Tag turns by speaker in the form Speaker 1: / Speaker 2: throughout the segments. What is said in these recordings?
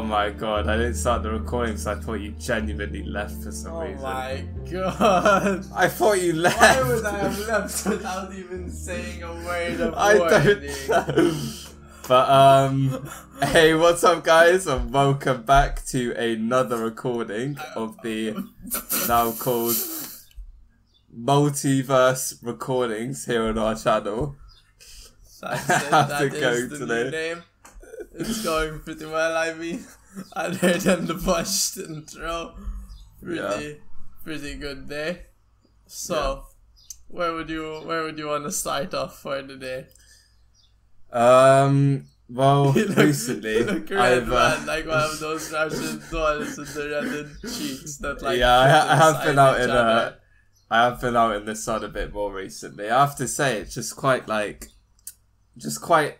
Speaker 1: Oh my god, I didn't start the recording because I thought you genuinely left for some
Speaker 2: Oh
Speaker 1: reason.
Speaker 2: Oh my god.
Speaker 1: I thought you left.
Speaker 2: Why would I have left without even saying a word of
Speaker 1: I
Speaker 2: warning?
Speaker 1: don't know. But um hey, what's up guys and welcome back to another recording of the now called Multiverse Recordings here on our channel.
Speaker 2: That's it,
Speaker 1: How's
Speaker 2: that is the
Speaker 1: today?
Speaker 2: new name. It's going pretty well, I mean. Other than the botched intro. Pretty pretty good day. So where would you where would you want to start off for the day?
Speaker 1: Um well
Speaker 2: You look-
Speaker 1: recently
Speaker 2: you look red,
Speaker 1: I've uh,
Speaker 2: man, like one of those Russian dolls with the reddened cheeks that like
Speaker 1: yeah, I, ha- I have been out in
Speaker 2: other.
Speaker 1: uh, I have been out in the sun a bit more recently. I have to say, it's just quite like, just quite.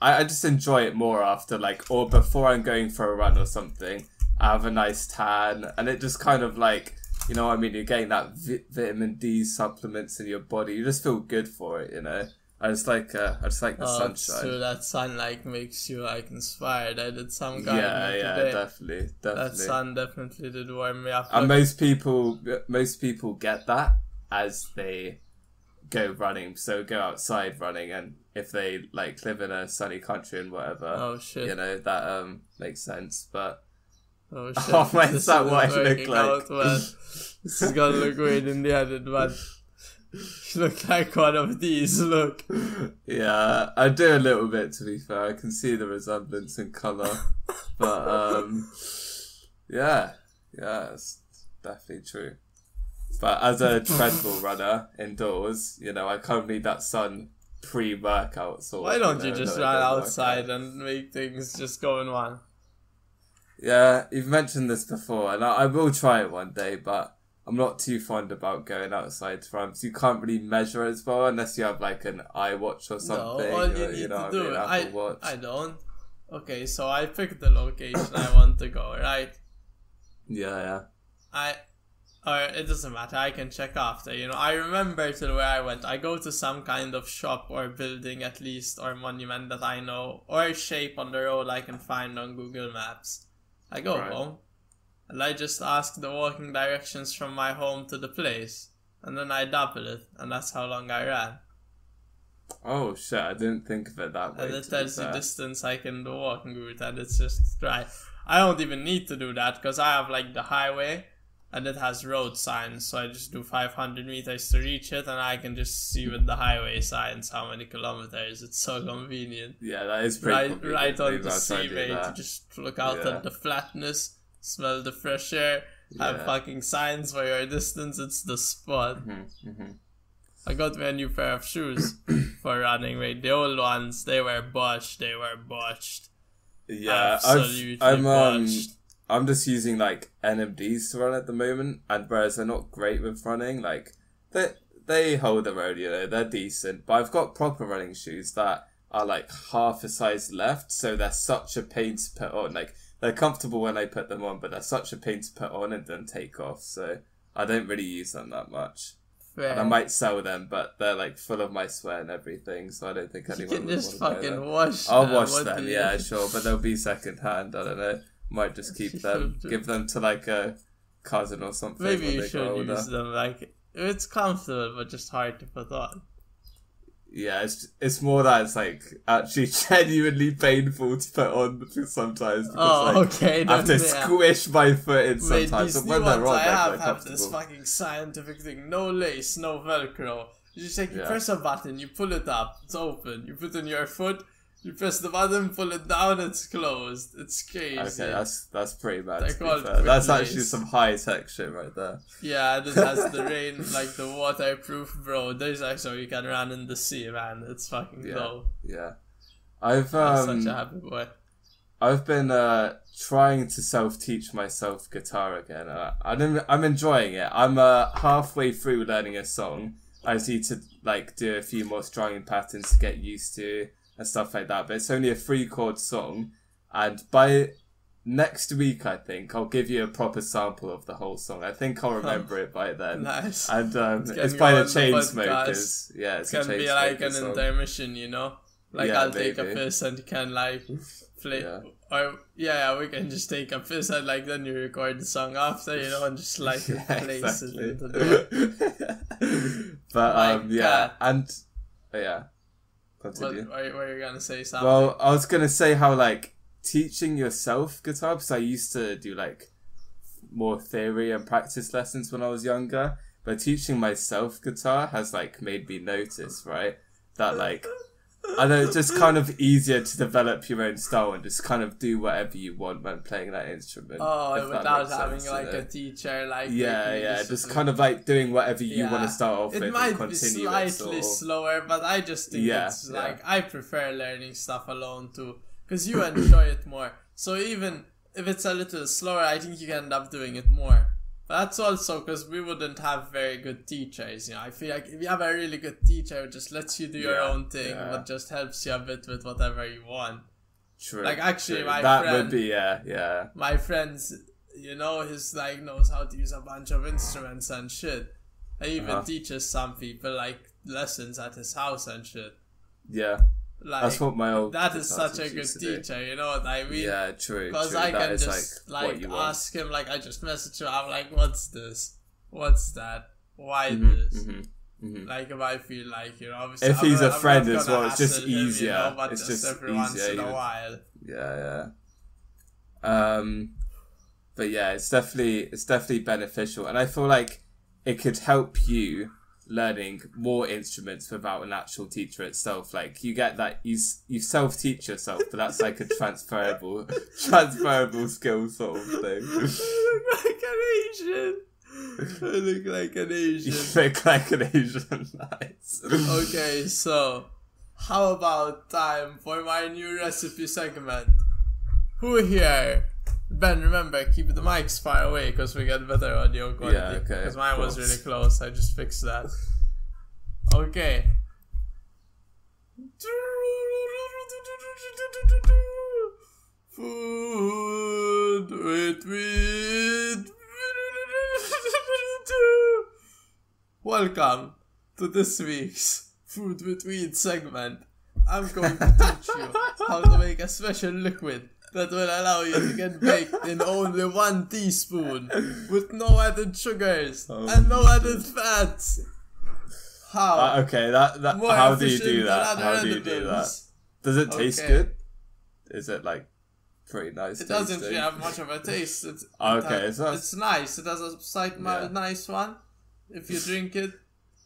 Speaker 1: I, I just enjoy it more after like or before I'm going for a run or something. I have a nice tan, and it just kind of like you know what I mean. You're getting that vi- vitamin D supplements in your body. You just feel good for it, you know. I just like uh, I just like the
Speaker 2: Oh,
Speaker 1: sunshine.
Speaker 2: true. That sun like makes you like inspired. I did some gardening
Speaker 1: Yeah, yeah,
Speaker 2: today.
Speaker 1: definitely,
Speaker 2: that sun definitely did warm me up.
Speaker 1: And most people, most people get that as they go running. So go outside running, and if they like live in a sunny country and whatever,
Speaker 2: oh shit!
Speaker 1: you know that um makes sense. But
Speaker 2: Oh shit!
Speaker 1: Oh, man,
Speaker 2: This
Speaker 1: is that what I look like?
Speaker 2: out. This is gonna look weird in the edit, but you look like one of these. Look.
Speaker 1: yeah, I do a little bit. To be fair, I can see the resemblance in color. but um, yeah, yeah, it's definitely true. But as a treadmill runner indoors, you know, I kind of need that sun pre-workout. Sort
Speaker 2: Why don't you
Speaker 1: know,
Speaker 2: just run
Speaker 1: I don't work
Speaker 2: outside
Speaker 1: out.
Speaker 2: and make things just go in one?
Speaker 1: Yeah, you've mentioned this before, and I, I will try it one day. But I'm not too fond about going outside to run because you can't really measure as well unless you have like an iWatch or something.
Speaker 2: no, all you
Speaker 1: or,
Speaker 2: need
Speaker 1: know
Speaker 2: to do.
Speaker 1: I, mean,
Speaker 2: I,
Speaker 1: Watch.
Speaker 2: I don't. Okay, so I picked the location I want to go. Right.
Speaker 1: Yeah, yeah.
Speaker 2: I or it doesn't matter, I can check after, you know. I remember to where I went. I go to some kind of shop or building at least or monument that I know or shape on the road I can find on Google Maps. I go
Speaker 1: Right.
Speaker 2: home and I just ask the walking directions from my home to the place. And then I double it, and that's how long I ran.
Speaker 1: Oh shit! I didn't think of it that way.
Speaker 2: And it tells you distance I can walk walking route, and it's just right. I don't even need to do that because I have like the highway, and it has road signs. So I just do 500 meters to reach it, and I can just see with the highway signs how many kilometers. It's so convenient.
Speaker 1: Yeah, that is pretty.
Speaker 2: Right,
Speaker 1: convenient.
Speaker 2: right on
Speaker 1: Maybe
Speaker 2: the
Speaker 1: I'll try and do
Speaker 2: seaway to just look out
Speaker 1: Yeah.
Speaker 2: at the flatness, smell the fresh air, have fucking signs for your distance. It's the spot.
Speaker 1: Mhm, mhm.
Speaker 2: I got me a new pair of shoes for running. Right, the old ones they were botched. They were botched.
Speaker 1: Yeah,
Speaker 2: Absolutely
Speaker 1: I've, I'm um,
Speaker 2: botched.
Speaker 1: I'm just using like NMDs to run at the moment, and whereas they're not great with running, like they they hold their own, you know, they're decent. But I've got proper running shoes that are like half a size left, so they're such a pain to put on. Like they're comfortable when I put them on, but they're such a pain to put on and then take off. So I don't really use them that much. And I might sell them, but they're like full of my sweat and everything, so I don't think
Speaker 2: You
Speaker 1: anyone
Speaker 2: can
Speaker 1: would
Speaker 2: just fucking
Speaker 1: them.
Speaker 2: wash.
Speaker 1: I'll wash them, yeah, sure, but they'll be second hand. I don't know. Might just keep them, give them to like a cousin or something.
Speaker 2: Maybe you should use them. Like it's comfortable, but just hard to put on.
Speaker 1: Yeah, it's it's more that it's like actually genuinely painful to put on sometimes because
Speaker 2: Oh,
Speaker 1: like
Speaker 2: okay.
Speaker 1: I have to squish my foot in
Speaker 2: Wait,
Speaker 1: sometimes.
Speaker 2: these
Speaker 1: But
Speaker 2: new
Speaker 1: when they're on,
Speaker 2: I have have this fucking scientific thing. No lace, no Velcro. You just like you
Speaker 1: Yeah.
Speaker 2: press a button, you pull it up, it's open. You put in your foot, you press the button, pull it down, it's closed. It's crazy.
Speaker 1: Okay, that's that's pretty bad. To be fair. That's actually some high tech shit right there.
Speaker 2: Yeah, it has the rain, like the waterproof, bro. There's actually you can run in the sea, man. It's fucking
Speaker 1: Yeah.
Speaker 2: dope.
Speaker 1: Yeah, I've um
Speaker 2: such a happy boy.
Speaker 1: I've been uh, trying to self teach myself guitar again. Uh, I'm I'm enjoying it. I'm uh, halfway through learning a song. I just need to like do a few more strumming patterns to get used to and stuff like that. But it's only a three chord song, and by next week I think I'll give you a proper sample of the whole song. I think I'll remember it by then.
Speaker 2: Nice.
Speaker 1: And um,
Speaker 2: It's
Speaker 1: it's, by the Chainsmokers. Yeah, it's
Speaker 2: It
Speaker 1: a
Speaker 2: can be like an
Speaker 1: song.
Speaker 2: intermission, you know? Like
Speaker 1: Yeah,
Speaker 2: I'll take a piss and can like play
Speaker 1: Yeah.
Speaker 2: or yeah, we can just take a piss and like then you record the song after, you know, and just like
Speaker 1: Yeah,
Speaker 2: place
Speaker 1: exactly.
Speaker 2: it
Speaker 1: but um, yeah,
Speaker 2: God.
Speaker 1: and oh,
Speaker 2: what,
Speaker 1: continue.
Speaker 2: were, you gonna say something?
Speaker 1: Well, I was gonna say how like teaching yourself guitar because I used to do like more theory and practice lessons when I was younger, but teaching myself guitar has like made me notice right that like I know it's just kind of easier to develop your own style and just kind of do whatever you want when playing that instrument.
Speaker 2: Oh,
Speaker 1: that
Speaker 2: without having
Speaker 1: sense,
Speaker 2: like a teacher, like
Speaker 1: yeah, yeah, just
Speaker 2: discipline.
Speaker 1: kind of like doing whatever you want to start off
Speaker 2: It
Speaker 1: with
Speaker 2: might be slightly slower, but I just think
Speaker 1: Yeah,
Speaker 2: it's
Speaker 1: yeah.
Speaker 2: like I prefer learning stuff alone too, because you enjoy it more. So even if it's a little slower, I think you can end up doing it more. That's also because we wouldn't have very good teachers. You know, I feel like if you have a really good teacher, who just lets you do your
Speaker 1: Yeah,
Speaker 2: own thing,
Speaker 1: yeah.
Speaker 2: but just helps you a bit with whatever you want.
Speaker 1: True.
Speaker 2: Like, actually,
Speaker 1: true.
Speaker 2: my
Speaker 1: that
Speaker 2: friend-
Speaker 1: would be yeah, yeah.
Speaker 2: my friends, you know, his like knows how to use a bunch of instruments and shit. He even
Speaker 1: Uh-huh.
Speaker 2: teaches some people like lessons at his house and shit.
Speaker 1: Yeah,
Speaker 2: Like
Speaker 1: that's what my old.
Speaker 2: that is such a good
Speaker 1: used to do.
Speaker 2: teacher. You know what I mean?
Speaker 1: Yeah, true.
Speaker 2: Because. I
Speaker 1: That
Speaker 2: can just
Speaker 1: like,
Speaker 2: like,
Speaker 1: what you want.
Speaker 2: ask him, like I just message him. I'm like, "What's this? What's that? Why
Speaker 1: Mhm,
Speaker 2: this?"
Speaker 1: mhm, mhm.
Speaker 2: Like if I feel like you know, obviously,
Speaker 1: If
Speaker 2: I'm
Speaker 1: he's
Speaker 2: not-
Speaker 1: a friend as well, it's just
Speaker 2: hassle him, you
Speaker 1: easier.
Speaker 2: know, but
Speaker 1: It's
Speaker 2: just,
Speaker 1: just
Speaker 2: every once
Speaker 1: easier,
Speaker 2: in a while.
Speaker 1: Yeah, yeah. Um, but yeah, it's definitely it's definitely beneficial, and I feel like it could help you learning more instruments without an actual teacher itself. Like you get that you you self teach yourself, but that's like a transferable transferable skill sort of thing.
Speaker 2: I look like an Asian. I look like an Asian.
Speaker 1: You look like an Asian. Nice.
Speaker 2: Okay, so how about time for my new recipe segment? Who here? Ben, remember, keep the mics far away because we get better audio quality.
Speaker 1: Yeah, okay,
Speaker 2: Because mine was really close. I just fixed that. Okay. Food with weed. Welcome to this week's Food with Weed segment. I'm going to teach you how to make a special liquid that will allow you to get baked in only one teaspoon with no added sugars
Speaker 1: Oh,
Speaker 2: and no added fats. How?
Speaker 1: Uh, okay, that that
Speaker 2: More
Speaker 1: how do you do that? How do you do that? Does it taste
Speaker 2: Okay.
Speaker 1: good? Is it like pretty nice?
Speaker 2: It doesn't really have much of a taste. It's,
Speaker 1: Okay,
Speaker 2: it,
Speaker 1: so that's-
Speaker 2: it's nice. It has a slight
Speaker 1: Yeah.
Speaker 2: nice one. If you drink it,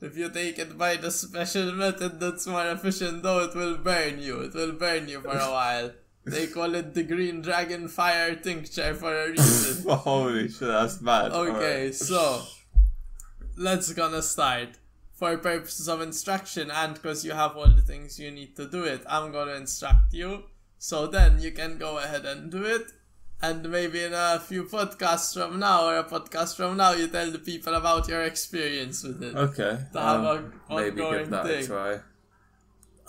Speaker 2: if you take it by the special method that's more efficient, though, it will burn you. It will burn you for a while. They call it the green dragon fire tincture for a reason.
Speaker 1: Holy shit, that's bad.
Speaker 2: Okay,
Speaker 1: Alright.
Speaker 2: so let's gonna start. For purposes of instruction and because you have all the things you need to do it, I'm gonna instruct you. So then you can go ahead and do it. And maybe in a few podcasts from now or a podcast from now, you tell the people about your experience with it.
Speaker 1: Okay.
Speaker 2: To have
Speaker 1: um,
Speaker 2: a
Speaker 1: maybe
Speaker 2: ongoing
Speaker 1: give that
Speaker 2: thing.
Speaker 1: a try.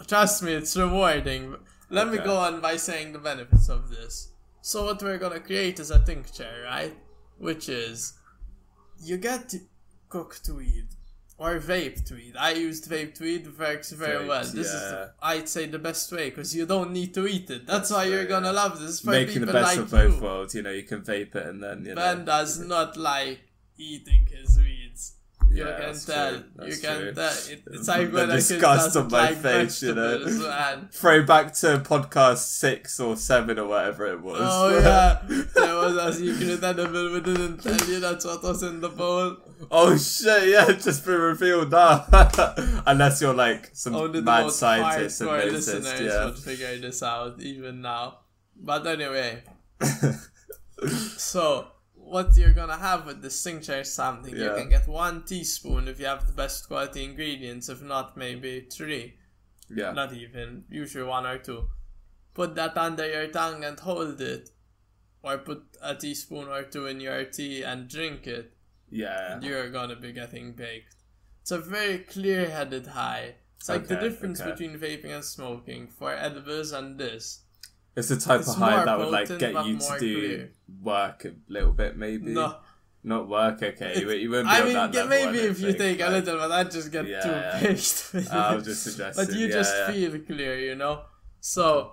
Speaker 2: Trust me, it's rewarding. Let me go on by saying the benefits of this. So what we're gonna create is a tincture, right? Which is you get cooked weed or vaped weed. I used vape weed, it works very well. This is
Speaker 1: yeah.
Speaker 2: the, I'd say the best way because you don't need to eat it. That's,
Speaker 1: That's
Speaker 2: why you're gonna
Speaker 1: yeah.
Speaker 2: love this for
Speaker 1: Making the best
Speaker 2: like
Speaker 1: of both
Speaker 2: you.
Speaker 1: worlds. You know, you can vape it and then you
Speaker 2: Ben
Speaker 1: know.
Speaker 2: does not like eating his. You
Speaker 1: Yeah,
Speaker 2: can tell. You can tell. It, it's
Speaker 1: The
Speaker 2: when
Speaker 1: disgust on my
Speaker 2: like
Speaker 1: face, you know.
Speaker 2: man.
Speaker 1: Throw back to podcast six or seven or whatever it was.
Speaker 2: Oh yeah, there was a secret edible we didn't tell you that's what was in the bowl.
Speaker 1: oh shit! Yeah, it's just been revealed now. Unless you're like some
Speaker 2: Only
Speaker 1: mad scientist and
Speaker 2: listeners
Speaker 1: yeah.
Speaker 2: would figure this out even now. But anyway, so what you're gonna have with this tincture is something you can get one teaspoon if you have the best quality ingredients. If not, maybe three.
Speaker 1: yeah.
Speaker 2: Not even. Usually one or two. Put that under your tongue and hold it. Or put a teaspoon or two in your tea and drink it.
Speaker 1: Yeah.
Speaker 2: you're gonna be getting baked. It's a very clear headed high. It's like the difference
Speaker 1: okay.
Speaker 2: between vaping and smoking for edibles and this.
Speaker 1: It's the type
Speaker 2: It's
Speaker 1: of high that would like get you to do
Speaker 2: clear.
Speaker 1: work a little bit, maybe.
Speaker 2: No,
Speaker 1: Not work, okay. You, you wouldn't be
Speaker 2: I
Speaker 1: on
Speaker 2: mean
Speaker 1: that level,
Speaker 2: maybe if you
Speaker 1: think,
Speaker 2: take a little, but I just get
Speaker 1: Yeah,
Speaker 2: too
Speaker 1: yeah.
Speaker 2: baked.
Speaker 1: I was just suggesting.
Speaker 2: but you
Speaker 1: yeah,
Speaker 2: just feel clear, you know. So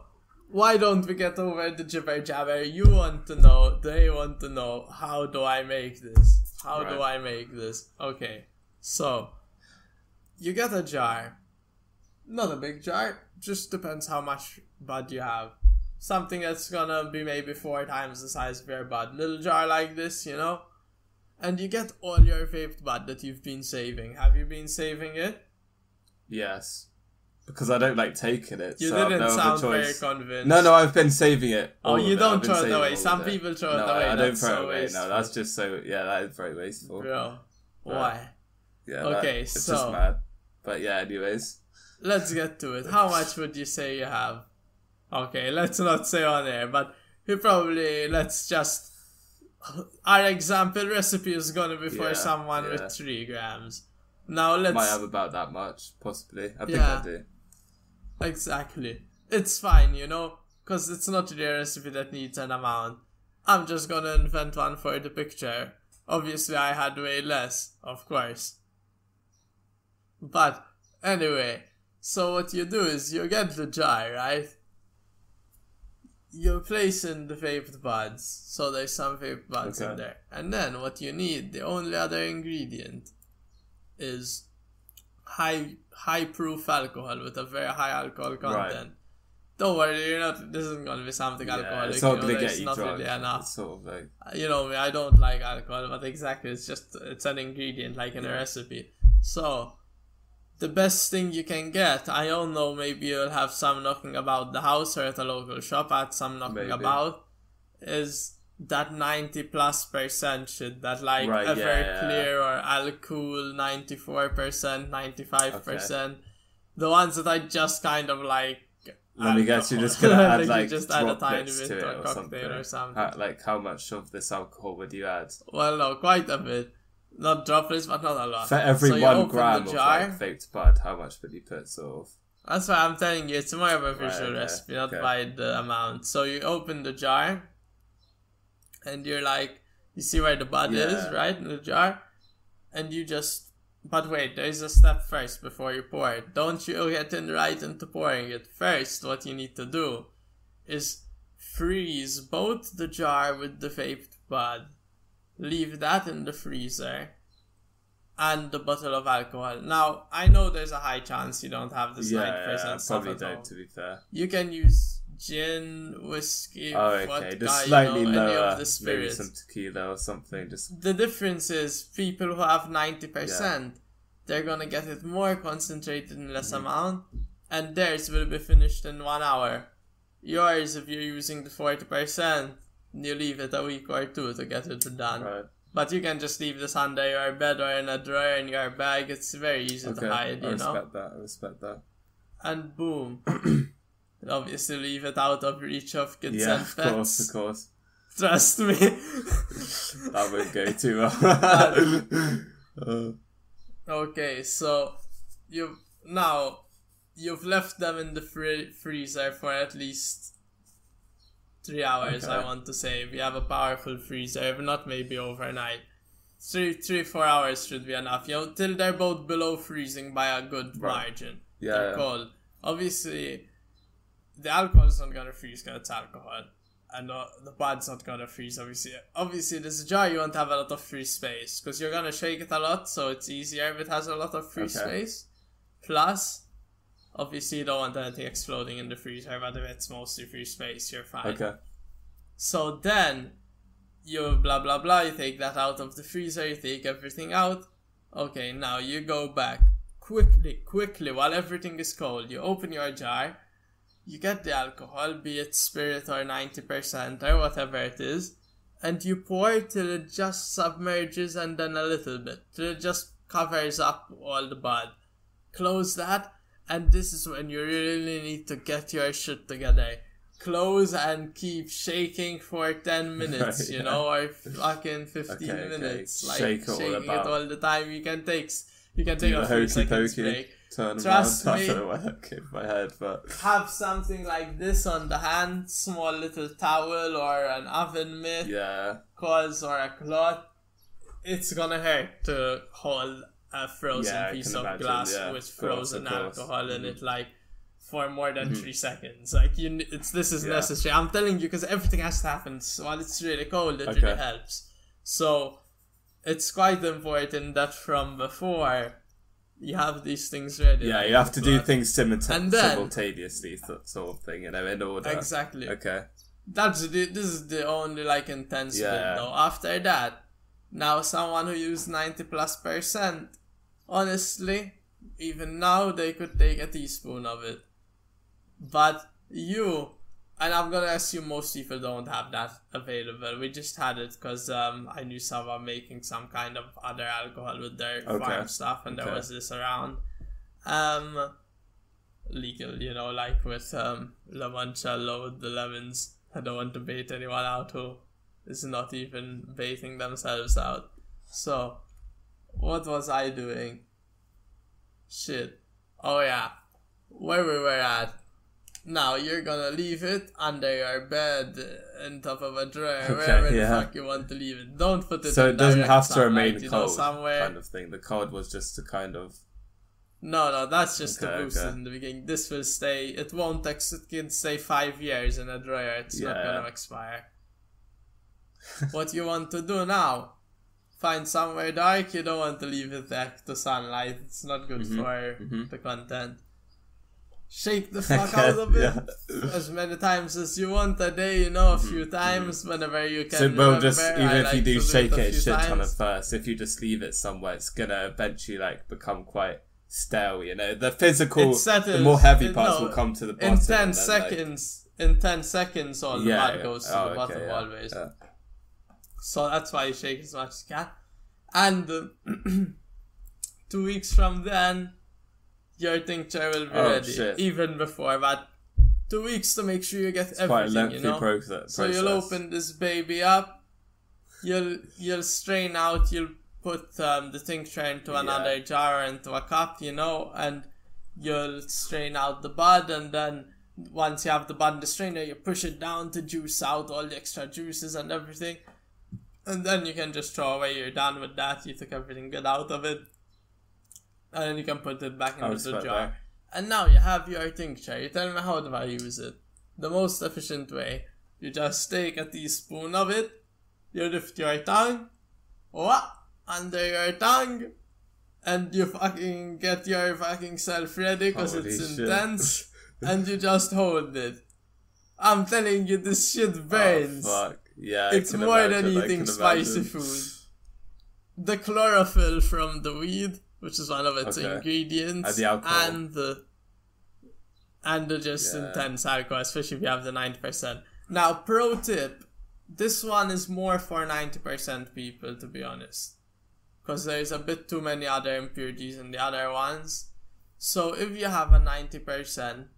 Speaker 2: why don't we get over the jibber jabber? You want to know, they want to know, how do I make this? How do I make this? Okay, so you get a jar. Not a big jar, just depends how much bud you have. Something that's gonna be maybe four times the size of your bud. Little jar like this, you know? And you get all your vaped bud that you've been saving. Have you been saving it?
Speaker 1: Yes. Because I don't like taking it.
Speaker 2: You
Speaker 1: so I've
Speaker 2: didn't
Speaker 1: no other
Speaker 2: sound very convinced.
Speaker 1: No, no, I've been saving it.
Speaker 2: Oh, you don't
Speaker 1: I've
Speaker 2: throw it away. Some
Speaker 1: it.
Speaker 2: people throw it
Speaker 1: no,
Speaker 2: away.
Speaker 1: I don't throw it away. No, that's just so. Yeah, that is very wasteful.
Speaker 2: Bro, why?
Speaker 1: Yeah.
Speaker 2: Okay,
Speaker 1: that, it's
Speaker 2: so-
Speaker 1: just mad. But yeah, anyways.
Speaker 2: Let's get to it. How much would you say you have? Okay, let's not say on air, but he probably let's just. Our example recipe is gonna be for
Speaker 1: Yeah,
Speaker 2: someone
Speaker 1: yeah.
Speaker 2: with three grams. Now let's
Speaker 1: Might have about that much, possibly. I think
Speaker 2: Yeah.
Speaker 1: I do.
Speaker 2: exactly. It's fine, you know, because it's not really a recipe that needs an amount. I'm just gonna invent one for the picture. Obviously, I had way less, of course. But anyway, so what you do is you get the jar, right? You place in the vaped buds, so there's some vaped buds in there. And then what you need, the only other ingredient, is high high proof alcohol with a very high alcohol content. Don't worry, you're not. This isn't gonna be something
Speaker 1: Yeah,
Speaker 2: alcoholic.
Speaker 1: it's not
Speaker 2: you know,
Speaker 1: gonna
Speaker 2: there's
Speaker 1: get you
Speaker 2: not
Speaker 1: drunk.
Speaker 2: really enough
Speaker 1: It's sort of like uh,
Speaker 2: you know me, I don't like alcohol, but exactly, it's just it's an ingredient like in a recipe. So the best thing you can get, I don't know, maybe you'll have some knocking about the house or at a local shop at some knocking
Speaker 1: Maybe.
Speaker 2: about, is that ninety plus percent shit that like
Speaker 1: Right, yeah,
Speaker 2: ever
Speaker 1: yeah.
Speaker 2: clear or alcohol ninety four percent, ninety five percent. The ones that I just kind of like
Speaker 1: Let me guess, you're just gonna add like
Speaker 2: just add a tiny bit
Speaker 1: to it or
Speaker 2: cocktail
Speaker 1: something.
Speaker 2: or something.
Speaker 1: How, like how much of this alcohol would you add?
Speaker 2: Well, no, quite a bit. Not droplets, but not a lot.
Speaker 1: For every
Speaker 2: So
Speaker 1: one gram
Speaker 2: the
Speaker 1: of like vaped bud, how much would you put sort of?
Speaker 2: That's why I'm telling you, it's more of a visual
Speaker 1: okay,
Speaker 2: recipe, not
Speaker 1: okay.
Speaker 2: by the amount. So you open the jar, and you're like, you see where the bud is, right, in the jar, and you just. But wait, there's a step first before you pour it. Don't you get in right into pouring it. First, what you need to do is freeze both the jar with the vaped bud, leave that in the freezer, and the bottle of alcohol. Now, I know there's a high chance you don't have this
Speaker 1: yeah,
Speaker 2: 90%
Speaker 1: yeah, probably don't.
Speaker 2: home.
Speaker 1: To be fair.
Speaker 2: You can use gin, whiskey,
Speaker 1: Oh, okay.
Speaker 2: vodka,
Speaker 1: Just
Speaker 2: you
Speaker 1: slightly
Speaker 2: know, any
Speaker 1: lower,
Speaker 2: of the
Speaker 1: maybe
Speaker 2: spirits.
Speaker 1: some tequila or something. Just
Speaker 2: The difference is people who have 90%, they're gonna get it more concentrated in less
Speaker 1: Mm-hmm.
Speaker 2: amount, and theirs will be finished in one hour. Yours, if you're using the 40%, you leave it a week or two to get it done.
Speaker 1: right.
Speaker 2: But you can just leave this under your bed or in a drawer in your bag. It's very easy
Speaker 1: Okay,
Speaker 2: to hide,
Speaker 1: I
Speaker 2: you know.
Speaker 1: respect that. I respect that.
Speaker 2: And boom. Obviously, leave it out of reach of kids
Speaker 1: yeah,
Speaker 2: and
Speaker 1: of course,
Speaker 2: pets.
Speaker 1: of course.
Speaker 2: Trust me.
Speaker 1: That won't go too well. Uh,
Speaker 2: okay, so you've now you've left them in the free- freezer for at least three hours. I want to say we have a powerful freezer, if not maybe overnight. Three, three, four hours should be enough. You know, till they're both below freezing by a good
Speaker 1: Right.
Speaker 2: margin.
Speaker 1: yeah,
Speaker 2: they're
Speaker 1: yeah.
Speaker 2: cold. Obviously, the alcohol is not gonna freeze because it's alcohol, and uh, the bud's not gonna freeze. Obviously, obviously, this jar you won't have a lot of free space because you're gonna shake it a lot, so it's easier if it has a lot of free
Speaker 1: Okay.
Speaker 2: space. Plus, obviously, you don't want anything exploding in the freezer, but if it's mostly free space, you're fine.
Speaker 1: Okay.
Speaker 2: So then you blah blah blah, you take that out of the freezer, you take everything out. Okay, now you go back quickly, quickly while everything is cold. You open your jar, you get the alcohol, be it spirit or 90% or whatever it is, and you pour till it just submerges and then a little bit, till it just covers up all the bud. Close that, and this is when you really need to get your shit together. Close and keep shaking for 10 minutes,
Speaker 1: Right,
Speaker 2: you know, or fucking 15
Speaker 1: Okay, okay.
Speaker 2: minutes. Like,
Speaker 1: Shake it all
Speaker 2: shaking it all the time. You can take, you can take
Speaker 1: Do
Speaker 2: a few
Speaker 1: hokey
Speaker 2: seconds
Speaker 1: pokey.
Speaker 2: break.
Speaker 1: Turn
Speaker 2: Trust
Speaker 1: around.
Speaker 2: me.
Speaker 1: I don't know why that my head, but
Speaker 2: Have something like this on the hand, small little towel or an oven mitt,
Speaker 1: yeah,
Speaker 2: cause or a cloth. It's gonna hurt to hold a frozen
Speaker 1: Yeah,
Speaker 2: piece of
Speaker 1: imagine,
Speaker 2: glass
Speaker 1: yeah,
Speaker 2: with frozen
Speaker 1: course.
Speaker 2: alcohol in
Speaker 1: Mhm.
Speaker 2: it. Like, for more than three seconds. Like you, it's this is
Speaker 1: Mm-hmm. Yeah.
Speaker 2: necessary. I'm telling you because everything has to happen while it's really cold. It
Speaker 1: Okay.
Speaker 2: really helps. So it's quite important that from before you have these things ready.
Speaker 1: Yeah, you have to do things simulta-
Speaker 2: And then-
Speaker 1: simultaneously, sort of thing, you know, in order.
Speaker 2: Exactly.
Speaker 1: Okay.
Speaker 2: That's the, this is the only like intense
Speaker 1: Yeah.
Speaker 2: bit though. After that, now someone who used ninety plus percent, honestly, even now they could take a teaspoon of it. But you, and I'm gonna assume most people don't have that available. We just had it because um, I knew someone making some kind of other alcohol with their
Speaker 1: Okay.
Speaker 2: farm stuff, and there was this around. Um, legal, you know, like with um, Limoncello with the lemons. I don't want to bait anyone out who is not even baiting themselves out. So, what was I doing? Shit. Oh yeah. Where we were at. Now you're gonna leave it under your bed, on top of a drawer,
Speaker 1: Okay,
Speaker 2: wherever
Speaker 1: yeah.
Speaker 2: the fuck you want to leave it. Don't put it.
Speaker 1: So it doesn't have to remain
Speaker 2: know,
Speaker 1: cold,
Speaker 2: somewhere.
Speaker 1: kind of thing. The cold was just to kind of.
Speaker 2: No, no, that's just
Speaker 1: Okay,
Speaker 2: to boost
Speaker 1: okay.
Speaker 2: it in the beginning. This will stay. It won't. Ex- it can stay five years in a drawer. It's not gonna expire. what you want to do now? Find somewhere dark. You don't want to leave it back to sunlight. It's not good
Speaker 1: Mhm,
Speaker 2: for
Speaker 1: mhm.
Speaker 2: the content. Shake the fuck out of it
Speaker 1: yeah.
Speaker 2: as many times as you want a day. You know, a few times whenever you can.
Speaker 1: Mm-hmm, So, well, just even
Speaker 2: I
Speaker 1: if
Speaker 2: like
Speaker 1: you do shake
Speaker 2: it a
Speaker 1: it a shit ton at first, if you just leave it somewhere, it's gonna eventually like become quite stale. You know, the physical, the more heavy
Speaker 2: it-
Speaker 1: parts
Speaker 2: no,
Speaker 1: will come to the bottom.
Speaker 2: in 10
Speaker 1: and then, like-
Speaker 2: seconds in 10 seconds all the
Speaker 1: yeah,
Speaker 2: mud
Speaker 1: yeah.
Speaker 2: goes to
Speaker 1: Oh,
Speaker 2: the
Speaker 1: okay,
Speaker 2: bottom always. So that's why you shake as much as you can and uh, two weeks from then your tincture will be
Speaker 1: Oh,
Speaker 2: ready
Speaker 1: shit.
Speaker 2: even before that. two weeks to make sure you get
Speaker 1: Quite a
Speaker 2: everything
Speaker 1: lengthy
Speaker 2: you know
Speaker 1: process.
Speaker 2: so you'll open this baby up you'll you'll strain out you'll put um, the tincture into
Speaker 1: Yeah.
Speaker 2: another jar or into a cup you know and you'll strain out the bud and then once you have the bud in the strainer you push it down to juice out all the extra juices and everything and then you can just throw away you're done with that you took everything good out of it and then you can put it back into oh,
Speaker 1: the
Speaker 2: jar and now you have your tincture. You tell me how do I use it? The most efficient way. You just take a teaspoon of it, you lift your tongue, what? Under your tongue, and you fucking get your fucking self ready because it's
Speaker 1: shit.
Speaker 2: intense, and you just hold it. I'm telling you, this shit oh, burns.
Speaker 1: Oh, fuck. Yeah, I
Speaker 2: it's more than
Speaker 1: imagine,
Speaker 2: eating spicy food. The chlorophyll from the weed, which is one of its
Speaker 1: Okay.
Speaker 2: ingredients,
Speaker 1: And the alcohol.
Speaker 2: and the and the just
Speaker 1: Yeah.
Speaker 2: intense alcohol, especially if you have the ninety percent. Now, pro tip: this one is more for ninety percent people, to be honest, because there's a bit too many other impurities in the other ones. So if you have a ninety percent,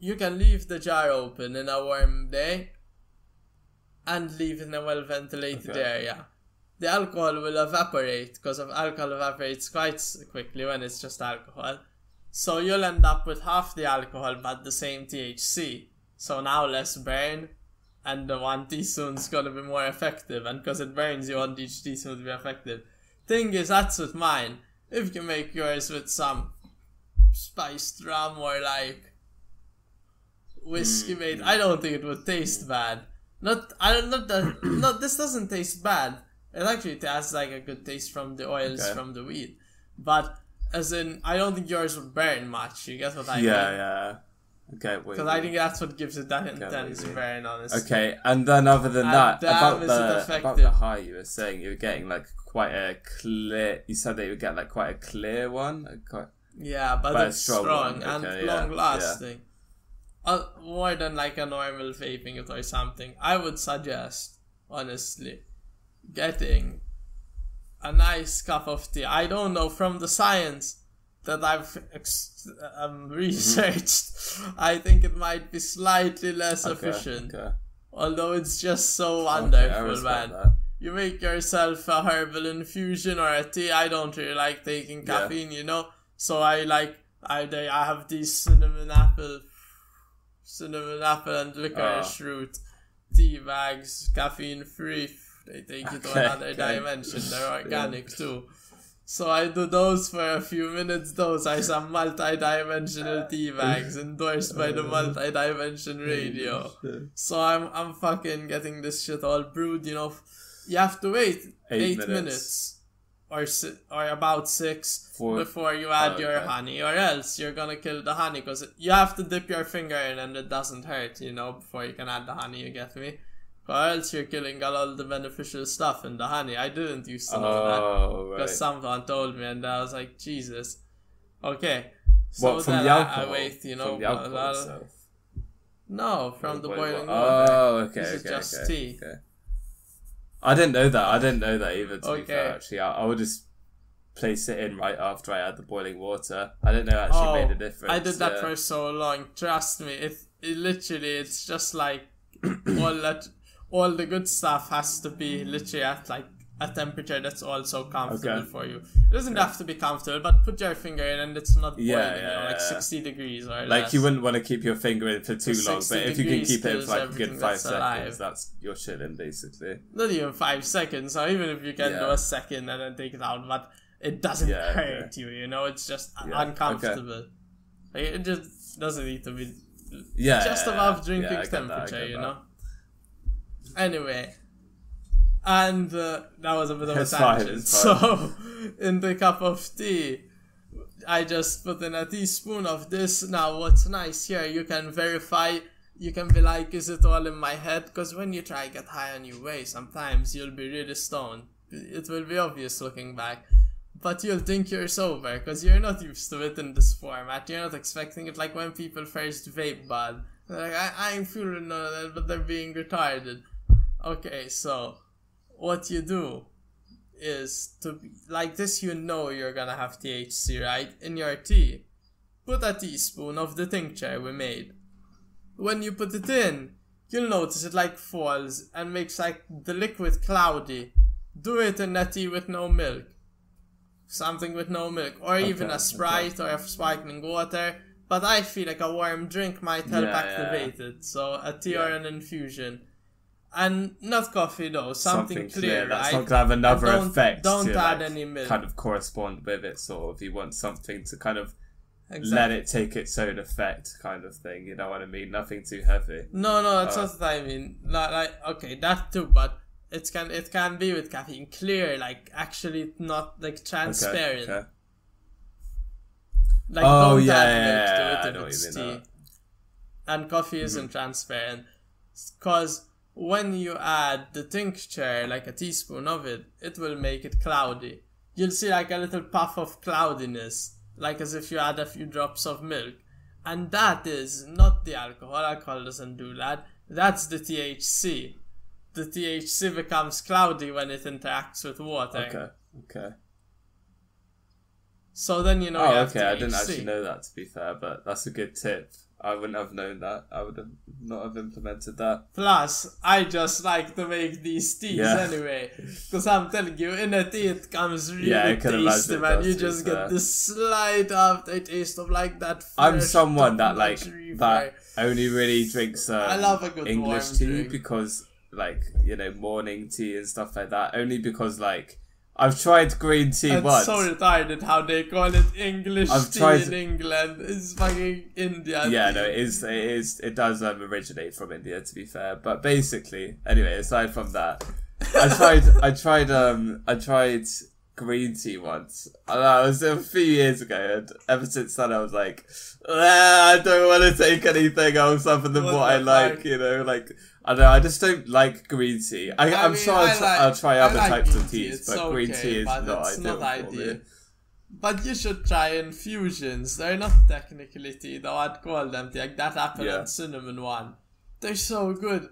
Speaker 2: you can leave the jar open in a warm day and leave in a well ventilated
Speaker 1: Okay.
Speaker 2: area. The alcohol will evaporate because of alcohol evaporates quite quickly when it's just alcohol. So you'll end up with half the alcohol but the same THC. So now less burn and the one teaspoon's gonna be more effective and because it burns you want each teaspoon to be effective. Thing is that's with mine. If you make yours with some spiced rum or like whiskey mm, made, mm. I don't think it would taste bad. Not I don't not that no this doesn't taste bad. It actually has like a good taste from the oils
Speaker 1: Okay.
Speaker 2: from the weed. But as in I don't think yours would burn much. You get what I
Speaker 1: yeah,
Speaker 2: mean?
Speaker 1: yeah. yeah. Okay, wait.
Speaker 2: Because I think that's what gives it that
Speaker 1: what
Speaker 2: intense burn, honestly.
Speaker 1: Okay, and then other than
Speaker 2: And
Speaker 1: that, about the about the high, you were saying you were getting like quite a clear. You said that you would get like quite a clear one. Quite,
Speaker 2: Yeah, but, it's
Speaker 1: strong
Speaker 2: strong,
Speaker 1: one,
Speaker 2: and
Speaker 1: okay, yeah,
Speaker 2: long lasting. Uh, more than like a normal vaping it or something. I would suggest, honestly, getting a nice cup of tea. I don't know from the science that I've ex- um, researched. I think it might be slightly less
Speaker 1: okay,
Speaker 2: efficient,
Speaker 1: Okay.
Speaker 2: although it's just so wonderful,
Speaker 1: respect
Speaker 2: man
Speaker 1: that.
Speaker 2: you make yourself a herbal infusion or a tea. I don't really like taking
Speaker 1: Yeah.
Speaker 2: caffeine, you know. So I like either I have these cinnamon apple, cinnamon apple and licorice
Speaker 1: Ah.
Speaker 2: root tea bags, caffeine free. They take you to
Speaker 1: Okay,
Speaker 2: another
Speaker 1: okay.
Speaker 2: dimension. They're organic too. So I do those for a few minutes. Those are some multi-dimensional tea bags endorsed by the multi-dimension radio. So I'm I'm fucking getting this shit all brewed. You know, you have to wait
Speaker 1: Eight
Speaker 2: eight,
Speaker 1: minutes.
Speaker 2: minutes. Or si- or about six
Speaker 1: For-
Speaker 2: before you add
Speaker 1: Oh,
Speaker 2: your
Speaker 1: okay.
Speaker 2: honey, or else you're gonna kill the honey because you have to dip your finger in and it doesn't hurt. You know, before you can add the honey. You get me? Or else you're killing all the beneficial stuff in the honey. I didn't used to know that
Speaker 1: Oh, right.
Speaker 2: because someone told me, and I was like, Jesus. Okay. So
Speaker 1: What, from
Speaker 2: then
Speaker 1: the
Speaker 2: I-
Speaker 1: alcohol?
Speaker 2: I, wait, you know,
Speaker 1: From the alcohol
Speaker 2: of- no, from the boiling water.
Speaker 1: Oh, okay,
Speaker 2: This is
Speaker 1: okay,
Speaker 2: just
Speaker 1: okay,
Speaker 2: tea.
Speaker 1: okay. I didn't know that. I didn't know that either. To be fair, actually, I, I would just place it in right after I add the boiling water. I didn't know it actually
Speaker 2: oh,
Speaker 1: made a oh, difference.
Speaker 2: I did that
Speaker 1: yeah.
Speaker 2: for so long. Trust me, it, it literally it's just like all that all the good stuff has to be literally at like a temperature that's also comfortable
Speaker 1: Okay.
Speaker 2: for you. It doesn't have to be comfortable, but put your finger in and it's not boiling,
Speaker 1: Yeah,
Speaker 2: you know, like
Speaker 1: yeah.
Speaker 2: sixty degrees or
Speaker 1: Like
Speaker 2: less.
Speaker 1: you wouldn't want to keep your finger in for too long, but if you can keep it for like a good five seconds,
Speaker 2: alive.
Speaker 1: that's you're chilling basically.
Speaker 2: not even five seconds, or even if you can do a second and then take it out, but it doesn't
Speaker 1: Yeah,
Speaker 2: hurt you, you know, it's just
Speaker 1: Yeah, okay.
Speaker 2: uncomfortable. Like, it just doesn't need to be
Speaker 1: Yeah,
Speaker 2: just
Speaker 1: yeah,
Speaker 2: above drinking
Speaker 1: Yeah, I that, I
Speaker 2: temperature, you know. Anyway, and uh, that was a bit of a
Speaker 1: It's fine,
Speaker 2: tangent. So, in the cup of tea, I just put in a teaspoon of this. Now, what's nice here, you can verify. You can be like, is it all in my head? Because when you try get high on your way, sometimes you'll be really stoned. It will be obvious looking back. But you'll think you're sober because you're not used to it in this format. You're not expecting it like when people first vape bud. They're like, I, I ain't feeling none of that, but they're being retarded. Okay, so what you do is to like this you know you're gonna have THC right in your tea. Put a teaspoon of the tincture we made. When you put it in, you'll notice it like falls and makes like the liquid cloudy. Do it in a tea with no milk. Something with no milk. Or even a Sprite or a sparkling water. But I feel like a warm drink might help
Speaker 1: Yeah, yeah,
Speaker 2: activate it. So a tea or an infusion. And not coffee though, something, clear,
Speaker 1: That's
Speaker 2: right?
Speaker 1: not gonna have another
Speaker 2: don't-
Speaker 1: effect.
Speaker 2: don't
Speaker 1: to,
Speaker 2: add
Speaker 1: like,
Speaker 2: any milk.
Speaker 1: Kind of correspond with it, sort of. You want something to kind of
Speaker 2: Exactly.
Speaker 1: let it take its own effect, kind of thing. You know what I mean? Nothing too heavy.
Speaker 2: No, no, that's
Speaker 1: Uh,
Speaker 2: not what I mean. Not like okay, that too, but it can it can be with caffeine clear, like actually not like transparent.
Speaker 1: okay.
Speaker 2: Like
Speaker 1: Oh,
Speaker 2: don't
Speaker 1: yeah,
Speaker 2: add
Speaker 1: yeah,
Speaker 2: milk
Speaker 1: yeah,
Speaker 2: to it if it's tea.
Speaker 1: uh.
Speaker 2: And coffee isn't transparent. Cause when you add the tincture, like a teaspoon of it, it will make it cloudy. You'll see like a little puff of cloudiness, like as if you add a few drops of milk. And that is not the alcohol. Alcohol doesn't do that. That's the THC. The THC becomes cloudy when it interacts with water.
Speaker 1: Okay. Okay.
Speaker 2: So then you know you
Speaker 1: Oh,
Speaker 2: have
Speaker 1: okay. I didn't actually know that, to be fair, but that's a good tip. I wouldn't have known that. I would have not have implemented that.
Speaker 2: Plus, I just like to make these teas
Speaker 1: Yeah.
Speaker 2: anyway. Because I'm telling you, in a tea it comes really
Speaker 1: Yeah,
Speaker 2: tasty, man. You just get
Speaker 1: fair.
Speaker 2: this slight aftertaste of like that.
Speaker 1: I'm someone that like that only really drinks um,
Speaker 2: I love a good
Speaker 1: English tea
Speaker 2: drink.
Speaker 1: because like you know morning tea and stuff like that. Only because like I've tried green tea
Speaker 2: It's
Speaker 1: once.
Speaker 2: so retarded how they call it English
Speaker 1: I've
Speaker 2: tea
Speaker 1: tried-
Speaker 2: in England. It's fucking India.
Speaker 1: yeah,
Speaker 2: tea.
Speaker 1: no, it is. It is. It does um, originate from India, to be fair. But basically, anyway, aside from that, I tried. I tried. Um, I tried green tea once. I know, it was a few years ago, and ever since then, I was like, "Ah, I don't want to take anything else other than
Speaker 2: What
Speaker 1: what, I like. You know, like I know. I just don't like green tea. I,
Speaker 2: I
Speaker 1: I'm
Speaker 2: mean,
Speaker 1: sure I'll,
Speaker 2: I
Speaker 1: try,
Speaker 2: like-
Speaker 1: I'll try other
Speaker 2: like
Speaker 1: types of teas,
Speaker 2: it's
Speaker 1: but green tea is
Speaker 2: but
Speaker 1: not
Speaker 2: it's
Speaker 1: ideal.
Speaker 2: not ideal. But you should try infusions. They're not technically tea, though I'd call them tea. Like that apple
Speaker 1: Yeah.
Speaker 2: and cinnamon one. They're so good.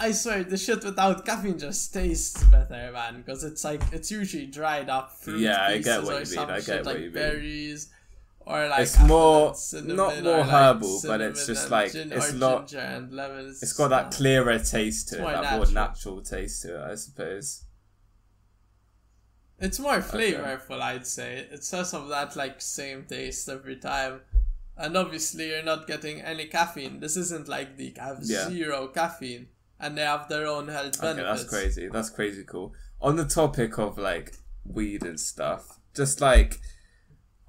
Speaker 2: I swear, the shit without caffeine just tastes better, man. Because it's like, it's usually dried up fruit
Speaker 1: Yeah, I get what
Speaker 2: or
Speaker 1: you mean, I get
Speaker 2: shit,
Speaker 1: what
Speaker 2: like
Speaker 1: you mean.
Speaker 2: berries. Or like
Speaker 1: It's more-
Speaker 2: cinnamon,
Speaker 1: not more
Speaker 2: like
Speaker 1: herbal, but it's just like-
Speaker 2: gin-
Speaker 1: it's not-
Speaker 2: ginger and lemon.
Speaker 1: It's got that clearer taste to it, that more
Speaker 2: natural.
Speaker 1: natural taste to it, I suppose.
Speaker 2: It's more flavorful, I'd say. It's less of that like same taste every time. And obviously, you're not getting any caffeine. This isn't like the have
Speaker 1: Yeah.
Speaker 2: zero caffeine, and they have their own health
Speaker 1: Okay,
Speaker 2: benefits.
Speaker 1: that's crazy. That's crazy cool. On the topic of like weed and stuff, just like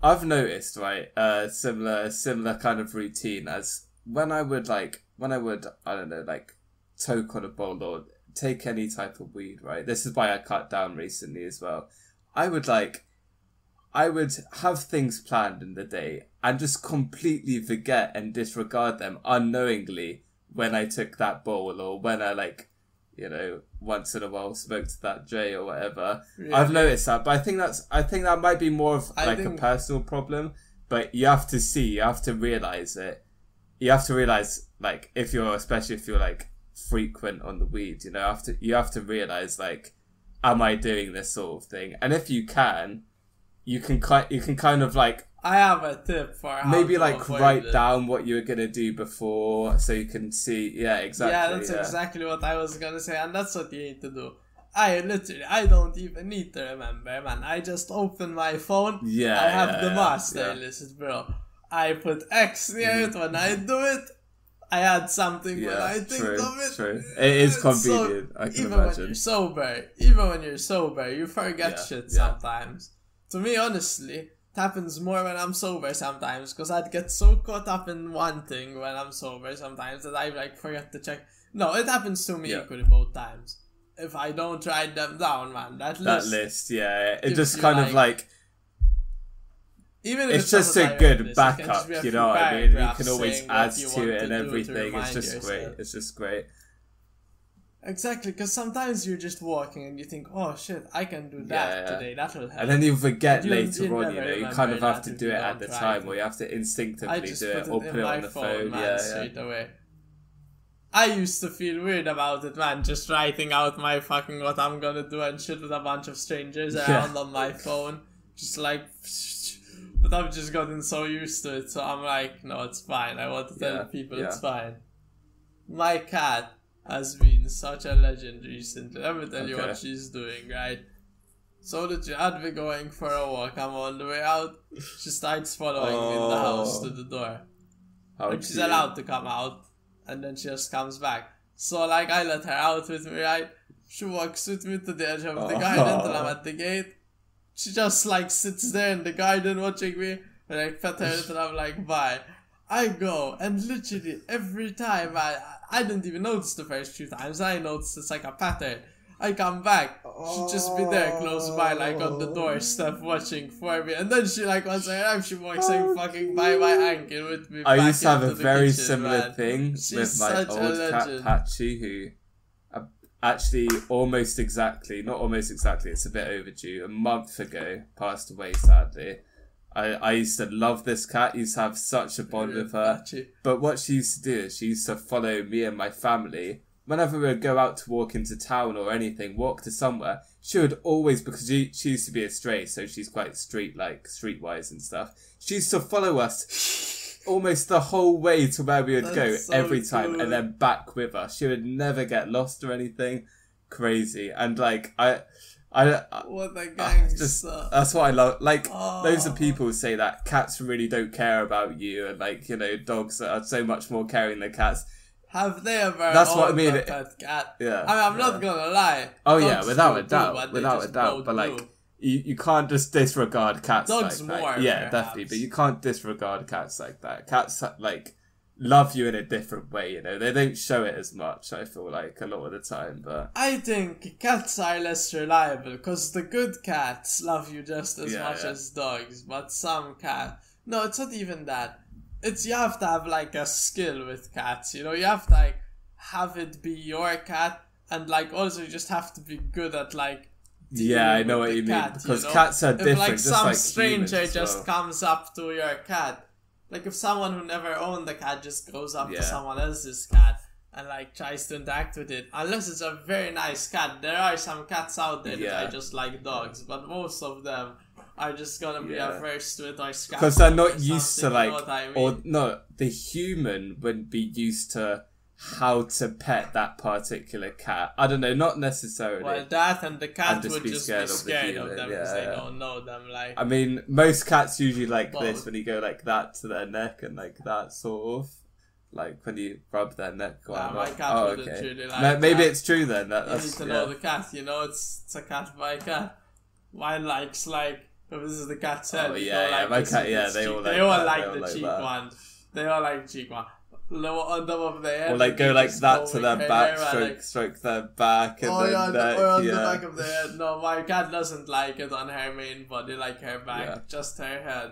Speaker 1: I've noticed, right, a similar similar kind of routine as when I would like when I would I don't know like toke on a bowl or take any type of weed, right? This is why I cut down recently as well. I would like I would have things planned in the day and just completely forget and disregard them unknowingly when I took that bowl or when I like you know, once in a while smoked that J or whatever.
Speaker 2: Yeah.
Speaker 1: I've noticed that, but I think that's I think that might be more of like a personal problem. But you have to see, you have to realize it. You have to realize, like, if you're, especially if you're like frequent on the weed, you know, after you have to realize, like, am I doing this sort of thing? And if you can, you can kind, you can kind of like
Speaker 2: I have a tip for how
Speaker 1: maybe like write
Speaker 2: it.
Speaker 1: down what you were gonna do before, so you can see. Yeah, exactly.
Speaker 2: Yeah, that's
Speaker 1: yeah.
Speaker 2: exactly what I was gonna say, and that's what you need to do. I literally, I don't even need to remember, man. I just open my phone.
Speaker 1: Yeah,
Speaker 2: I have
Speaker 1: yeah,
Speaker 2: the master
Speaker 1: yeah.
Speaker 2: list, bro. I put X near it mm-hmm. when I do it. I add something when I think
Speaker 1: true,
Speaker 2: of it.
Speaker 1: True. It is
Speaker 2: It's so-
Speaker 1: convenient. I can
Speaker 2: even when
Speaker 1: imagine.
Speaker 2: you're sober, even when you're sober, you forget
Speaker 1: Yeah,
Speaker 2: shit
Speaker 1: yeah.
Speaker 2: sometimes. To me, honestly, it happens more when I'm sober sometimes because I'd get so caught up in one thing when I'm sober sometimes that I like forget to check. No, it happens to me
Speaker 1: Yeah.
Speaker 2: equally both times. If I don't write them down, man, that list.
Speaker 1: That
Speaker 2: list,
Speaker 1: yeah. It just kind of
Speaker 2: like,
Speaker 1: like
Speaker 2: even if
Speaker 1: it's just a good
Speaker 2: list,
Speaker 1: backup, you know what I mean? You can always add to it and everything. It's just great. It's just great.
Speaker 2: Exactly, because sometimes you're just walking and you think, "Oh shit, I can do that
Speaker 1: Yeah, yeah.
Speaker 2: today. That will help."
Speaker 1: And then you forget
Speaker 2: You-
Speaker 1: later
Speaker 2: you
Speaker 1: on, you know, you kind of have to do it at the
Speaker 2: try
Speaker 1: time, or you have to instinctively do it, or put it on the
Speaker 2: phone,
Speaker 1: phone.
Speaker 2: man,
Speaker 1: Yeah, yeah.
Speaker 2: straight away. I used to feel weird about it, man, just writing out my fucking what I'm gonna do and shit with a bunch of strangers around on my phone. Just like, but I've just gotten so used to it, so I'm like, no, it's fine. I want to tell people it's fine. My cat has been such a legend recently. Let me tell you what she's doing, right? So that you had me going for a walk. I'm on the way out. She starts following me in the house
Speaker 1: Oh.
Speaker 2: to the door.
Speaker 1: How
Speaker 2: And she's allowed to come out, and then she just comes back. So like I let her out with me, right? She walks with me to the edge of the
Speaker 1: Oh.
Speaker 2: garden till I'm oh. at the gate. She just like sits there in the garden watching me, and I pet her and I'm like, bye. I go and literally every time I I didn't even notice the first few times. I noticed it's like a pattern. I come back, she'd just be there close by, like on the doorstep, watching for me. And then she like once I arrive, she walks like fucking by my ankle with me.
Speaker 1: I used to have a very
Speaker 2: kitchen,
Speaker 1: similar
Speaker 2: man.
Speaker 1: thing
Speaker 2: She's
Speaker 1: with my old cat. Patchy, who uh, actually almost exactly, not almost exactly, it's a bit overdue, a month ago passed away sadly. I, I used to love this cat, used to have such a bond with her. But what she used to do is she used to follow me and my family. Whenever we would go out to walk into town or anything, walk to somewhere, she would always, because she, she used to be a stray, so she's quite street like, streetwise and stuff. She used to follow us almost the whole way to where we would go
Speaker 2: so
Speaker 1: every time
Speaker 2: cool.
Speaker 1: and then back with us. She would never get lost or anything. Crazy. And like, I, I, I
Speaker 2: What
Speaker 1: just that's what I love. Like
Speaker 2: Oh.
Speaker 1: loads of people say that cats really don't care about you, and like you know, dogs are so much more caring than cats.
Speaker 2: Have they ever
Speaker 1: That's what I mean, it-
Speaker 2: cat?
Speaker 1: Yeah,
Speaker 2: I mean, I'm
Speaker 1: yeah.
Speaker 2: not gonna lie.
Speaker 1: Oh yeah, without a doubt, without a doubt. But like,
Speaker 2: do.
Speaker 1: you, you can't just disregard cats
Speaker 2: Dogs
Speaker 1: like that.
Speaker 2: more,
Speaker 1: Yeah,
Speaker 2: perhaps.
Speaker 1: definitely. But you can't disregard cats like that. Cats like love you in a different way. You know, they don't show it as much. I feel like a lot of the time, but
Speaker 2: I think cats are less reliable because the good cats love you just as
Speaker 1: Yeah,
Speaker 2: much
Speaker 1: yeah.
Speaker 2: as dogs, but some cat. No, it's not even that. It's you have to have like a skill with cats. You know, you have to like have it be your cat, and like also you just have to be good at like.
Speaker 1: yeah, I know what you mean
Speaker 2: cat,
Speaker 1: because
Speaker 2: know?
Speaker 1: cats are
Speaker 2: if
Speaker 1: different.
Speaker 2: like some
Speaker 1: like
Speaker 2: stranger just
Speaker 1: well.
Speaker 2: comes up to your cat like if someone who never owned a cat just goes up
Speaker 1: Yeah.
Speaker 2: to someone else's cat and like tries to interact with it unless it's a very nice cat there are some cats out there that
Speaker 1: Yeah.
Speaker 2: are just like dogs but most of them are just gonna be
Speaker 1: Yeah.
Speaker 2: averse to it or
Speaker 1: because they're not used to like
Speaker 2: you know what I mean?
Speaker 1: or no the human wouldn't be used to how to pet that particular cat i don't know not necessarily
Speaker 2: well that and the cat
Speaker 1: just
Speaker 2: would
Speaker 1: be
Speaker 2: just
Speaker 1: scared
Speaker 2: be
Speaker 1: of the
Speaker 2: scared of them
Speaker 1: yeah,
Speaker 2: because they
Speaker 1: yeah.
Speaker 2: Oh, don't know them like
Speaker 1: i mean most cats usually like this when you go like that to their neck and like that sort of like when you rub their neck
Speaker 2: Nah, my cat
Speaker 1: oh,
Speaker 2: wouldn't
Speaker 1: okay.
Speaker 2: really like
Speaker 1: Ma- maybe
Speaker 2: that.
Speaker 1: it's true then that,
Speaker 2: you need to
Speaker 1: yeah.
Speaker 2: know the cat, you know, it's it's a cat by cat. Mine likes like But this is the cat's head.
Speaker 1: Oh, yeah, yeah,
Speaker 2: like
Speaker 1: my cat- yeah, they
Speaker 2: cheek.
Speaker 1: all
Speaker 2: they
Speaker 1: like
Speaker 2: all
Speaker 1: that,
Speaker 2: like
Speaker 1: they all
Speaker 2: the
Speaker 1: like
Speaker 2: cheek
Speaker 1: that.
Speaker 2: one. They all like cheek one. Low on top of their head.
Speaker 1: Or like
Speaker 2: they
Speaker 1: go like that to their back, stroke,
Speaker 2: like,
Speaker 1: stroke their back, and
Speaker 2: Oh
Speaker 1: then
Speaker 2: yeah,
Speaker 1: neck,
Speaker 2: or on
Speaker 1: yeah.
Speaker 2: the back of their head. No, my cat doesn't like it on her main body, like her back,
Speaker 1: Yeah.
Speaker 2: just her head,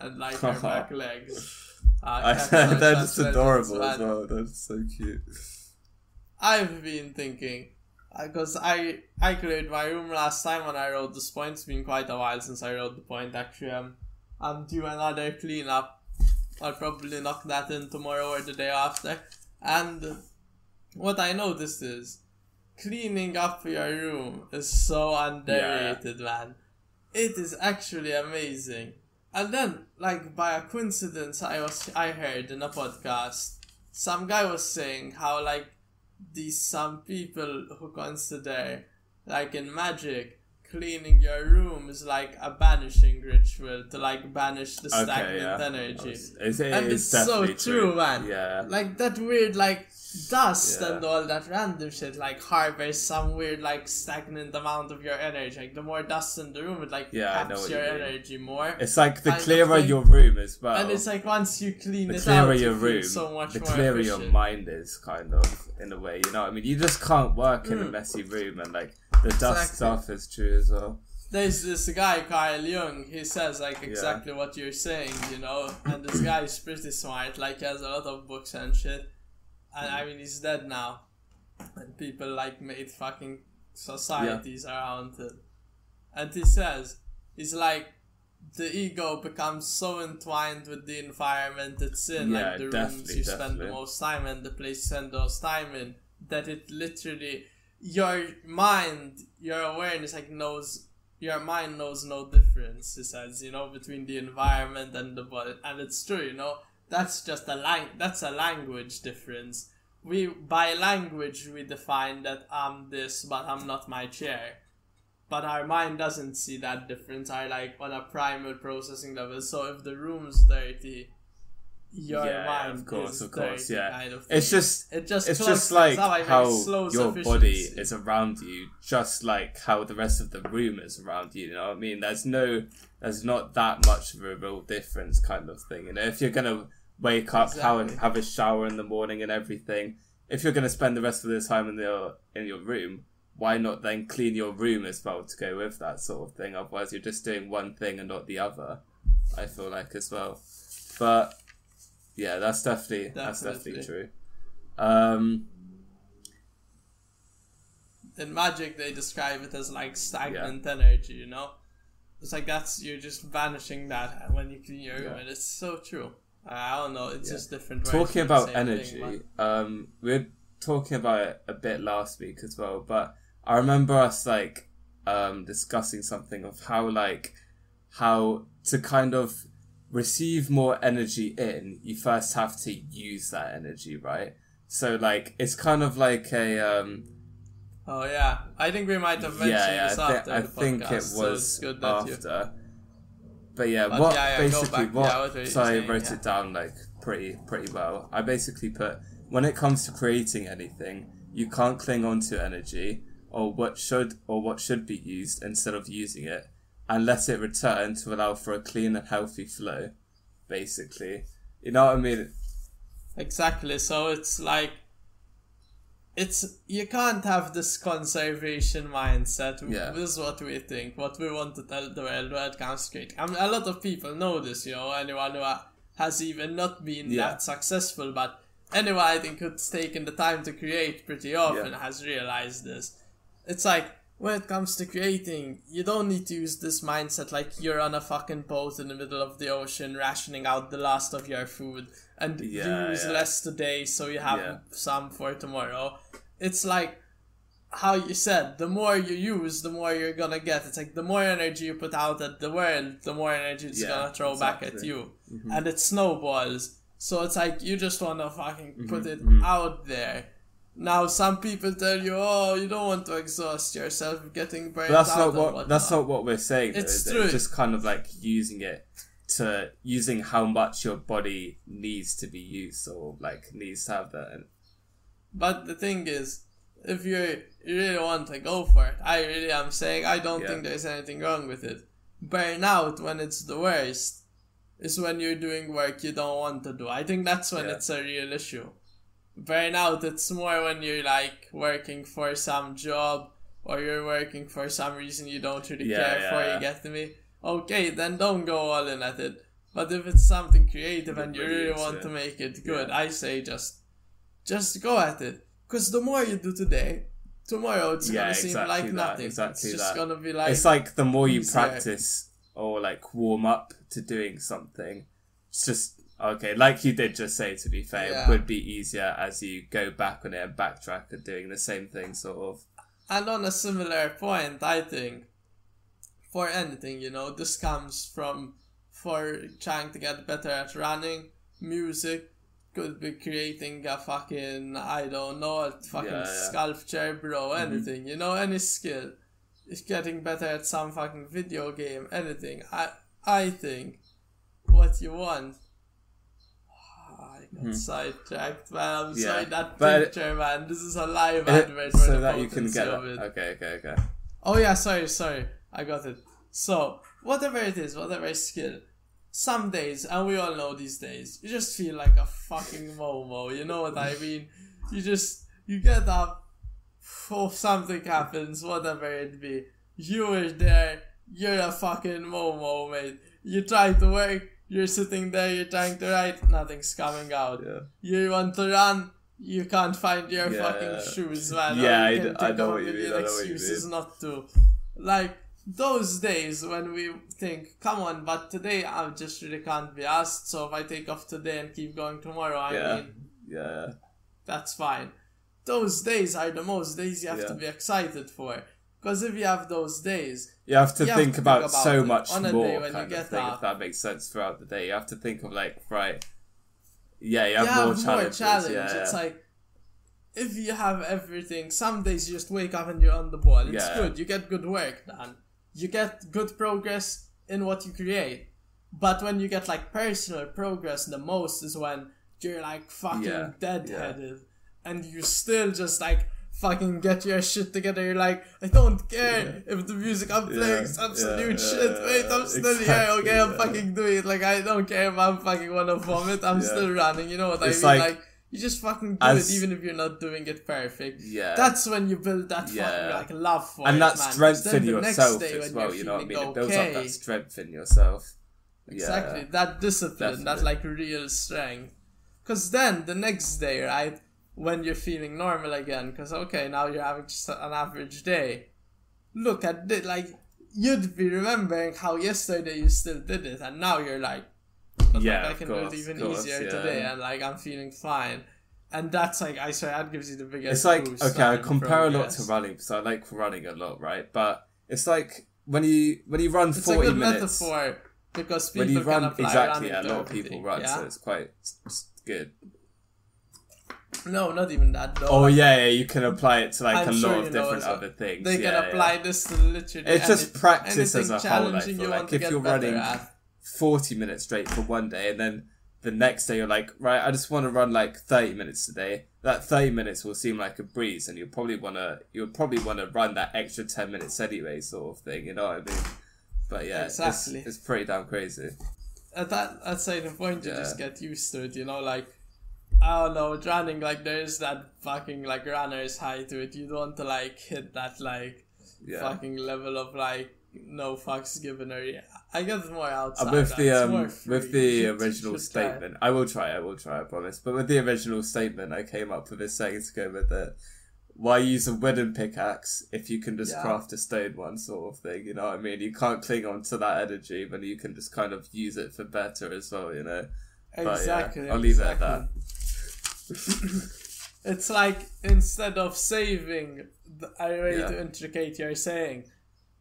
Speaker 2: and like her back legs. Uh,
Speaker 1: I, they're just adorable as well. They're so cute.
Speaker 2: I've been thinking, because I I cleared my room last time when I wrote this point. It's been quite a while since I wrote the point. Actually, I'm I'm due another cleanup. I'll probably knock that in tomorrow or the day after. And what I noticed is cleaning up your room is so underrated, man. It is actually amazing. And then, like by a coincidence, I was I heard in a podcast some guy was saying how like these some people who consider like in magic cleaning your room is like a banishing ritual to like banish the
Speaker 1: Okay,
Speaker 2: stagnant
Speaker 1: yeah.
Speaker 2: energy.
Speaker 1: It's, it
Speaker 2: And
Speaker 1: is
Speaker 2: it's so
Speaker 1: definitely
Speaker 2: true, man.
Speaker 1: Yeah.
Speaker 2: Like that weird like dust
Speaker 1: Yeah.
Speaker 2: and all that random shit like harbors some weird like stagnant amount of your energy. Like the more dust in the room it like
Speaker 1: Yeah,
Speaker 2: caps your
Speaker 1: you
Speaker 2: energy more.
Speaker 1: It's like the clearer your room as well.
Speaker 2: and it's like once you clean
Speaker 1: the
Speaker 2: it
Speaker 1: clearer
Speaker 2: out,
Speaker 1: your
Speaker 2: you
Speaker 1: room,
Speaker 2: so much
Speaker 1: the clearer your mind is, kind of in a way. You know what I mean? You just can't work in a
Speaker 2: Mm.
Speaker 1: messy room, and like the dust
Speaker 2: Exactly.
Speaker 1: stuff is true as well.
Speaker 2: There's this guy, Carl Jung, he says like exactly what you're saying, you know, and this guy is pretty smart, like he has a lot of books and shit. And I mean he's dead now. And people like made fucking societies around it. And he says, he's like the ego becomes so entwined with the environment it's in,
Speaker 1: Yeah,
Speaker 2: like the rooms
Speaker 1: definitely,
Speaker 2: you spend the most time in, the place you spend the most time in, that it literally your mind, your awareness like knows your mind knows no difference, he says, you know, between the environment and the body and it's true, you know. That's just a lang that's a language difference. We by language we define that I'm this but I'm not my chair. But our mind doesn't see that difference. I like on a primal processing level. So if the room's dirty, your
Speaker 1: Yeah, of course, of course, yeah. It's just
Speaker 2: it just
Speaker 1: it's just like how
Speaker 2: slow
Speaker 1: your body is around you, just like how the rest of the room is around you. You know what I mean? There's no, there's not that much of a real difference, kind of thing. You know, if you're gonna wake up,
Speaker 2: Exactly.
Speaker 1: have have a shower in the morning and everything, if you're gonna spend the rest of the time in your in your room, why not then clean your room as well to go with that sort of thing? Otherwise, you're just doing one thing and not the other. I feel like as well, but yeah, that's definitely, that's definitely
Speaker 2: Definitely.
Speaker 1: true. Um,
Speaker 2: in magic they describe it as like stagnant energy you know it's like that's you're just vanishing that when you clean your room
Speaker 1: Yeah.
Speaker 2: and it's so true i don't know it's
Speaker 1: Yeah.
Speaker 2: just different
Speaker 1: talking about energy,
Speaker 2: thing,
Speaker 1: um, we are talking about it a bit last week as well, but I remember us like um, discussing something of how like how to kind of receive more energy in, you first have to use that energy, right? So like it's kind of like a um,
Speaker 2: oh yeah i think we might have mentioned
Speaker 1: yeah, yeah,
Speaker 2: this
Speaker 1: I,
Speaker 2: after
Speaker 1: I
Speaker 2: the
Speaker 1: think
Speaker 2: podcast,
Speaker 1: it
Speaker 2: so
Speaker 1: was
Speaker 2: it's good that you
Speaker 1: after. But yeah,
Speaker 2: But
Speaker 1: what
Speaker 2: yeah, yeah,
Speaker 1: basically what?
Speaker 2: What
Speaker 1: so I wrote it down like pretty pretty well. I basically put when it comes to creating anything, you can't cling on to energy or what should or what should be used instead of using it, and let it return to allow for a clean and healthy flow. Basically, you know what I mean?
Speaker 2: Exactly. So it's like it's you can't have this conservation mindset.
Speaker 1: Yeah.
Speaker 2: This is what we think. What we want to tell the world when it comes to creating. I mean, a lot of people know this. You know, anyone who has even not been
Speaker 1: Yeah.
Speaker 2: that successful, but anyone I think who's taken the time to create pretty often
Speaker 1: Yeah.
Speaker 2: has realized this. It's like when it comes to creating, you don't need to use this mindset like you're on a fucking boat in the middle of the ocean, rationing out the last of your food, and
Speaker 1: Yeah,
Speaker 2: use
Speaker 1: yeah.
Speaker 2: less today so you have
Speaker 1: Yeah.
Speaker 2: some for tomorrow. It's like how you said, the more you use, the more you're gonna get. It's like the more energy you put out at the world, the more energy it's gonna throw back at
Speaker 1: exactly.
Speaker 2: you. And it snowballs. So it's like you just wanna fucking put it
Speaker 1: mhm.
Speaker 2: out there. Now some people tell you, oh, you don't want to exhaust yourself getting burnt
Speaker 1: But that's
Speaker 2: out.
Speaker 1: not what that's not what we're saying.
Speaker 2: It's
Speaker 1: it?
Speaker 2: true.
Speaker 1: It's just kind of like using it to using how much your body needs to be used or like needs to have that.
Speaker 2: But the thing is, if you you really want to go for it, I really am saying I don't
Speaker 1: Yeah.
Speaker 2: think there's anything wrong with it. burnout when it's the worst is when you're doing work you don't want to do. I think that's when
Speaker 1: Yeah.
Speaker 2: it's a real issue. Burnout, it's more when you're like working for some job or you're working for some reason you don't really
Speaker 1: Yeah,
Speaker 2: care for,
Speaker 1: yeah.
Speaker 2: you get to me? Okay, then don't go all in at it. But if it's something creative and you
Speaker 1: really
Speaker 2: want to make it good,
Speaker 1: Yeah.
Speaker 2: I say just just go at it. Because the more you do today, tomorrow it's
Speaker 1: Yeah,
Speaker 2: gonna seem
Speaker 1: exactly
Speaker 2: like
Speaker 1: that,
Speaker 2: nothing.
Speaker 1: exactly
Speaker 2: it's just
Speaker 1: that.
Speaker 2: gonna be like
Speaker 1: it's like the more you
Speaker 2: easier.
Speaker 1: practice or like warm up to doing something, it's just okay. Like you did just say, to be fair,
Speaker 2: Yeah.
Speaker 1: it would be easier as you go back on it and backtrack and doing the same thing, sort of.
Speaker 2: And on a similar point, I think, for anything, you know, this comes from for trying to get better at running, music, could be creating a fucking, I don't know, a fucking
Speaker 1: Yeah, Mm-hmm. yeah.
Speaker 2: sculpture, bro, anything, you know, any skill. It's getting better at some fucking video game, anything. I, I think what you want. Got sidetracked, man. I'm.
Speaker 1: Yeah,
Speaker 2: sorry, that
Speaker 1: but-
Speaker 2: picture, man. This is a live advert for
Speaker 1: so
Speaker 2: the
Speaker 1: that you can get it.
Speaker 2: it.
Speaker 1: Okay, okay, okay.
Speaker 2: Oh yeah, sorry, sorry. I got it. So, whatever it is, whatever skill, some days, and we all know these days, you just feel like a fucking Momo, you know what I mean? You just, you get up, oh, something happens, whatever it be. You were there, you're a fucking Momo, mate. You try to work, you're sitting there, you're trying to write, nothing's coming out.
Speaker 1: Yeah.
Speaker 2: You want to run, you can't find your
Speaker 1: Yeah.
Speaker 2: fucking shoes, man.
Speaker 1: Yeah, I d- I know what you mean,
Speaker 2: million
Speaker 1: I know what you
Speaker 2: excuses not to. Like those days when we think, come on, but today I just really can't be asked. So if I take off today and keep going tomorrow, I
Speaker 1: Yeah.
Speaker 2: mean
Speaker 1: Yeah.
Speaker 2: that's fine. Those days are the most days you have
Speaker 1: Yeah.
Speaker 2: to be excited for. Because if you have those days,
Speaker 1: You have to
Speaker 2: You have
Speaker 1: think
Speaker 2: to
Speaker 1: about,
Speaker 2: think about
Speaker 1: so much
Speaker 2: on a
Speaker 1: more
Speaker 2: day when you
Speaker 1: kind
Speaker 2: get
Speaker 1: of thing,
Speaker 2: up.
Speaker 1: if that makes sense throughout the day. You have to think of like, right, yeah, you have,
Speaker 2: you
Speaker 1: more
Speaker 2: have more
Speaker 1: challenges.
Speaker 2: challenge.
Speaker 1: Yeah,
Speaker 2: It's
Speaker 1: yeah.
Speaker 2: like if you have everything, some days you just wake up and you're on the ball. It's
Speaker 1: Yeah.
Speaker 2: good. You get good work done. You get good progress in what you create. But when you get like personal progress, the most is when you're like fucking
Speaker 1: Yeah,
Speaker 2: deadheaded and you still just like fucking get your shit together. You're like, I don't care if the music I'm playing is absolute
Speaker 1: yeah,
Speaker 2: shit. Wait, I'm still here.
Speaker 1: exactly,
Speaker 2: Okay, I'm fucking doing it. Like I don't care if I'm fucking wanna vomit. I'm
Speaker 1: Yeah.
Speaker 2: still running. You know what
Speaker 1: It's
Speaker 2: I mean?
Speaker 1: like-
Speaker 2: Like, you just fucking do
Speaker 1: As-
Speaker 2: it, even if you're not doing it perfect.
Speaker 1: Yeah.
Speaker 2: That's when you build that fucking like love for it,
Speaker 1: and that
Speaker 2: man. 'Cause
Speaker 1: strength in
Speaker 2: the
Speaker 1: yourself as well.
Speaker 2: you're
Speaker 1: know what I mean?
Speaker 2: feeling
Speaker 1: It builds up that strength in yourself.
Speaker 2: Exactly.
Speaker 1: Yeah.
Speaker 2: That discipline, that like real strength. Because then the next day, right, when you're feeling normal again, because okay, now you're having just an average day. Look at it, like you'd be remembering how yesterday you still did it, and now you're like,
Speaker 1: Yeah,
Speaker 2: like, I can
Speaker 1: course,
Speaker 2: do it even
Speaker 1: course,
Speaker 2: easier
Speaker 1: yeah.
Speaker 2: today, and like I'm feeling fine. And that's like I swear that gives you the biggest.
Speaker 1: It's like okay, I compare a lot to running because I like running a lot, right? But it's like when you when you run
Speaker 2: It's a
Speaker 1: forty
Speaker 2: good
Speaker 1: minutes.
Speaker 2: metaphor because people
Speaker 1: When you run exactly, yeah, a lot of people run,
Speaker 2: yeah?
Speaker 1: so it's quite it's good.
Speaker 2: No, not even that though.
Speaker 1: Oh yeah, yeah, you can apply it to like
Speaker 2: I'm
Speaker 1: a
Speaker 2: sure
Speaker 1: lot of different other things.
Speaker 2: They can apply
Speaker 1: yeah.
Speaker 2: this to literally.
Speaker 1: It's just practice as a whole. I feel like if you're running
Speaker 2: at.
Speaker 1: forty minutes straight for one day, and then the next day you're like, right, I just want to run like thirty minutes today. That thirty minutes will seem like a breeze, and you'll probably wanna you'll probably want to run that extra ten minutes anyway, sort of thing. You know what I mean? But yeah,
Speaker 2: Exactly.
Speaker 1: it's, it's pretty damn crazy.
Speaker 2: At that at certain point, you
Speaker 1: Yeah.
Speaker 2: just get used to it. You know, like I don't know, running like there's that fucking like runner's high to it. You don't want to like hit that like
Speaker 1: Yeah.
Speaker 2: fucking level of like no fucks given or yeah. I guess more outside.
Speaker 1: Uh, with the um with the original statement, I will try. I will try. I promise. But with the original statement, I came up with this saying to go with it. Why use a wooden pickaxe if you can just
Speaker 2: Yeah.
Speaker 1: craft a stone one, sort of thing? You know what I mean? You can't cling on to that energy, but you can just kind of use it for better as well. You know. But, yeah,
Speaker 2: Exactly.
Speaker 1: I'll leave it at
Speaker 2: exactly. it's like instead of saving, the, I ready
Speaker 1: Yeah.
Speaker 2: to intricate your saying.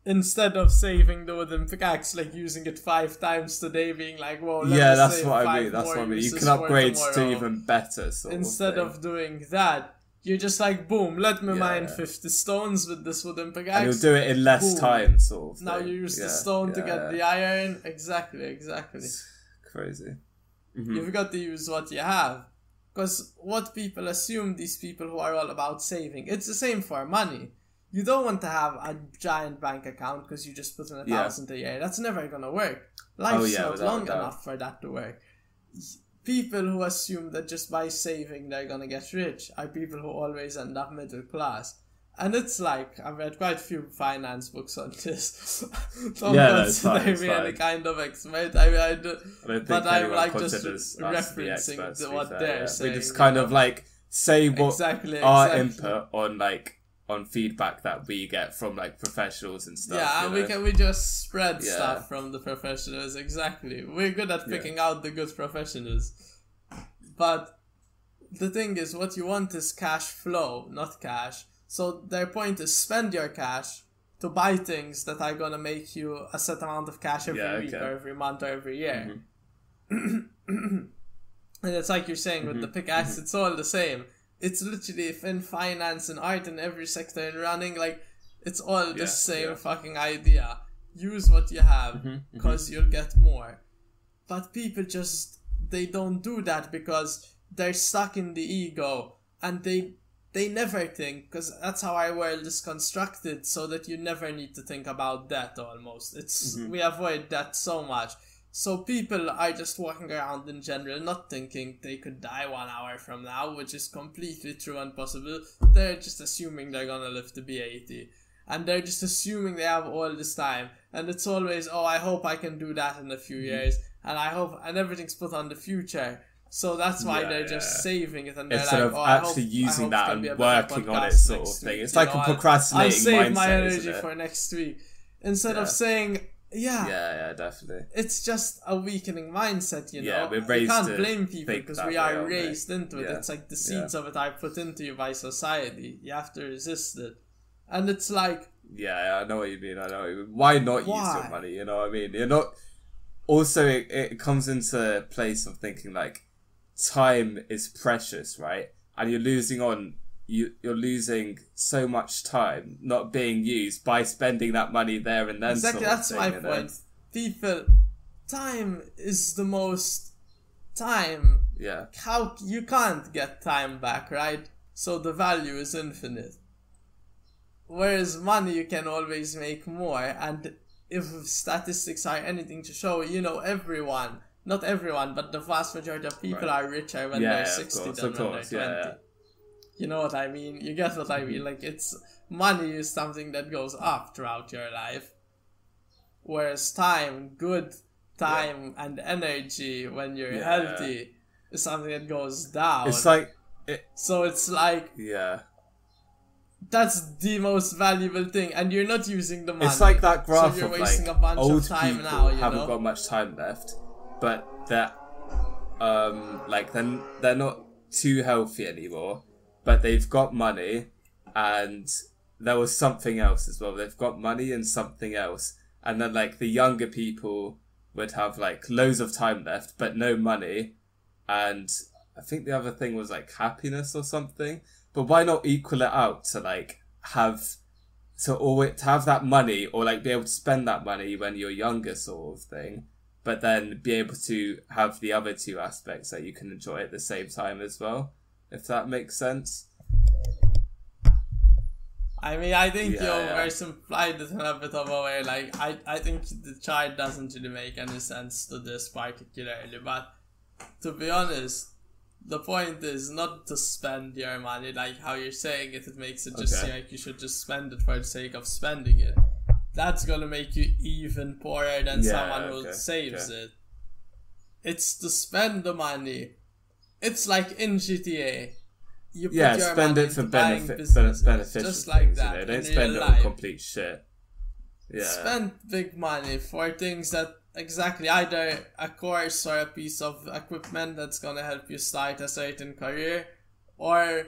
Speaker 2: Instead of saving the wooden pickaxe, like using it five times today, being like, "Whoa,
Speaker 1: yeah, that's
Speaker 2: save
Speaker 1: what I mean. That's what I mean. You can upgrade to even better. Sort
Speaker 2: Instead
Speaker 1: of,
Speaker 2: of doing that, you're just like, "Boom, let me
Speaker 1: Yeah.
Speaker 2: mine fifty stones with this wooden
Speaker 1: and you'll do it in less
Speaker 2: Boom.
Speaker 1: time, sort of.
Speaker 2: Now you use
Speaker 1: Yeah,
Speaker 2: the stone to get
Speaker 1: yeah.
Speaker 2: the iron. Exactly, exactly.
Speaker 1: crazy. Mhm.
Speaker 2: You've got to use what you have. Because what people assume, these people who are all about saving, it's the same for money. you don't want to have a giant bank account because you just put in a
Speaker 1: Yeah.
Speaker 2: thousand a year. That's never gonna work. Life's
Speaker 1: Oh, yeah,
Speaker 2: not long enough for that to work. People who assume that just by saving they're gonna get rich are people who always end up middle class. And it's like I've read quite a few finance books on this. don't
Speaker 1: Yeah, no, it's fine, it's
Speaker 2: me any
Speaker 1: fine.
Speaker 2: kind of expert. I mean, I do,
Speaker 1: I don't think
Speaker 2: but I'm like just referencing
Speaker 1: experts,
Speaker 2: the-
Speaker 1: to
Speaker 2: what
Speaker 1: fair,
Speaker 2: they're
Speaker 1: yeah.
Speaker 2: saying,
Speaker 1: We just kind of like say what
Speaker 2: exactly
Speaker 1: our
Speaker 2: exactly.
Speaker 1: input on like on feedback that we get from like professionals and stuff.
Speaker 2: Yeah, and we
Speaker 1: know?
Speaker 2: can we just spread
Speaker 1: Yeah.
Speaker 2: stuff from the professionals. Exactly, we're good at picking out the good professionals. But the thing is, what you want is cash flow, not cash. So their point is spend your cash to buy things that are gonna make you a set amount of cash every
Speaker 1: Yeah,
Speaker 2: week
Speaker 1: okay.
Speaker 2: or every month or every year.
Speaker 1: Mhm.
Speaker 2: And it's like you're saying with the pickaxe, it's all the same. It's literally if in finance and art and every sector in running, like it's all the same
Speaker 1: yeah.
Speaker 2: fucking idea. Use what you have
Speaker 1: Mhm, mhm.
Speaker 2: because you'll get more. But people just they don't do that because they're stuck in the ego and they they never think because that's how our world is constructed so that you never need to think about that almost. It's
Speaker 1: Mhm.
Speaker 2: we avoid that so much. So people are just walking around in general not thinking they could die one hour from now which is completely true and possible. They're just assuming they're gonna live to be 80 and they're just assuming they have all this time. And it's always oh i hope i can do that in a few years. And i hope and everything's put on the future so that's why
Speaker 1: Yeah,
Speaker 2: they're just
Speaker 1: yeah.
Speaker 2: saving it and they're
Speaker 1: Instead
Speaker 2: like,
Speaker 1: of
Speaker 2: oh,
Speaker 1: actually
Speaker 2: hope-
Speaker 1: using that and working on it, sort of thing.
Speaker 2: week,
Speaker 1: It's
Speaker 2: you
Speaker 1: like
Speaker 2: know,
Speaker 1: a procrastinating
Speaker 2: I'll save my energy for next week instead
Speaker 1: Yeah.
Speaker 2: of saying yeah,
Speaker 1: Yeah, yeah, definitely.
Speaker 2: it's just a weakening mindset you know
Speaker 1: Yeah, we're
Speaker 2: you can't blame people because we are
Speaker 1: aren't
Speaker 2: raised into it it's like the seeds of it are put into you by society you have to resist it and it's like
Speaker 1: Yeah, yeah, I know what you mean. I know. What you mean. Why not use
Speaker 2: Why?
Speaker 1: your money? You know what I mean? You're not. Also, it, it comes into place of thinking like time is precious, right? And you're losing on you. You're losing so much time not being used by spending that money there and then.
Speaker 2: exactly
Speaker 1: sort of
Speaker 2: that's
Speaker 1: thing,
Speaker 2: my
Speaker 1: you know?
Speaker 2: point people time is the most time
Speaker 1: Yeah,
Speaker 2: how you can't get time back, right? So the value is infinite. Whereas money you can always make more, and if statistics are anything to show, you know, everyone, not everyone, but the vast majority of people
Speaker 1: Right.
Speaker 2: are richer when
Speaker 1: Yeah,
Speaker 2: they're 60
Speaker 1: course,
Speaker 2: than when
Speaker 1: course,
Speaker 2: they're 20.
Speaker 1: yeah.
Speaker 2: You know what I mean? You get what I mean? Mm-hmm. Like, it's money is something that goes up throughout your life, whereas time, good time, and energy when you're
Speaker 1: Yeah.
Speaker 2: healthy is something that goes down.
Speaker 1: it's like it,
Speaker 2: So it's like
Speaker 1: yeah.
Speaker 2: that's the most valuable thing, and you're not using the money.
Speaker 1: It's like that graph
Speaker 2: so you're
Speaker 1: of
Speaker 2: wasting
Speaker 1: like
Speaker 2: a bunch
Speaker 1: old
Speaker 2: of time
Speaker 1: people
Speaker 2: now. You
Speaker 1: haven't
Speaker 2: know,
Speaker 1: got much time left, but that um like then they're not too healthy anymore, but they've got money, and there was something else as well. They've got money and something else, and then like the younger people would have like loads of time left but no money, and I think the other thing was like happiness or something. But why not equal it out to like have to always to have that money or like be able to spend that money when you're younger sort of thing but then be able to have the other two aspects that you can enjoy at the same time as well if that makes sense
Speaker 2: I mean, I think
Speaker 1: Yeah,
Speaker 2: you
Speaker 1: yeah.
Speaker 2: oversimplified it in a bit of a way. Like, I, I think the child doesn't really make any sense to this particularly. But to be honest, the point is not to spend your money like how you're saying it. It makes it just
Speaker 1: Okay.
Speaker 2: seem like you should just spend it for the sake of spending it. That's gonna make you even poorer than
Speaker 1: Yeah,
Speaker 2: someone who
Speaker 1: okay,
Speaker 2: saves
Speaker 1: okay.
Speaker 2: it. It's to spend the money. It's like in GTA. You put
Speaker 1: yeah
Speaker 2: your
Speaker 1: spend it for
Speaker 2: buying
Speaker 1: benefit
Speaker 2: just like that.
Speaker 1: you know? don't spend it on complete shit yeah
Speaker 2: Spend big money for things that exactly either a course or a piece of equipment that's gonna help you start a certain career, or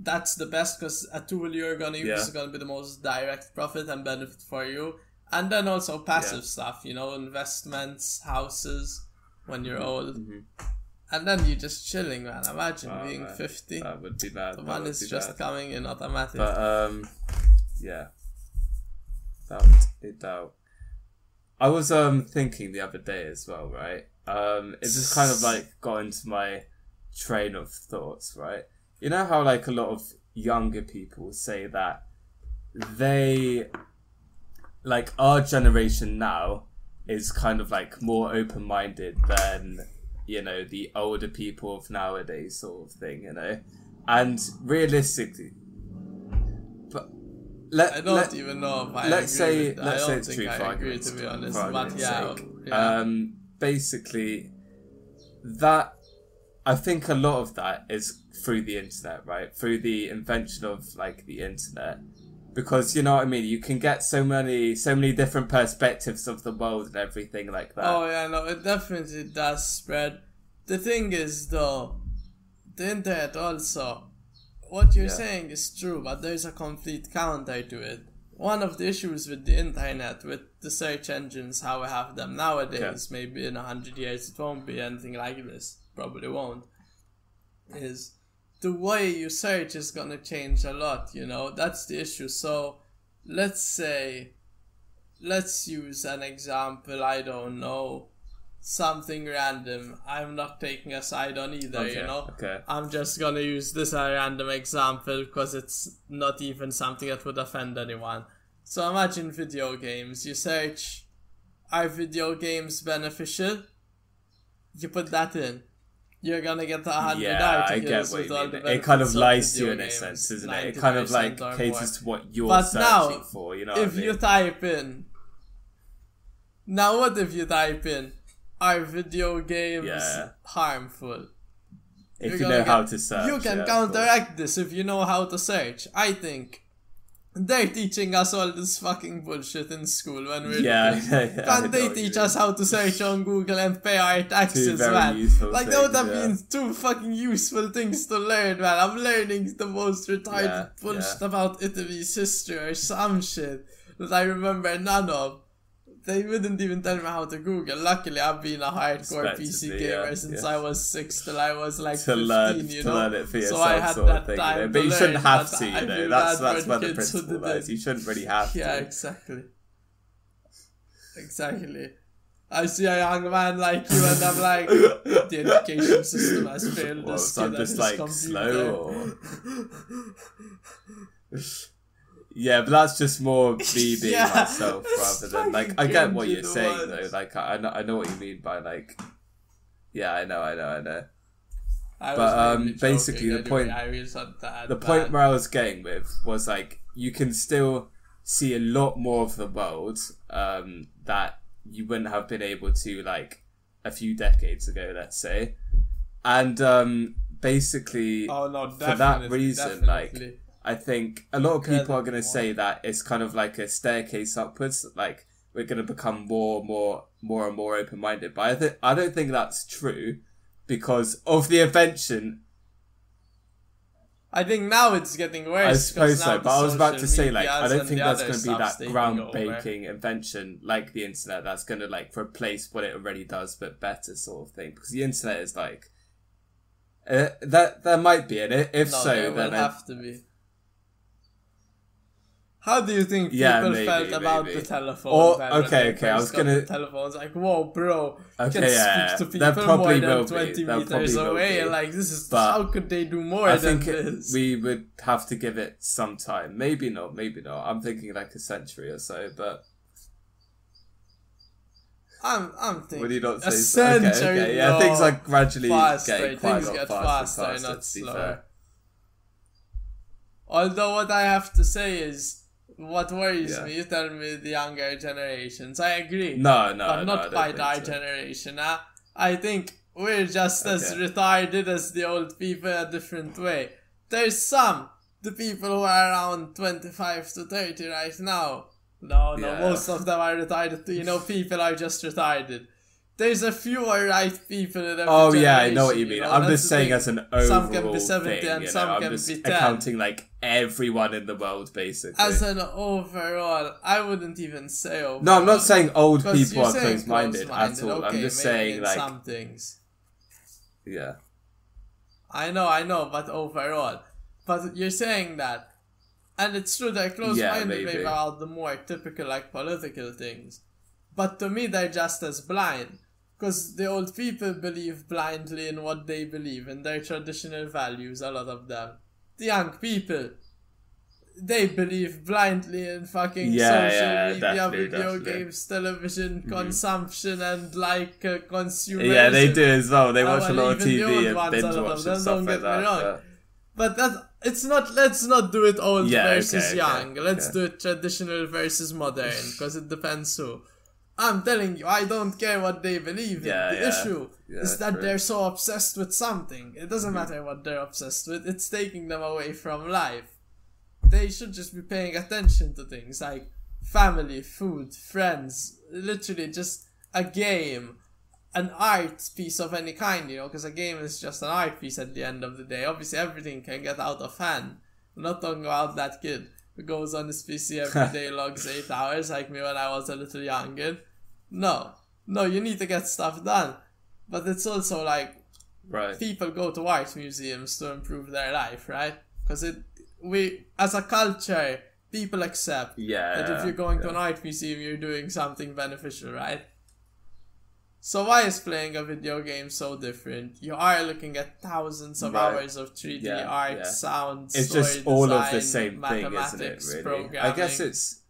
Speaker 2: that's the best because a tool you're gonna use
Speaker 1: Yeah.
Speaker 2: is gonna be the most direct profit and benefit for you. And then also passive
Speaker 1: Yeah.
Speaker 2: stuff, you know, investments, houses when you're old.
Speaker 1: Mhm.
Speaker 2: And then you're just chilling, man. Imagine
Speaker 1: Oh,
Speaker 2: being
Speaker 1: man.
Speaker 2: 50.
Speaker 1: that would be bad
Speaker 2: the
Speaker 1: that
Speaker 2: is just
Speaker 1: bad.
Speaker 2: coming in automatic.
Speaker 1: But um, yeah, that it doubt. I was um thinking the other day as well, right? Um, it just kind of like got into my train of thoughts, right? You know how like a lot of younger people say that they like our generation now is kind of like more open minded than you know the older people of nowadays sort of thing you know? And realistically but let,
Speaker 2: I don't
Speaker 1: let,
Speaker 2: even know
Speaker 1: let's say let's
Speaker 2: I
Speaker 1: say it's true
Speaker 2: I agree to be honest, but yeah, yeah.
Speaker 1: Um, basically, that I think a lot of that is through the internet, right? Through the invention of like the internet, because you know what I mean. You can get so many, so many different perspectives of the world and everything like that.
Speaker 2: Oh yeah, no, it definitely does spread. The thing is though, the internet also, what you're
Speaker 1: Yeah.
Speaker 2: saying is true, but there's a complete counter to it. One of the issues with the internet, with the search engines, how we have them nowadays, maybe in a hundred years it won't be anything like this, probably won't, is the way you search is gonna change a lot, you know? That's the issue. So, let's say, let's use an example, I don't know, something random. I'm not taking a side on either,
Speaker 1: okay,
Speaker 2: you know?
Speaker 1: okay.
Speaker 2: I'm just gonna use this a random example because it's not even something that would offend anyone. So imagine video games. You search, are video games beneficial? You put that in. You're gonna get a hundred
Speaker 1: Yeah, I get what you mean. It kind of lies to you in a sense, isn't it? It kind of like caters to what you're
Speaker 2: But
Speaker 1: searching
Speaker 2: now,
Speaker 1: for. You know,
Speaker 2: if
Speaker 1: I mean?
Speaker 2: you type in now what if you type in are video games
Speaker 1: Yeah.
Speaker 2: harmful
Speaker 1: if
Speaker 2: you're
Speaker 1: you
Speaker 2: gonna
Speaker 1: know how to search,
Speaker 2: you can
Speaker 1: yeah,
Speaker 2: counteract this if you know how to search i think they're teaching us all this fucking bullshit in school when we're
Speaker 1: Yeah, yeah, yeah,
Speaker 2: Can't they teach us how to search on Google and pay our taxes, man? Like that would have been two fucking useful things to learn, man. I'm learning the most retarded
Speaker 1: Yeah,
Speaker 2: bullshit about Italy's history or some shit that I remember none of. They wouldn't even tell me how to Google. Luckily, I've been a hardcore PC gamer
Speaker 1: yeah,
Speaker 2: since
Speaker 1: yeah.
Speaker 2: I was six till I was like
Speaker 1: to
Speaker 2: 15,
Speaker 1: learn
Speaker 2: you
Speaker 1: to
Speaker 2: know.
Speaker 1: learn it for
Speaker 2: so I had
Speaker 1: sort
Speaker 2: that
Speaker 1: of thing.
Speaker 2: time
Speaker 1: you know?
Speaker 2: to
Speaker 1: But you shouldn't have to, you know. That's that's where the principle lies. You shouldn't really have
Speaker 2: Yeah,
Speaker 1: to.
Speaker 2: Yeah, exactly. Exactly. I see a young man like you, and I'm like, the education system has failed
Speaker 1: Well,
Speaker 2: this
Speaker 1: so I'm just like slow or Yeah, but that's just more me being
Speaker 2: Yeah,
Speaker 1: myself rather than like I get what you're saying
Speaker 2: watch.
Speaker 1: though. Like I I know, I know what you mean by like Yeah, I know, I know, I know.
Speaker 2: I
Speaker 1: But, um, basically the point- The point where I was getting with was like you can still see a lot more of the world um, that you wouldn't have been able to like a few decades ago, let's say. And um, basically,
Speaker 2: Oh no,
Speaker 1: for that
Speaker 2: definitely,
Speaker 1: reason, like
Speaker 2: definitely.
Speaker 1: I think a lot of people are going to say that it's kind of like a staircase upwards. Like we're going to become more, more, more and more open minded. But I think I don't think that's true because of the invention.
Speaker 2: I think now it's getting worse.
Speaker 1: I suppose so, but I was about to say like I don't think there's going to be that groundbreaking invention like the internet that's going to like replace what it already does but better sort of thing because the internet is like. Uh, that there might be, and i- if
Speaker 2: No,
Speaker 1: so, then I,
Speaker 2: have to be. How do you think people
Speaker 1: Yeah, maybe,
Speaker 2: felt about
Speaker 1: maybe.
Speaker 2: the telephone?
Speaker 1: Or-
Speaker 2: oh,
Speaker 1: okay, okay, I was gonna-
Speaker 2: telephones like, whoa, bro, you
Speaker 1: Okay,
Speaker 2: can
Speaker 1: yeah,
Speaker 2: speak to people
Speaker 1: probably
Speaker 2: more than twenty
Speaker 1: there
Speaker 2: meters away.
Speaker 1: be.
Speaker 2: Like this is
Speaker 1: But
Speaker 2: how could they do more
Speaker 1: I
Speaker 2: than
Speaker 1: think
Speaker 2: this?
Speaker 1: we would have to give it some time. Maybe not, maybe not. I'm thinking like a century or so, but
Speaker 2: I'm, I'm thinking
Speaker 1: would you not
Speaker 2: a
Speaker 1: say so? Okay,
Speaker 2: century.
Speaker 1: okay. Yeah,
Speaker 2: no.
Speaker 1: things are gradually
Speaker 2: faster.
Speaker 1: getting quite
Speaker 2: Things
Speaker 1: a
Speaker 2: get
Speaker 1: faster,
Speaker 2: faster,
Speaker 1: and faster,
Speaker 2: not
Speaker 1: be
Speaker 2: slower. Although what I have to say is, what worries
Speaker 1: Yeah.
Speaker 2: me, you tell me the younger generations. I agree.
Speaker 1: No, no,
Speaker 2: but not by
Speaker 1: think
Speaker 2: our
Speaker 1: so.
Speaker 2: generation. Huh? I think we're just as
Speaker 1: Okay.
Speaker 2: retarded as the old people a different way. There's some, the people who are around 25 to 30 right now. No, no,
Speaker 1: Yeah.
Speaker 2: most of them are retarded too. You know, people are just retarded. There's a few alright people in every
Speaker 1: Oh yeah, I know what you mean.
Speaker 2: know,
Speaker 1: I'm
Speaker 2: that's
Speaker 1: just saying
Speaker 2: thing.
Speaker 1: as an overall
Speaker 2: Some can be 70
Speaker 1: thing,
Speaker 2: and
Speaker 1: you know?
Speaker 2: some
Speaker 1: I'm
Speaker 2: can
Speaker 1: just
Speaker 2: be 10.
Speaker 1: accounting like everyone in the world basically.
Speaker 2: As an overall, I wouldn't even say overall.
Speaker 1: no, I'm not saying old people are closed-minded at all. I'm just saying
Speaker 2: in
Speaker 1: like
Speaker 2: some things.
Speaker 1: yeah.
Speaker 2: I know, I know, but overall. But you're saying that. And it's true they're close
Speaker 1: Yeah,
Speaker 2: minded
Speaker 1: maybe.
Speaker 2: maybe about the more typical like political things. But to me they're just as blind. Because the old people believe blindly in what they believe, in their traditional values, a lot of them. The young people they believe blindly in fucking
Speaker 1: Yeah,
Speaker 2: social
Speaker 1: yeah,
Speaker 2: media,
Speaker 1: definitely,
Speaker 2: video
Speaker 1: definitely. Mm-hmm.
Speaker 2: games, television consumption, and like uh, consumerism.
Speaker 1: Yeah, they do as well. They
Speaker 2: Oh,
Speaker 1: watch a
Speaker 2: well,
Speaker 1: lot of TV and binge
Speaker 2: a lot of
Speaker 1: watch and stuff
Speaker 2: don't
Speaker 1: like
Speaker 2: get me
Speaker 1: that.
Speaker 2: wrong.
Speaker 1: but-
Speaker 2: But that it's not. Let's not do it old
Speaker 1: Yeah,
Speaker 2: versus
Speaker 1: okay,
Speaker 2: young. Let's
Speaker 1: okay.
Speaker 2: do it traditional versus modern because it depends who. I'm telling you, I don't care what they believe
Speaker 1: Yeah,
Speaker 2: in. The
Speaker 1: yeah.
Speaker 2: issue
Speaker 1: Yeah,
Speaker 2: is that
Speaker 1: true.
Speaker 2: they're so obsessed with something. It doesn't mm-hmm. matter what they're obsessed with. It's taking them away from life. They should just be paying attention to things like family, food, friends, literally just a game, an art piece of any kind, you know, because a game is just an art piece at the end of the day. Obviously, everything can get out of hand. I'm not talking about that kid who goes on his PC every day, logs eight hours, like me when I was a little younger. No, no, you need to get stuff done. But it's also like
Speaker 1: Right.
Speaker 2: people go to art museums to improve their life, right? Because it, we, as a culture, people accept
Speaker 1: Yeah.
Speaker 2: that if you're going to an art museum, you're doing something beneficial, right? So why is playing a video game so different? You are looking at thousands of
Speaker 1: Right.
Speaker 2: hours of 3D
Speaker 1: Yeah,
Speaker 2: art,
Speaker 1: yeah.
Speaker 2: sound,
Speaker 1: It's
Speaker 2: story
Speaker 1: just all of the
Speaker 2: design,
Speaker 1: same thing, isn't it? Really. I guess it's.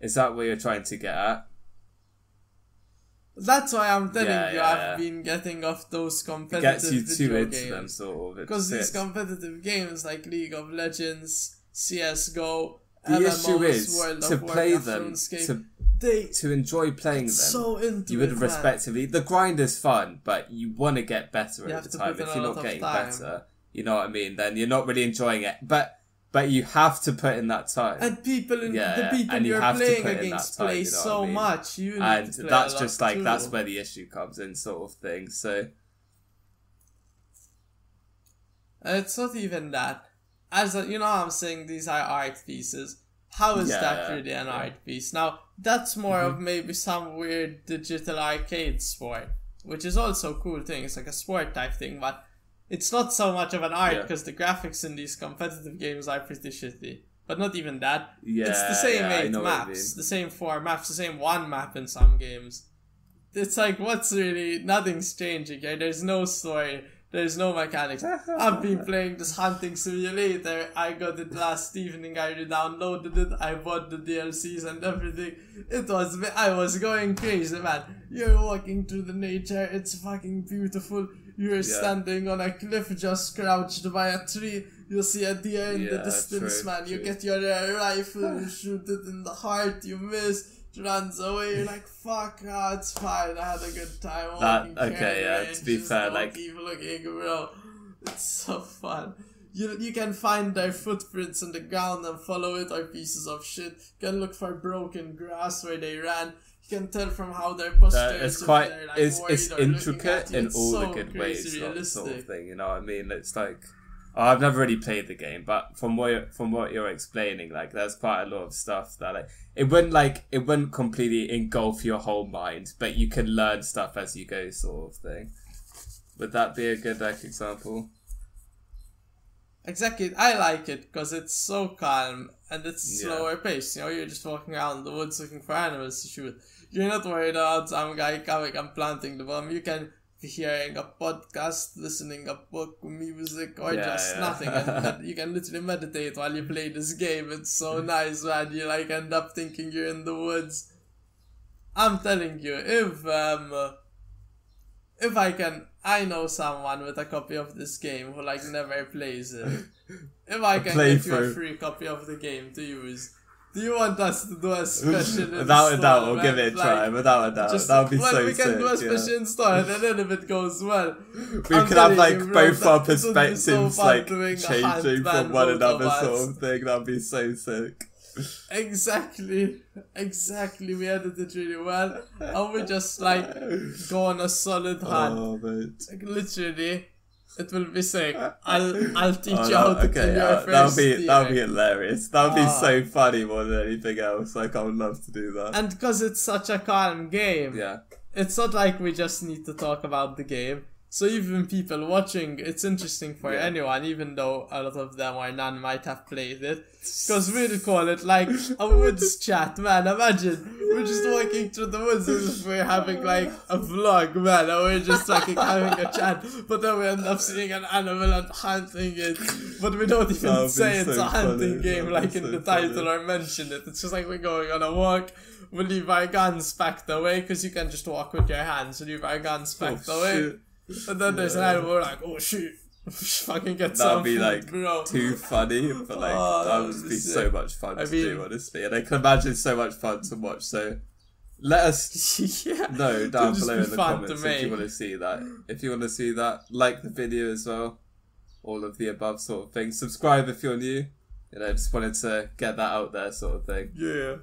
Speaker 1: Is that what you're trying to get at?
Speaker 2: That's why I'm telling
Speaker 1: Yeah,
Speaker 2: you,
Speaker 1: yeah,
Speaker 2: I've
Speaker 1: yeah.
Speaker 2: been getting off those
Speaker 1: It
Speaker 2: competitive
Speaker 1: gets you
Speaker 2: video
Speaker 1: into
Speaker 2: games.
Speaker 1: them, sort of.
Speaker 2: Because these competitive games like League of Legends, CSGO,
Speaker 1: the
Speaker 2: MMOs,
Speaker 1: issue is
Speaker 2: World
Speaker 1: to play
Speaker 2: Warcraft,
Speaker 1: them, to
Speaker 2: they
Speaker 1: to enjoy playing them.
Speaker 2: so into
Speaker 1: you
Speaker 2: it,
Speaker 1: would
Speaker 2: man.
Speaker 1: respectively. The grind is fun, but you want to get better
Speaker 2: You
Speaker 1: over time. If you're not getting better, you know what I mean. Then you're not really enjoying it. But but you have to put in that time.
Speaker 2: And people, in,
Speaker 1: Yeah,
Speaker 2: the people
Speaker 1: and you
Speaker 2: you're
Speaker 1: have to
Speaker 2: playing against
Speaker 1: time,
Speaker 2: play
Speaker 1: you know
Speaker 2: so
Speaker 1: I mean?
Speaker 2: much. You
Speaker 1: and that's just like
Speaker 2: too.
Speaker 1: that's where the issue comes in, sort of thing. So
Speaker 2: it's not even that. As a, you know, I'm saying these are art pieces. How is
Speaker 1: Yeah,
Speaker 2: that really an
Speaker 1: yeah.
Speaker 2: art piece? Now, that's more
Speaker 1: Mm-hmm.
Speaker 2: of maybe some weird digital arcade sport, which is also a cool thing. It's like a sport type thing, but it's not so much of an art
Speaker 1: Yeah.
Speaker 2: because the graphics in these competitive games are pretty shitty. But not even that.
Speaker 1: yeah,
Speaker 2: it's the same
Speaker 1: yeah,
Speaker 2: eight maps,
Speaker 1: mean.
Speaker 2: the same four maps, the same one map in some games. It's like what's really nothing's changing here. There's no story. There's no mechanics. I've been playing this hunting simulator. I got it last evening. I re-downloaded it. I bought the DLCs and everything. It was I was going crazy, man. You're walking through the nature. It's fucking beautiful. You're standing on a cliff, just crouched by a tree. You see a deer in the distance,
Speaker 1: true,
Speaker 2: man. You get your uh, rifle, you shoot it in the heart, you miss, it runs away. You're like, fuck, ah, it's fine. I had a good time.
Speaker 1: That- okay, yeah, to be fair, like-
Speaker 2: keep looking, bro. It's so fun. You, you can find their footprints in the ground and follow it or pieces of shit. You can look for broken grass where they ran. Can tell from how their postures.
Speaker 1: Uh, it's quite
Speaker 2: like,
Speaker 1: it's it's intricate in
Speaker 2: It's
Speaker 1: all
Speaker 2: so
Speaker 1: the good ways, sort, of thing. You know what I mean? It's like I've never really played the game, but from what you're, from what you're explaining, like there's quite a lot of stuff that like it wouldn't like it wouldn't completely engulf your whole mind, but you can learn stuff as you go, sort of thing. Would that be a good like example?
Speaker 2: Exactly, I like it because it's so calm and it's
Speaker 1: Yeah.
Speaker 2: slower pace. You know, you're just walking around the woods looking for animals to shoot. You're not worried about some guy coming and planting the bomb. You can be hearing a podcast, listening a book, music, or
Speaker 1: Yeah,
Speaker 2: just
Speaker 1: yeah.
Speaker 2: nothing. And you can literally meditate while you play this game. It's so nice, man. You like end up thinking you're in the woods. I'm telling you, if um, if I can, I know someone with a copy of this game who like never plays it. If I can get you a free copy of the game to use, do you want us to do a special?
Speaker 1: Without a doubt, we'll give it a
Speaker 2: Like,
Speaker 1: try. Without a doubt,
Speaker 2: just-
Speaker 1: that would be
Speaker 2: well,
Speaker 1: so
Speaker 2: we can
Speaker 1: sick.
Speaker 2: do a
Speaker 1: yeah.
Speaker 2: special install, and then if it goes well,
Speaker 1: We could have like
Speaker 2: you,
Speaker 1: both our
Speaker 2: be so
Speaker 1: perspectives like changing from one another
Speaker 2: us.
Speaker 1: sort of thing. That'd be so sick.
Speaker 2: Exactly, exactly. We edit it really well, and we just like go on a solid oh, hunt.
Speaker 1: Oh.
Speaker 2: Like, literally, it will be sick. I'll I'll teach
Speaker 1: Oh,
Speaker 2: you how
Speaker 1: no,
Speaker 2: to
Speaker 1: okay, yeah, that'll be that'll be hilarious. That'll be
Speaker 2: Ah.
Speaker 1: so funny more than anything else. Like I would love to do that.
Speaker 2: And because it's such a calm game,
Speaker 1: yeah,
Speaker 2: it's not like we just need to talk about the game. So even people watching, it's interesting for
Speaker 1: Yeah.
Speaker 2: anyone, even though a lot of them or none might have played it. Because we'll call it like a woods chat, man. Imagine we're just walking through the woods as we're having like a vlog, man, and we're just like having a chat. But then we end up seeing an animal and hunting it, but we don't even
Speaker 1: That'd be
Speaker 2: say it's
Speaker 1: so
Speaker 2: a hunting
Speaker 1: funny.
Speaker 2: game
Speaker 1: That'd
Speaker 2: like in
Speaker 1: so
Speaker 2: the title
Speaker 1: funny.
Speaker 2: or mention it. It's just like we're going on a walk. We leave our guns packed away because you can just walk with your hands. We leave our guns oh, packed
Speaker 1: Oh,
Speaker 2: away.
Speaker 1: shit.
Speaker 2: And then there's an animal, we're like, oh shoot, fucking get
Speaker 1: That'd
Speaker 2: some
Speaker 1: be like
Speaker 2: bro.
Speaker 1: too funny, but like
Speaker 2: Oh,
Speaker 1: that would be
Speaker 2: sick.
Speaker 1: so much fun
Speaker 2: I
Speaker 1: to do, honestly. And I can imagine so much fun to watch. So let us
Speaker 2: yeah.
Speaker 1: know down below
Speaker 2: be
Speaker 1: in the comments if you want to see that. If you want to see that, like the video as well. All of the above sort of thing. Subscribe if you're new. You know, just wanted to get that out there, sort of thing.
Speaker 2: Yeah.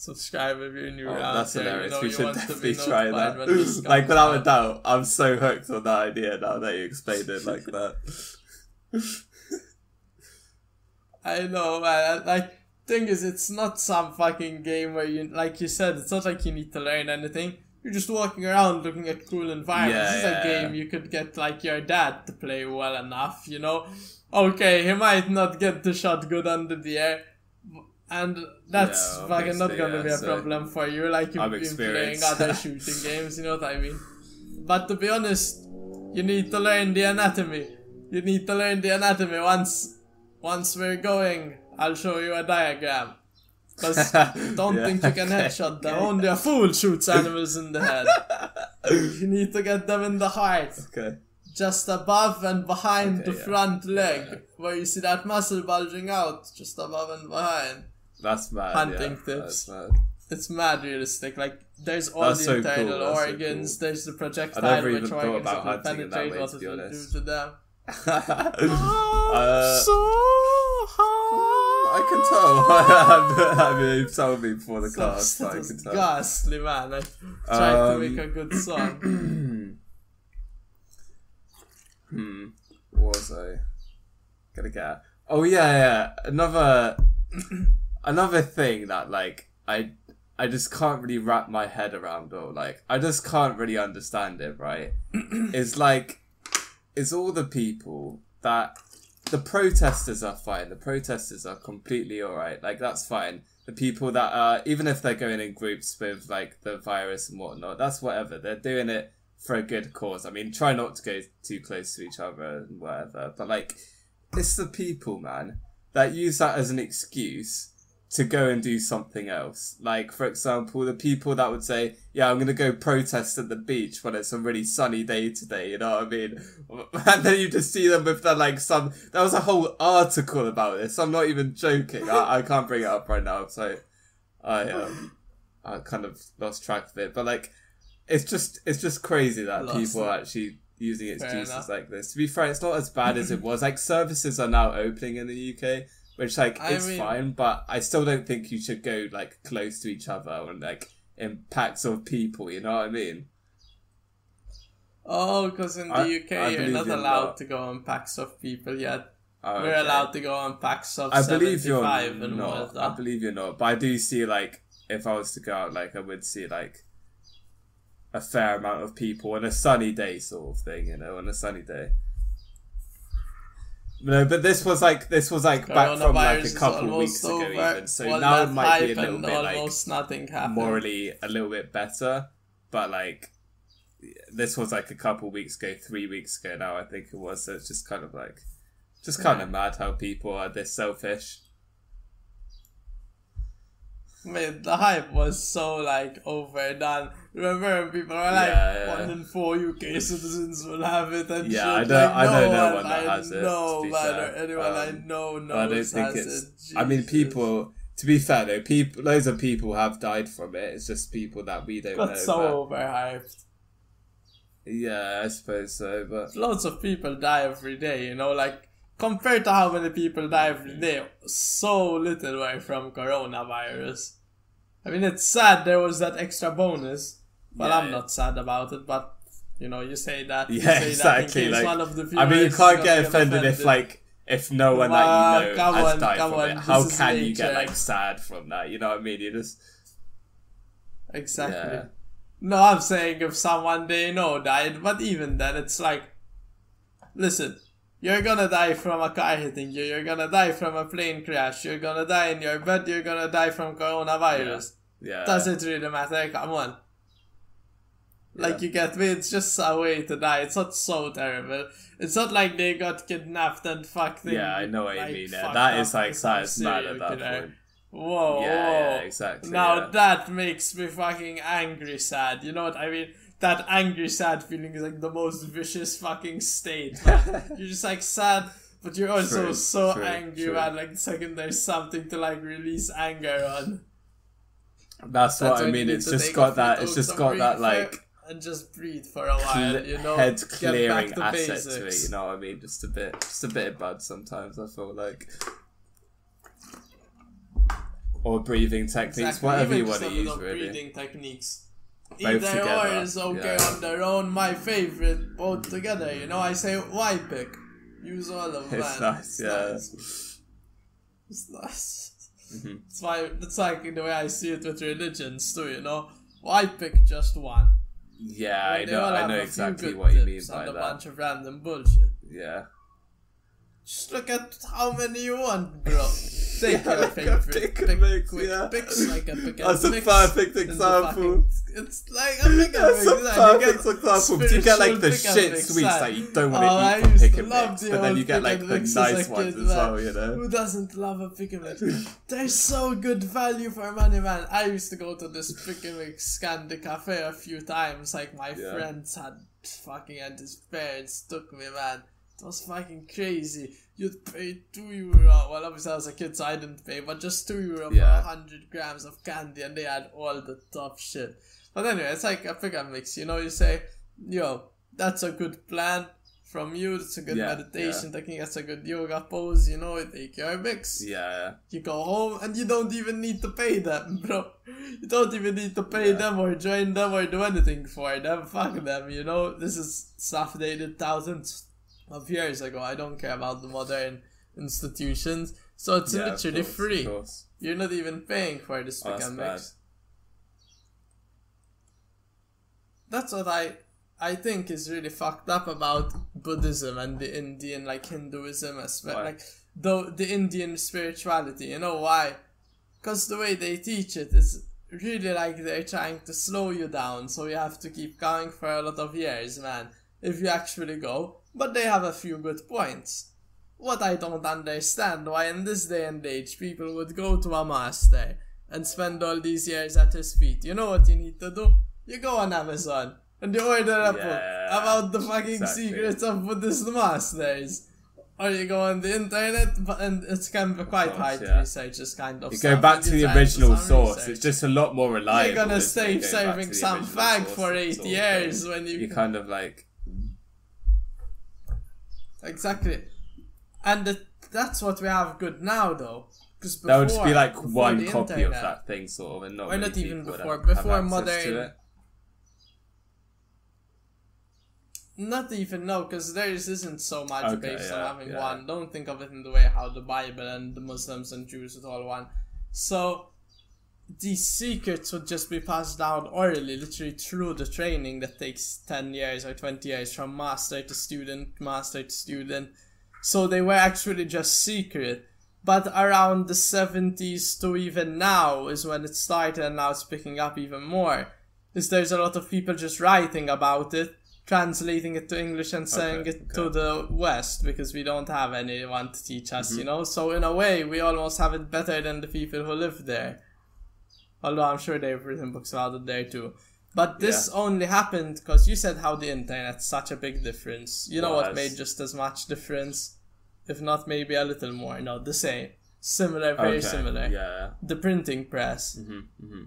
Speaker 2: Subscribe if you're new
Speaker 1: Oh,
Speaker 2: around
Speaker 1: that's hilarious.
Speaker 2: You know,
Speaker 1: we should definitely try that. like without a doubt, I'm so hooked on that idea now that you explained it like that.
Speaker 2: I know, man. Like, thing is, it's not some fucking game where you, like you said, it's not like you need to learn anything. You're just walking around looking at cool environments.
Speaker 1: Yeah,
Speaker 2: this is
Speaker 1: yeah,
Speaker 2: a game you could get like your dad to play well enough, you know. Okay, he might not get the shot good under the air, and that's
Speaker 1: Yeah,
Speaker 2: fucking not gonna
Speaker 1: yeah,
Speaker 2: be a
Speaker 1: so
Speaker 2: problem for you. Like you've been playing other shooting games, you know what I mean. But to be honest, you need to learn the anatomy. You need to learn the anatomy once once we're going. I'll show you a diagram. Because don't
Speaker 1: Yeah,
Speaker 2: think you can headshot them. Only a fool shoots animals in the head. you need to get them in the heart.
Speaker 1: okay.
Speaker 2: Just above and behind
Speaker 1: Okay,
Speaker 2: the
Speaker 1: yeah.
Speaker 2: front leg.
Speaker 1: Yeah.
Speaker 2: Where you see that muscle bulging out. Just above and behind.
Speaker 1: That's mad.
Speaker 2: Hunting
Speaker 1: yeah.
Speaker 2: tips.
Speaker 1: That's mad.
Speaker 2: It's mad realistic. Like, there's all
Speaker 1: That's
Speaker 2: the
Speaker 1: so
Speaker 2: internal
Speaker 1: cool, that's so
Speaker 2: organs,
Speaker 1: cool.
Speaker 2: there's the projectile which organs
Speaker 1: about
Speaker 2: it will
Speaker 1: hunting in
Speaker 2: penetrate,
Speaker 1: way,
Speaker 2: what
Speaker 1: to
Speaker 2: it
Speaker 1: be
Speaker 2: will
Speaker 1: honest.
Speaker 2: do to them.
Speaker 1: uh, I can tell. I mean, you've told me before the
Speaker 2: So
Speaker 1: cast, but I can tell.
Speaker 2: ghastly, man. I tried to
Speaker 1: Um,
Speaker 2: make a good song.
Speaker 1: hmm. What was I gonna get? Oh yeah, yeah. Another, another thing that like I, I just can't really wrap my head around or like I just can't really understand it. Right? is like, is all the people that the protesters are fine. The protesters are completely alright. Like that's fine. The people that are even if they're going in groups with like the virus and whatnot, that's whatever. They're doing it for a good cause. I mean, try not to go too close to each other and whatever. But like, it's the people, man, that use that as an excuse to go and do something else. Like, for example, the people that would say, "Yeah, I'm gonna go protest at the beach when it's a really sunny day today." You know what I mean? And then you just see them with the like some. There was a whole article about this. I'm not even joking. I, I can't bring it up right now, so I um, I kind of lost track of it. But like, it's just it's just crazy that
Speaker 2: Lost
Speaker 1: people
Speaker 2: it.
Speaker 1: are actually using
Speaker 2: Fair enough.
Speaker 1: like this. To be fair, it's not as bad as it was. Like services are now opening in the UK, which like
Speaker 2: I
Speaker 1: is
Speaker 2: mean-
Speaker 1: fine, but I still don't think you should go like close to each other and like in packs of people. You know what I mean?
Speaker 2: Oh, because in the
Speaker 1: I-
Speaker 2: UK
Speaker 1: I
Speaker 2: you're not allowed
Speaker 1: not.
Speaker 2: to go on packs of people yet.
Speaker 1: Oh,
Speaker 2: We're
Speaker 1: okay.
Speaker 2: allowed to go on packs of
Speaker 1: I believe you're
Speaker 2: 75 and
Speaker 1: not. I believe you're not. But I do see like if I was to go out, like I would see like a fair amount of people on a sunny day, sort of thing. You know, on a sunny day. No, but this was like this was like back from like a couple weeks ago,
Speaker 2: over.
Speaker 1: even. So
Speaker 2: All
Speaker 1: now it might be a little bit like
Speaker 2: nothing happened.
Speaker 1: morally a little bit better, but like this was like a couple weeks ago, three weeks ago now, I think it was. So it's just kind of like, just kind of mad how people are this selfish.
Speaker 2: Man, the hype was so like overdone. Remember when people are like,
Speaker 1: Yeah, yeah.
Speaker 2: one in four UK citizens will have it and
Speaker 1: Yeah,
Speaker 2: shit.
Speaker 1: I don't-
Speaker 2: like,
Speaker 1: I don't
Speaker 2: no
Speaker 1: know
Speaker 2: one
Speaker 1: one that
Speaker 2: I
Speaker 1: it,
Speaker 2: know,
Speaker 1: to be
Speaker 2: man,
Speaker 1: fair.
Speaker 2: or anyone I
Speaker 1: Um,
Speaker 2: know knows
Speaker 1: I don't think
Speaker 2: has
Speaker 1: it's.
Speaker 2: it.
Speaker 1: I mean, people. To be fair though, people, loads of people have died from it. It's just people that we don't know.
Speaker 2: got so overhyped.
Speaker 1: yeah, I suppose so. But
Speaker 2: Lots of people die every day, you know, like compared to how many people die every day, so little were from coronavirus. I mean, it's sad there was that extra bonus. Well,
Speaker 1: Yeah,
Speaker 2: I'm
Speaker 1: yeah.
Speaker 2: not sad about it, but you know, you say that.
Speaker 1: Yeah,
Speaker 2: say
Speaker 1: exactly,
Speaker 2: That
Speaker 1: like,
Speaker 2: one of the
Speaker 1: I mean, you can't get
Speaker 2: gonna
Speaker 1: offended if like if no one that you know
Speaker 2: come
Speaker 1: has
Speaker 2: on,
Speaker 1: died from
Speaker 2: on,
Speaker 1: it. How can you get like sad from that? You know what I mean? You just
Speaker 2: Exactly.
Speaker 1: yeah.
Speaker 2: No, I'm saying if someone they know died, but even then, it's like, listen, you're gonna die from a car hitting you, you're gonna die from a plane crash, you're gonna die in your bed, you're gonna die from coronavirus.
Speaker 1: Yeah.
Speaker 2: Does it really matter? Come on. Like
Speaker 1: Yeah.
Speaker 2: you get me, it's just a way to die. It's not so terrible. It's not like they got kidnapped and fucked.
Speaker 1: Yeah, I know what
Speaker 2: like,
Speaker 1: you mean. Yeah, that is like
Speaker 2: by some
Speaker 1: that is mad at that
Speaker 2: killer.
Speaker 1: point.
Speaker 2: Whoa,
Speaker 1: Yeah,
Speaker 2: whoa.
Speaker 1: yeah, exactly.
Speaker 2: Now that makes me fucking angry sad. You know what I mean? That angry sad feeling is like the most vicious fucking state. you're just like sad, but you're also
Speaker 1: True,
Speaker 2: so
Speaker 1: true,
Speaker 2: angry,
Speaker 1: true.
Speaker 2: man. Like the second there's something to like release anger on.
Speaker 1: That's,
Speaker 2: That's
Speaker 1: what I mean. It's just got that. It's just got that like
Speaker 2: and just breathe for a while. You know,
Speaker 1: head
Speaker 2: Get
Speaker 1: clearing asset
Speaker 2: basics.
Speaker 1: to it. You know what I mean? Just a bit, just a bit of bud sometimes. I feel like, or breathing techniques,
Speaker 2: Exactly.
Speaker 1: whatever
Speaker 2: Even
Speaker 1: you want to use, really.
Speaker 2: breathing techniques.
Speaker 1: Both
Speaker 2: Either
Speaker 1: together,
Speaker 2: or is okay
Speaker 1: yeah.
Speaker 2: on their own. My favorite, both together. You know, I say why pick. Use all of them.
Speaker 1: It's nice, yeah.
Speaker 2: nice. It's nice.
Speaker 1: Mhm.
Speaker 2: It's why it's like the way I see it with religions too. You know, why pick just one?
Speaker 1: Yeah, I know. I know exactly what you mean by
Speaker 2: and a
Speaker 1: that.
Speaker 2: bunch of random bullshit.
Speaker 1: Yeah.
Speaker 2: Just look at how many you want, bro. Take
Speaker 1: Yeah,
Speaker 2: your
Speaker 1: like a
Speaker 2: favorite.
Speaker 1: pick
Speaker 2: Pick,
Speaker 1: mix,
Speaker 2: quick
Speaker 1: yeah.
Speaker 2: picks like a pick
Speaker 1: That's a perfect example.
Speaker 2: it's like a pick
Speaker 1: That's a perfect example. You get like the
Speaker 2: pick
Speaker 1: shit sweets
Speaker 2: like-
Speaker 1: that you don't want
Speaker 2: Oh,
Speaker 1: to
Speaker 2: I
Speaker 1: eat from
Speaker 2: used
Speaker 1: pick
Speaker 2: to
Speaker 1: and mix,
Speaker 2: the
Speaker 1: but then you get
Speaker 2: pick
Speaker 1: like the
Speaker 2: mix as a
Speaker 1: nice ones as well. You know.
Speaker 2: Who doesn't love a pick and mix? There's so good value for money, man. I used to go to this pick and mix Scandi cafe a few times. Like my
Speaker 1: Yeah.
Speaker 2: friends had fucking and his parents took me, man. Was fucking crazy. You'd pay two euro. Well, obviously I was a kid, so I didn't pay, but just two euro
Speaker 1: Yeah.
Speaker 2: for a hundred grams of candy, and they had all the top shit. But anyway, it's like a and mix. You know, you say, "Yo, that's a good plan." From you, it's a good
Speaker 1: Yeah,
Speaker 2: meditation technique. That's a good yoga pose. You know, take your mix.
Speaker 1: Yeah.
Speaker 2: You go home and you don't even need to pay them, bro. You don't even need to pay
Speaker 1: Yeah.
Speaker 2: them or join them or do anything for them. Fuck them, you know? This is stuff they did thousands of years ago. Oh, I don't care about the modern institutions. So it's
Speaker 1: yeah,
Speaker 2: literally
Speaker 1: course,
Speaker 2: free. You're not even paying for this
Speaker 1: Oh,
Speaker 2: pick
Speaker 1: that's
Speaker 2: and mix. That's what I I think is really fucked up about Buddhism and the Indian like Hinduism as well. Like the the Indian spirituality. You know why? Because the way they teach it is really like they're trying to slow you down, so you have to keep going for a lot of years, man. If you actually go, but they have a few good points. What I don't understand why in this day and age people would go to a master and spend all these years at his feet. You know what you need to do? You go on Amazon and you order a book about the fucking
Speaker 1: exactly.
Speaker 2: secrets of Buddhist masters. Or you go on the internet, but and it can be quite
Speaker 1: course,
Speaker 2: hard to
Speaker 1: yeah.
Speaker 2: research this kind of
Speaker 1: You
Speaker 2: stuff.
Speaker 1: go back to the
Speaker 2: to
Speaker 1: original source.
Speaker 2: research.
Speaker 1: It's just a lot more reliable.
Speaker 2: You're gonna
Speaker 1: isn't it,
Speaker 2: stay
Speaker 1: going back to
Speaker 2: serving
Speaker 1: the
Speaker 2: some fag for eight years when you
Speaker 1: You kind of like
Speaker 2: Exactly. And it, that's what we have good now, though. Because
Speaker 1: that would just be like one
Speaker 2: the
Speaker 1: copy of that thing, sort of, and not
Speaker 2: Or not even before- before modern-. Not even no, because theirs isn't so much
Speaker 1: Okay,
Speaker 2: based
Speaker 1: yeah,
Speaker 2: on having
Speaker 1: yeah.
Speaker 2: one. Don't think of it in the way how the Bible and the Muslims and Jews would all one. So these secrets would just be passed down orally, literally through the training that takes ten years or twenty years from master to student, master to student. So they were actually just secret. But around the seventies to even now is when it started and now it's picking up even more. Is there's a lot of people just writing about it translating it to English and saying
Speaker 1: Okay,
Speaker 2: it
Speaker 1: okay.
Speaker 2: to the West because we don't have anyone to teach us,
Speaker 1: Mm-hmm.
Speaker 2: you know. So in a way, we almost have it better than the people who live there. Although I'm sure they've written books about it there too. But this only happened because you said how the internet's such a big difference. You know what made just as much difference, if not maybe a little more. No, the same, similar, very
Speaker 1: Okay,
Speaker 2: similar.
Speaker 1: Yeah.
Speaker 2: The printing press.
Speaker 1: hmm hmm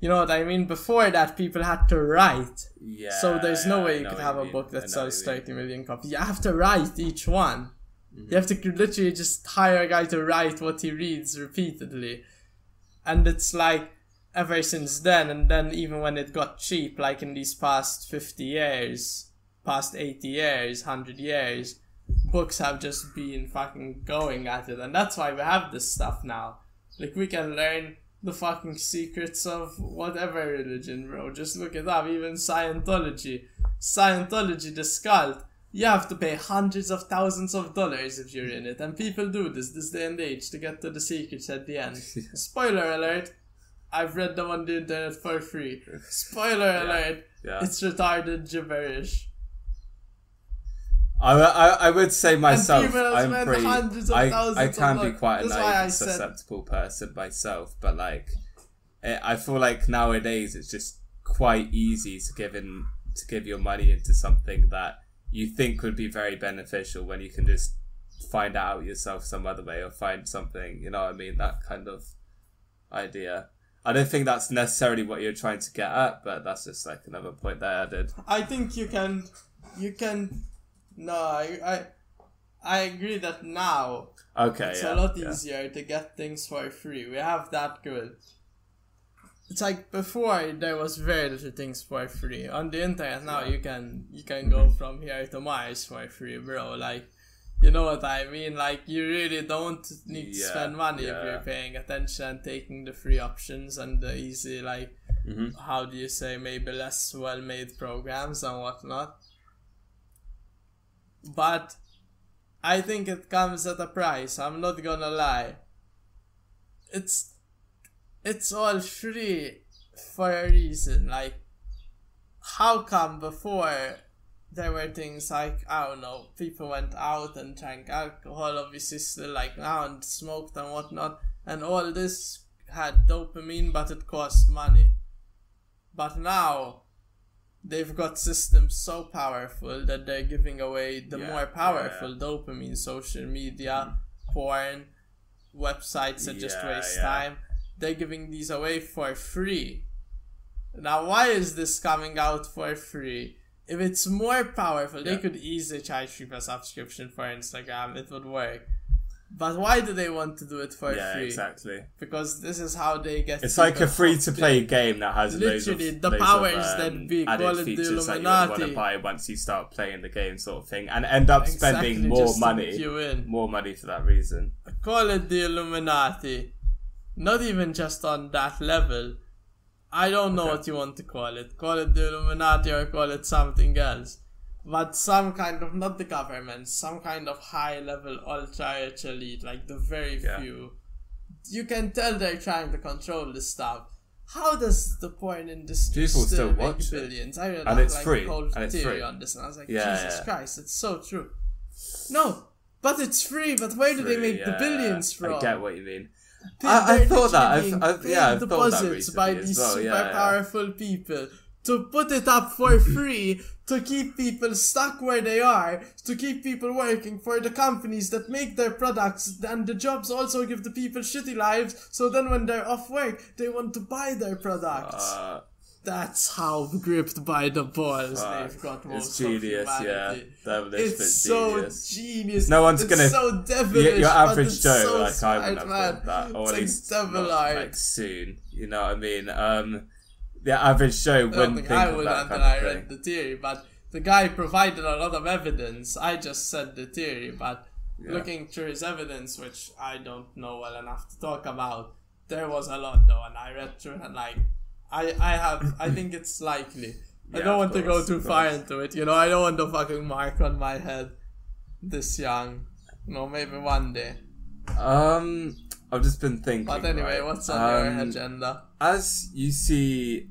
Speaker 2: You know what I mean? Before that, people had to write.
Speaker 1: Yeah.
Speaker 2: So there's no
Speaker 1: yeah,
Speaker 2: way you could have a
Speaker 1: mean.
Speaker 2: book that sells
Speaker 1: what you mean.
Speaker 2: 30 million copies. You have to write each one.
Speaker 1: Mm-hmm.
Speaker 2: You have to literally just hire a guy to write what he reads repeatedly. And it's like, ever since then, and then even when it got cheap, like in these past 50 years, past 80 years, 100 years, books have just been fucking going at it. And that's why we have this stuff now. Like, we can learn the fucking secrets of whatever religion, bro. Just look it up. Even Scientology. Scientology, the cult. You have to pay hundreds of thousands of dollars if you're in it. And people do this this day and age to get to the secrets at the end. Spoiler alert. I've read them on the internet for free. Spoiler alert,
Speaker 1: Yeah.
Speaker 2: it's retarded gibberish.
Speaker 1: I, I, I would say myself, I'm pretty. I, I can be quite a naive and
Speaker 2: said-
Speaker 1: susceptible person myself, but like, eh, I feel like nowadays it's just quite easy to give in to give your money into something that you think would be very beneficial when you can just find out yourself some other way or find something. You know what I mean? That kind of idea. I don't think that's necessarily what you're trying to get at, but that's just like another point that I added.
Speaker 2: I think you can, you can. No, I, I, I agree that now
Speaker 1: Okay,
Speaker 2: it's
Speaker 1: yeah,
Speaker 2: a lot
Speaker 1: yeah.
Speaker 2: easier to get things for free. We have that good. It's like before there was very little things for free. On the internet now you can you can go from here to Mars for free, bro. Like you know what I mean? Like you really don't need to
Speaker 1: Yeah,
Speaker 2: spend money if you're paying attention and taking the free options and the easy like
Speaker 1: Mhm.
Speaker 2: how do you say maybe less well made programs and whatnot. But I think it comes at a price. I'm not gonna lie. It's it's all free for a reason. Like how come before there were things like I don't know, people went out and drank alcohol, obviously still like now and smoked and whatnot, and all this had dopamine, but it cost money. But now they've got systems so powerful that they're giving away the
Speaker 1: Yeah,
Speaker 2: more powerful
Speaker 1: yeah.
Speaker 2: dopamine, social media, mm-hmm. porn, websites that just waste
Speaker 1: yeah.
Speaker 2: time. They're giving these away for free. Now, why is this coming out for free? If it's more powerful, they could easily charge you per subscription for Instagram. It would work. But why do they want to do it for
Speaker 1: Yeah,
Speaker 2: free?
Speaker 1: exactly.
Speaker 2: Because this is how they get.
Speaker 1: It's like a free to play game that has loads of,
Speaker 2: Literally, the powers
Speaker 1: of,
Speaker 2: that
Speaker 1: um,
Speaker 2: be,
Speaker 1: added
Speaker 2: call it the
Speaker 1: features that you want to
Speaker 2: Illuminati.
Speaker 1: buy once you start playing the game, sort of thing, and end up spending
Speaker 2: Exactly,
Speaker 1: more
Speaker 2: to hook
Speaker 1: money, more money for that reason.
Speaker 2: Call it the Illuminati. Not even just on that level. I don't know
Speaker 1: Okay.
Speaker 2: what you want to call it. Call it the Illuminati or call it something else. But some kind of, not the government, some kind of high level ultra rich elite, like the very
Speaker 1: Yeah.
Speaker 2: few. You can tell they're trying to control this stuff. How does the porn industry
Speaker 1: People
Speaker 2: still,
Speaker 1: still
Speaker 2: make
Speaker 1: watch it.
Speaker 2: billions? I read
Speaker 1: And it's
Speaker 2: like
Speaker 1: free.
Speaker 2: whole
Speaker 1: And it's
Speaker 2: theory
Speaker 1: free.
Speaker 2: on this, and I was like,
Speaker 1: Yeah,
Speaker 2: Jesus
Speaker 1: yeah.
Speaker 2: Christ, it's so true. No, but it's free. But where do they
Speaker 1: Free,
Speaker 2: make the billions from?
Speaker 1: I get what you mean.
Speaker 2: They-
Speaker 1: I- thought that. I've- I've- yeah, I've thought that
Speaker 2: deposits by these
Speaker 1: well,
Speaker 2: super
Speaker 1: yeah, yeah.
Speaker 2: powerful people to put it up for free to keep people stuck where they are, to keep people working for the companies that make their products, and the jobs also give the people shitty lives. So then, when they're off work, they want to buy their products.
Speaker 1: Uh,
Speaker 2: That's how gripped by the balls
Speaker 1: Fuck.
Speaker 2: they've got
Speaker 1: it's genius,
Speaker 2: of
Speaker 1: yeah.
Speaker 2: humanity. It's so
Speaker 1: genius.
Speaker 2: genius.
Speaker 1: No one's
Speaker 2: It's
Speaker 1: gonna-
Speaker 2: so devilish.
Speaker 1: your, your average Joe,
Speaker 2: so
Speaker 1: like I wouldn't have
Speaker 2: man.
Speaker 1: thought that, or
Speaker 2: It's
Speaker 1: at least not, like soon. You know what I mean? Um, the average Joe wouldn't
Speaker 2: think
Speaker 1: think
Speaker 2: I would
Speaker 1: that kind
Speaker 2: I read the theory, but the guy provided a lot of evidence. I just said the theory, but
Speaker 1: Yeah.
Speaker 2: looking through his evidence, which I don't know well enough to talk about, there was a lot though, and I read through it and like, I, I have, I think it's likely. I don't want to go too far into it, you know. I don't want the fucking mark on my head this young. No, maybe one day.
Speaker 1: Um, I've just been thinking.
Speaker 2: But anyway,
Speaker 1: right?
Speaker 2: what's on your
Speaker 1: Um,
Speaker 2: agenda?
Speaker 1: as you see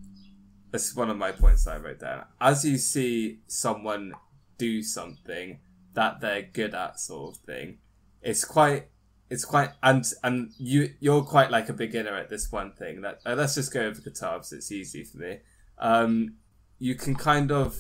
Speaker 1: this is one of my points that I wrote down. As you see someone do something that they're good at sort of thing, it's quite it's quite and and you you're quite like a beginner at this one thing. That uh, let's just go over guitar because it's easy for me. Um you can kind of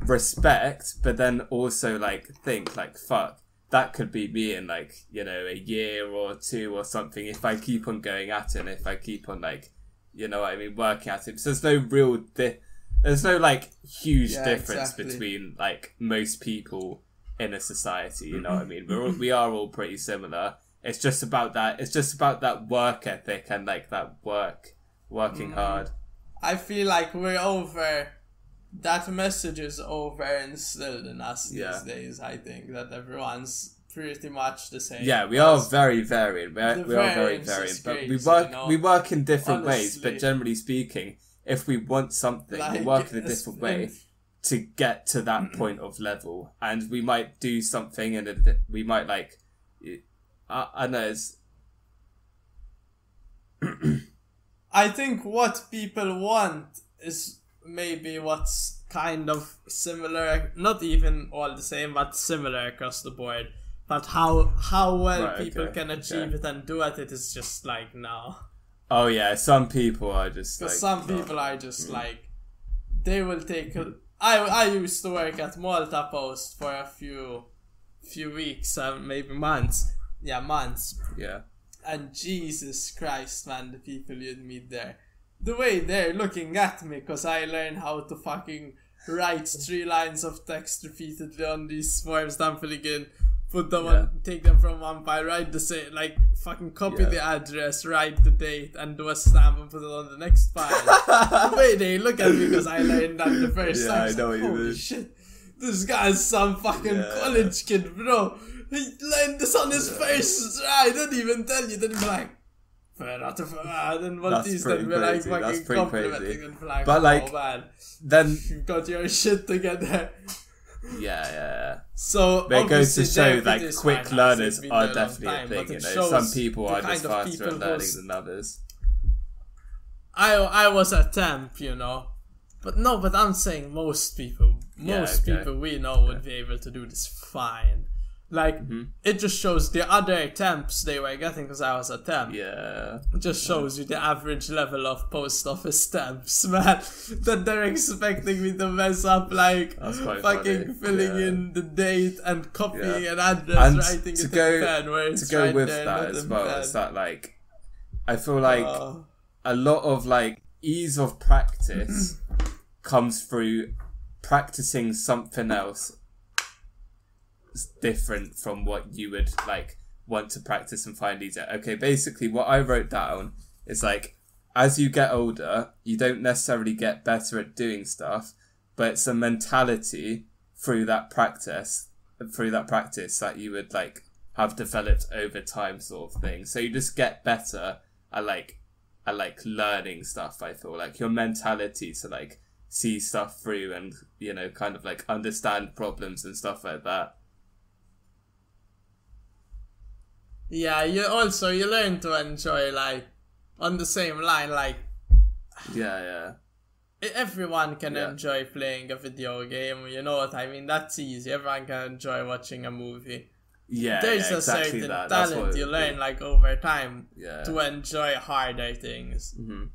Speaker 1: respect but then also like think like fuck that could be me in like you know a year or two or something if I keep on going at it and if I keep on like you know what I mean working at it. So there's no real di- there's no like huge
Speaker 2: Yeah,
Speaker 1: difference
Speaker 2: exactly.
Speaker 1: between like most people in a society. You know what I mean? We're all, we are all pretty similar. It's just about that. It's just about that work ethic and like that work working
Speaker 2: Mm.
Speaker 1: hard.
Speaker 2: I feel like we're over. That message is over instilled in us these days. I think that everyone's pretty much the same.
Speaker 1: Yeah, we are very varied. We are, we are very varied, but we work
Speaker 2: you know?
Speaker 1: we work in different ways. But generally speaking, if we want something, we work in a different way to get to that mm-hmm. point of level, and we might do something, and it- we might like. I, I know it's
Speaker 2: I think what people want is maybe what's kind of similar, not even all the same, but similar across the board. But how how well
Speaker 1: Right,
Speaker 2: people
Speaker 1: okay,
Speaker 2: can achieve
Speaker 1: okay.
Speaker 2: it and do at it is just like no.
Speaker 1: Oh yeah, some people are just like
Speaker 2: some
Speaker 1: not-
Speaker 2: people are just mm. like they will take. A, I I used to work at Malta Post for a few few weeks, um, maybe months. Yeah, months.
Speaker 1: Yeah.
Speaker 2: And Jesus Christ, man, the people you'd meet there. The way they're looking at me because I learned how to fucking write three lines of text repeatedly on these forms I'm filling in, put them on, take them from one file, write the same, like fucking copy
Speaker 1: Yeah.
Speaker 2: the address, write the date, and do a stamp and put it on the next file. way they look at me because I learned that the first
Speaker 1: Yeah,
Speaker 2: time.
Speaker 1: I
Speaker 2: it's
Speaker 1: know
Speaker 2: like, Holy shit. This guy's some fucking
Speaker 1: Yeah.
Speaker 2: college kid, bro. He learned this on his first try. I didn't even tell you. Then he'd be like, out of uh, then what
Speaker 1: That's
Speaker 2: these then be like. Fucking complimenting
Speaker 1: crazy.
Speaker 2: and like,
Speaker 1: But, like-
Speaker 2: oh man,
Speaker 1: Then
Speaker 2: you've got your shit together.
Speaker 1: Yeah, yeah.
Speaker 2: So
Speaker 1: it goes to show like quick learners are
Speaker 2: there a long
Speaker 1: definitely a thing. You know, some people are just faster at learning than others.
Speaker 2: I I was a temp, you know. But no, but I'm saying most people,
Speaker 1: Yeah,
Speaker 2: most
Speaker 1: okay.
Speaker 2: people we know would be able to do this fine. Like
Speaker 1: Mm-hmm.
Speaker 2: it just shows the other attempts they were getting because I was a temp.
Speaker 1: Yeah.
Speaker 2: It just shows you the average level of post office stamps, man. that they're expecting me to mess up like fucking
Speaker 1: funny,
Speaker 2: filling
Speaker 1: yeah.
Speaker 2: in the date and copying
Speaker 1: Yeah.
Speaker 2: an address,
Speaker 1: And
Speaker 2: writing
Speaker 1: to
Speaker 2: it
Speaker 1: go-
Speaker 2: in pen where it's
Speaker 1: To go
Speaker 2: right
Speaker 1: with
Speaker 2: there,
Speaker 1: that as well,
Speaker 2: pen.
Speaker 1: it's that like I feel like
Speaker 2: Uh,
Speaker 1: a lot of like ease of practice comes through practicing something else different from what you would like want to practice and find easier. Okay, basically what I wrote down is like as you get older, you don't necessarily get better at doing stuff, but it's a mentality through that practice through that practice that you would like have developed over time sort of thing. So you just get better at like at like learning stuff, I feel like your mentality to like see stuff through and you know, kind of like understand problems and stuff like that.
Speaker 2: Yeah, you also you learn to enjoy like on the same line like
Speaker 1: Yeah, yeah.
Speaker 2: everyone can
Speaker 1: Yeah.
Speaker 2: enjoy playing a video game. You know what I mean? That's easy. Everyone can enjoy watching a movie.
Speaker 1: Yeah,
Speaker 2: There's
Speaker 1: yeah,
Speaker 2: a
Speaker 1: exactly
Speaker 2: certain
Speaker 1: that.
Speaker 2: Talent you learn
Speaker 1: be.
Speaker 2: like over time
Speaker 1: Yeah.
Speaker 2: to enjoy harder things.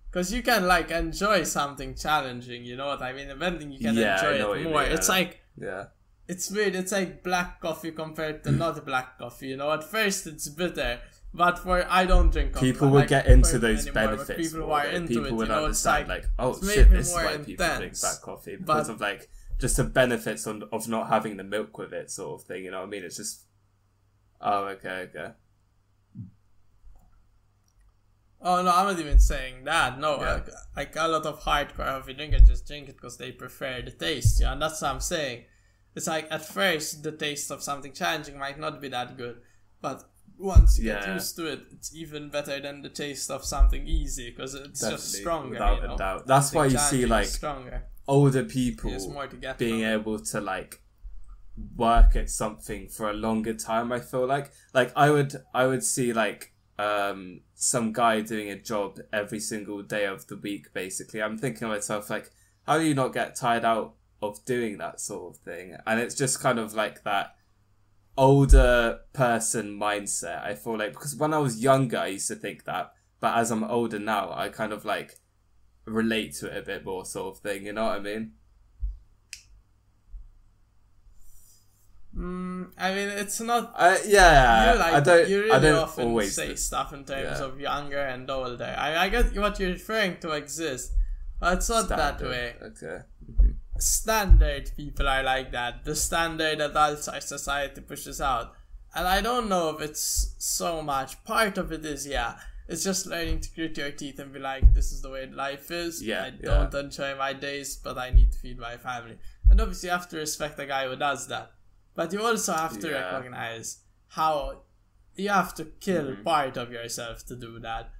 Speaker 2: Because you can like enjoy something challenging. You know what I mean? Eventually, you can enjoy it more. It's like
Speaker 1: Yeah.
Speaker 2: It's weird. It's like black coffee compared to not black coffee. You know, at first it's bitter, but for I don't drink coffee.
Speaker 1: People will
Speaker 2: like,
Speaker 1: get into those
Speaker 2: but
Speaker 1: benefits.
Speaker 2: People who are into
Speaker 1: people
Speaker 2: it,
Speaker 1: would
Speaker 2: you know,
Speaker 1: understand
Speaker 2: like
Speaker 1: like, oh shit, this is why people drink black coffee because of like just the benefits on, of not having the milk with it, sort of thing. You know what I mean? It's just. Oh, okay, okay.
Speaker 2: Oh no, I'm not even saying that. No,
Speaker 1: Yeah.
Speaker 2: like, like a lot of hardcore coffee drinkers just drink it because they prefer the taste. Yeah, and that's what I'm saying. It's like at first the taste of something challenging might not be that good, but once you get used to it, it's even better than the taste of something easy because it's just stronger.
Speaker 1: without
Speaker 2: you
Speaker 1: a doubt. That's
Speaker 2: Something
Speaker 1: why you see, like,
Speaker 2: stronger.
Speaker 1: Older people
Speaker 2: more to get
Speaker 1: being
Speaker 2: from
Speaker 1: able to like work at something for a longer time i feel like like i would i would see like um some guy doing a job every single day of the week basically i'm thinking to myself like how do you not get tired out of doing that sort of thing and it's just kind of like that older person mindset i feel like because when i was younger i used to think that but as i'm older now i kind of like relate to it a bit more sort of thing you know what i mean
Speaker 2: Mm, I mean, it's not
Speaker 1: Uh, yeah,
Speaker 2: you like
Speaker 1: I don't.
Speaker 2: you really
Speaker 1: I don't
Speaker 2: often
Speaker 1: always.
Speaker 2: say stuff in terms
Speaker 1: yeah.
Speaker 2: of younger and older. I, I get what you're referring to exists, but it's not that way.
Speaker 1: Okay.
Speaker 2: Standard people are like that. The standard that outside society pushes out. And I don't know if it's so much. Part of it is, yeah, it's just learning to grit your teeth and be like, this is the way life is.
Speaker 1: Yeah,
Speaker 2: I don't enjoy my days, but I need to feed my family. And obviously, you have to respect the guy who does that. But you also have to
Speaker 1: Yeah.
Speaker 2: recognize how you have to kill
Speaker 1: Mm-hmm.
Speaker 2: part of yourself to do that.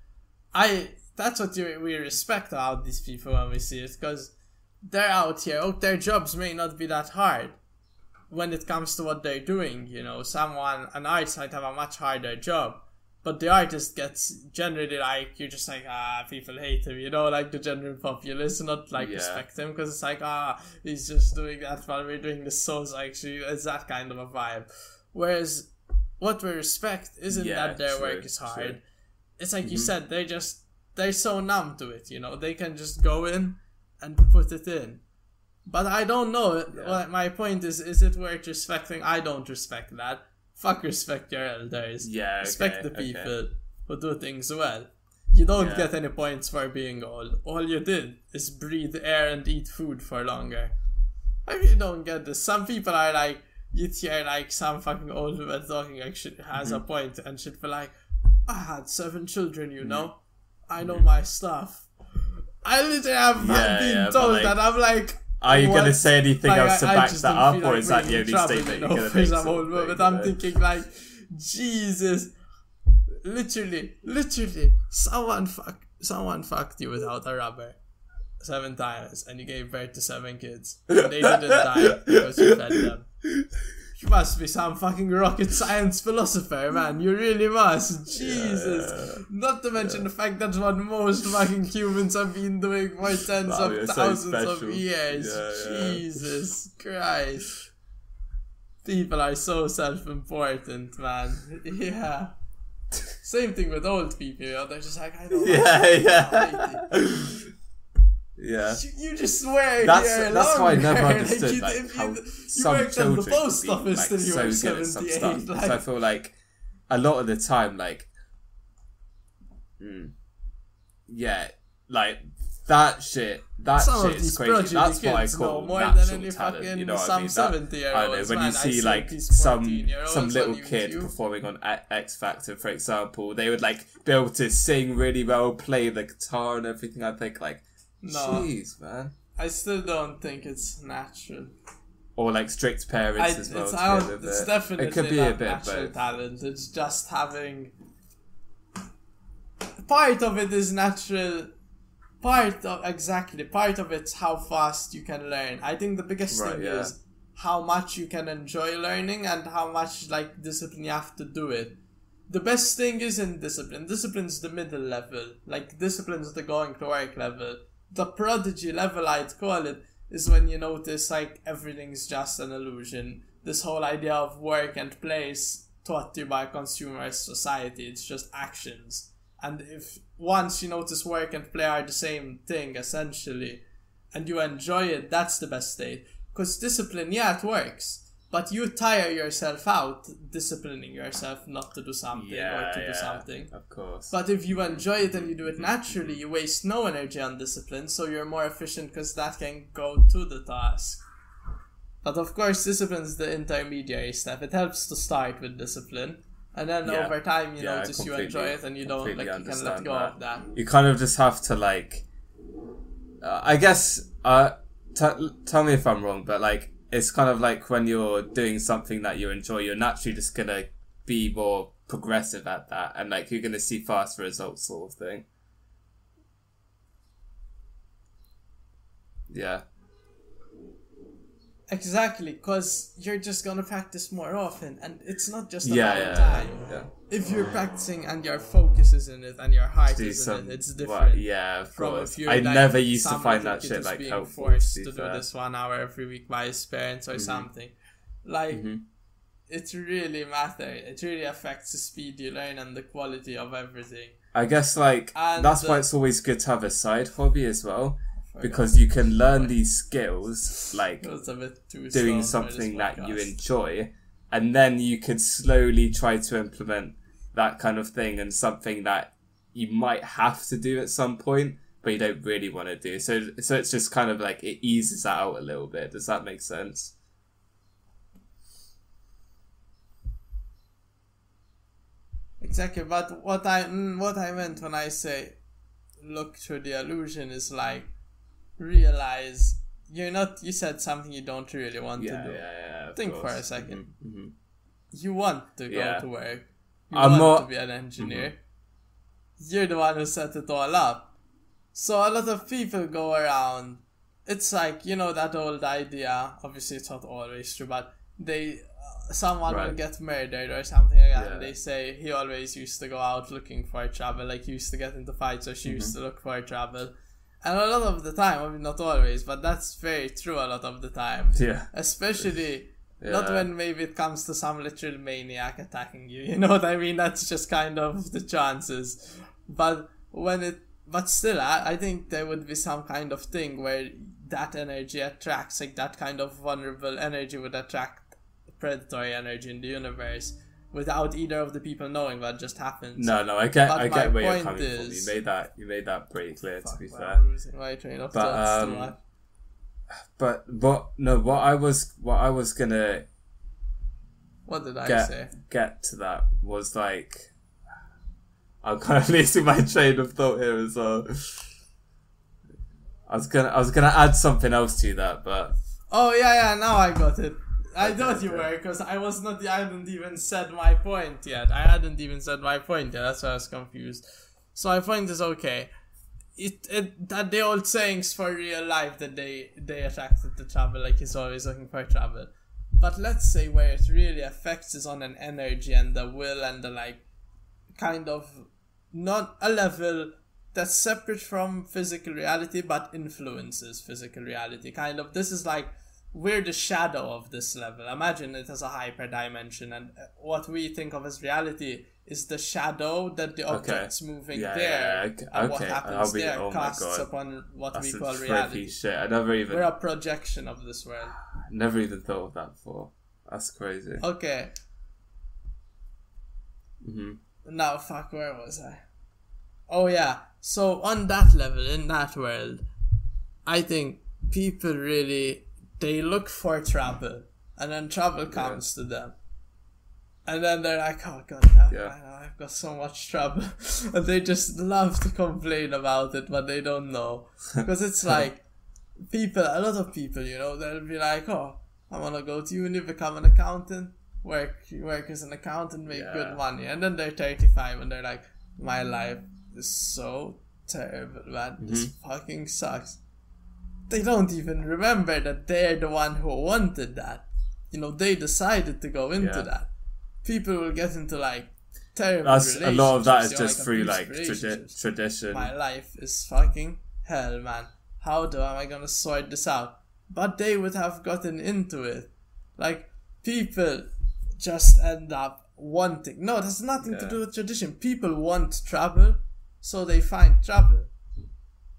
Speaker 2: I that's what you, we respect about these people when we see it because they're out here. Oh, their jobs may not be that hard when it comes to what they're doing. You know, someone an artist might have a much harder job, but the artist gets generally like you're just like ah people hate him you know like the general populace not like
Speaker 1: Yeah.
Speaker 2: respect him because it's like ah he's just doing that while we're doing the so it's actually it's that kind of a vibe whereas what we respect isn't
Speaker 1: Yeah,
Speaker 2: that their
Speaker 1: true,
Speaker 2: work is hard
Speaker 1: true.
Speaker 2: it's like you
Speaker 1: Mhm.
Speaker 2: said they just they're so numb to it you know they can just go in and put it in but I don't know.
Speaker 1: Yeah.
Speaker 2: My point is, is it worth respecting? I don't respect that. Fuck respect your elders.
Speaker 1: Yeah, okay,
Speaker 2: respect the
Speaker 1: okay.
Speaker 2: people who do things well. You don't
Speaker 1: Yeah.
Speaker 2: get any points for being old. All you did is breathe air and eat food for longer. I really don't get this. Some people are like, you hear like some fucking old woman talking like shit has a
Speaker 1: Mm-hmm.
Speaker 2: point and should be like, I had seven children,
Speaker 1: Mm-hmm.
Speaker 2: you know? I know my stuff. I literally have
Speaker 1: Yeah,
Speaker 2: been
Speaker 1: yeah,
Speaker 2: told
Speaker 1: like,
Speaker 2: that. I'm like,
Speaker 1: Are you going to say anything
Speaker 2: Like,
Speaker 1: else to
Speaker 2: I- I
Speaker 1: back
Speaker 2: just
Speaker 1: that up,
Speaker 2: feel
Speaker 1: or is that the only statement
Speaker 2: you
Speaker 1: you're going to make?
Speaker 2: some
Speaker 1: sort
Speaker 2: old
Speaker 1: of
Speaker 2: woman,
Speaker 1: thing,
Speaker 2: But I'm thinking like, Jesus, literally, literally, someone fuck, someone fucked you without a rubber seven times, and you gave birth to seven kids. And they didn't die because you fed them. You must be some fucking rocket science philosopher, man. You really must. Jesus.
Speaker 1: Yeah.
Speaker 2: Not to mention the fact that's what most fucking humans have been doing for tens
Speaker 1: Wow,
Speaker 2: of
Speaker 1: you're so
Speaker 2: thousands of years.
Speaker 1: Yeah, yeah.
Speaker 2: Jesus Christ. People are so self important, man. Yeah. Same thing with old people, you know, they're just like, I don't know.
Speaker 1: Yeah, yeah. Yeah.
Speaker 2: You, you just swear
Speaker 1: That's
Speaker 2: here
Speaker 1: that's why I never
Speaker 2: longer.
Speaker 1: understood
Speaker 2: you,
Speaker 1: like, how
Speaker 2: you, you
Speaker 1: some
Speaker 2: worked
Speaker 1: children
Speaker 2: at the post
Speaker 1: could be,
Speaker 2: office
Speaker 1: like,
Speaker 2: till you
Speaker 1: so good at some stuff.
Speaker 2: like,
Speaker 1: Because I feel like a lot of the time, like, mm, yeah, like that shit. That
Speaker 2: some
Speaker 1: shit is crazy. That's what I call
Speaker 2: more
Speaker 1: natural
Speaker 2: than
Speaker 1: talent. You know what I mean? That-
Speaker 2: 70 year
Speaker 1: I don't know when you
Speaker 2: man. I
Speaker 1: see like some some little kid
Speaker 2: YouTube.
Speaker 1: performing on A- X Factor, for example, they would like be able to sing really well, play the guitar and everything. I think like,
Speaker 2: No.
Speaker 1: jeez, man.
Speaker 2: I still don't think it's natural.
Speaker 1: Or like strict parents
Speaker 2: I,
Speaker 1: as well.
Speaker 2: it's, I don't, it's definitely
Speaker 1: it could be
Speaker 2: not
Speaker 1: a bit of
Speaker 2: natural
Speaker 1: both.
Speaker 2: talent. It's just having part of it is natural. Part of exactly part of it's how fast you can learn. I think the biggest
Speaker 1: Right,
Speaker 2: thing
Speaker 1: yeah.
Speaker 2: is how much you can enjoy learning and how much like discipline you have to do it. The best thing isn't discipline. Discipline's the middle level. Like discipline's the going to work level. The prodigy level I'd call it is when you notice like everything's just an illusion. This whole idea of work and play is taught to you by consumerist society. It's just actions. And if once you notice work and play are the same thing essentially, and you enjoy it, that's the best state. Because discipline, yeah, it works. But you tire yourself out disciplining yourself not to do something
Speaker 1: yeah,
Speaker 2: or to
Speaker 1: yeah,
Speaker 2: do something.
Speaker 1: Of course.
Speaker 2: But if you enjoy it and you do it naturally, you waste no energy on discipline, so you're more efficient because that can go to the task. But of course, discipline is the intermediary step. It helps to start with discipline, and then
Speaker 1: Yeah.
Speaker 2: over time you notice you enjoy it and you don't like you can let go
Speaker 1: that.
Speaker 2: of that.
Speaker 1: you kind of just have to like uh, i guess uh t- tell me if i'm wrong but like it's kind of like when you're doing something that you enjoy you're naturally just gonna be more progressive at that and like you're gonna see faster results sort of thing yeah
Speaker 2: Exactly, because you're just gonna practice more often, and it's not just about
Speaker 1: yeah yeah,
Speaker 2: time.
Speaker 1: yeah.
Speaker 2: If you're practicing and your focus is in it and your height
Speaker 1: do
Speaker 2: is in it, it's
Speaker 1: well,
Speaker 2: different.
Speaker 1: yeah of
Speaker 2: from
Speaker 1: course
Speaker 2: if you're
Speaker 1: i
Speaker 2: like
Speaker 1: never used to find that shit like
Speaker 2: being
Speaker 1: helpful
Speaker 2: forced
Speaker 1: to
Speaker 2: to do this one hour every week by his parents or something. Like
Speaker 1: Mhm.
Speaker 2: it really matters. It really affects the speed you learn and the quality of everything.
Speaker 1: i guess like
Speaker 2: And,
Speaker 1: that's why it's always good to have a side hobby as well because you can learn these skills like
Speaker 2: it was a bit too
Speaker 1: doing
Speaker 2: slow for this
Speaker 1: something that you enjoy and then you could slowly try to implement that kind of thing and something that you might have to do at some point but you don't really want to do so so it's just kind of like it eases that out a little bit does that make sense
Speaker 2: Exactly, but what I mm, what I meant when I say look through the illusion is like realize you're not. You said something you don't really want
Speaker 1: yeah
Speaker 2: to do.
Speaker 1: yeah yeah
Speaker 2: Think for a second.
Speaker 1: Mhm, mhm.
Speaker 2: You want to go to work. You
Speaker 1: I'm more-
Speaker 2: to be an engineer. You're the one who set it all up. So a lot of people go around. It's like you know that old idea. Obviously, it's not always true, but they uh, someone will get murdered or something like that,
Speaker 1: Yeah.
Speaker 2: and they say he always used to go out looking for trouble, like he used to get into fights, or she
Speaker 1: Mm-hmm.
Speaker 2: used to look for trouble. And a lot of the time, I mean, not always, but that's very true a lot of the time.
Speaker 1: Yeah.
Speaker 2: Especially not when maybe it comes to some literal maniac attacking you. You know what I mean? That's just kind of the chances. But when it, but still, I, I think there would be some kind of thing where that energy attracts, like that kind of vulnerable energy would attract predatory energy in the universe without either of the people knowing that just happens.
Speaker 1: No, no, I get,
Speaker 2: But
Speaker 1: I get where you're coming from. You made that, you made that pretty clear. To be
Speaker 2: well,
Speaker 1: fair,
Speaker 2: I'm losing my train of
Speaker 1: But, um. But what? No, what I was, what I was gonna
Speaker 2: What did I
Speaker 1: get
Speaker 2: say?
Speaker 1: get to that was like, I'm kind of losing my train of thought here as well. I was gonna, I was gonna add something else to that, but
Speaker 2: Oh yeah, yeah. Now I got it. I thought you were because I was not. I hadn't even said my point yet. I hadn't even said my point yet. That's why I was confused. So my point is okay. It, it that the old sayings for real life that they they attracted to travel like he's always looking for travel. But let's say where it really affects is on an energy and the will and the like kind of not a level that's separate from physical reality but influences physical reality. Kind of this is like we're the shadow of this level. Imagine it as a hyper dimension, and uh, what we think of as reality is the shadow that the objects moving
Speaker 1: Yeah,
Speaker 2: there,
Speaker 1: yeah, okay,
Speaker 2: and what happens
Speaker 1: be-
Speaker 2: there
Speaker 1: oh
Speaker 2: casts upon what
Speaker 1: that's
Speaker 2: we call reality.
Speaker 1: shit. I never even,
Speaker 2: We're a projection of this world.
Speaker 1: never even thought of that before. That's crazy.
Speaker 2: Okay,
Speaker 1: hmm
Speaker 2: now fuck, where was I? Oh yeah, so on that level, in that world, I think people really they look for trouble, and then trouble comes to them, and then they're like, "Oh god, damn,
Speaker 1: Yeah.
Speaker 2: I I've got so much trouble," and they just love to complain about it, but they don't know because it's like people, a lot of people, you know, they'll be like, "Oh, I want to go to uni, become an accountant." Work, work as an accountant, make
Speaker 1: Yeah.
Speaker 2: good money, and then they're thirty-five, and they're like, "My life is so terrible, man. This
Speaker 1: Mm-hmm.
Speaker 2: fucking sucks." They don't even remember that they're the one who wanted that. You know, they decided to go into
Speaker 1: Yeah.
Speaker 2: that. People will get into like terrible
Speaker 1: That's a lot of that is just through like tradi- tradition.
Speaker 2: My life is fucking hell, man. How do am I gonna sort this out? But they would have gotten into it. Like people just end up wanting. No, it has nothing to do with tradition. People want trouble, so they find trouble.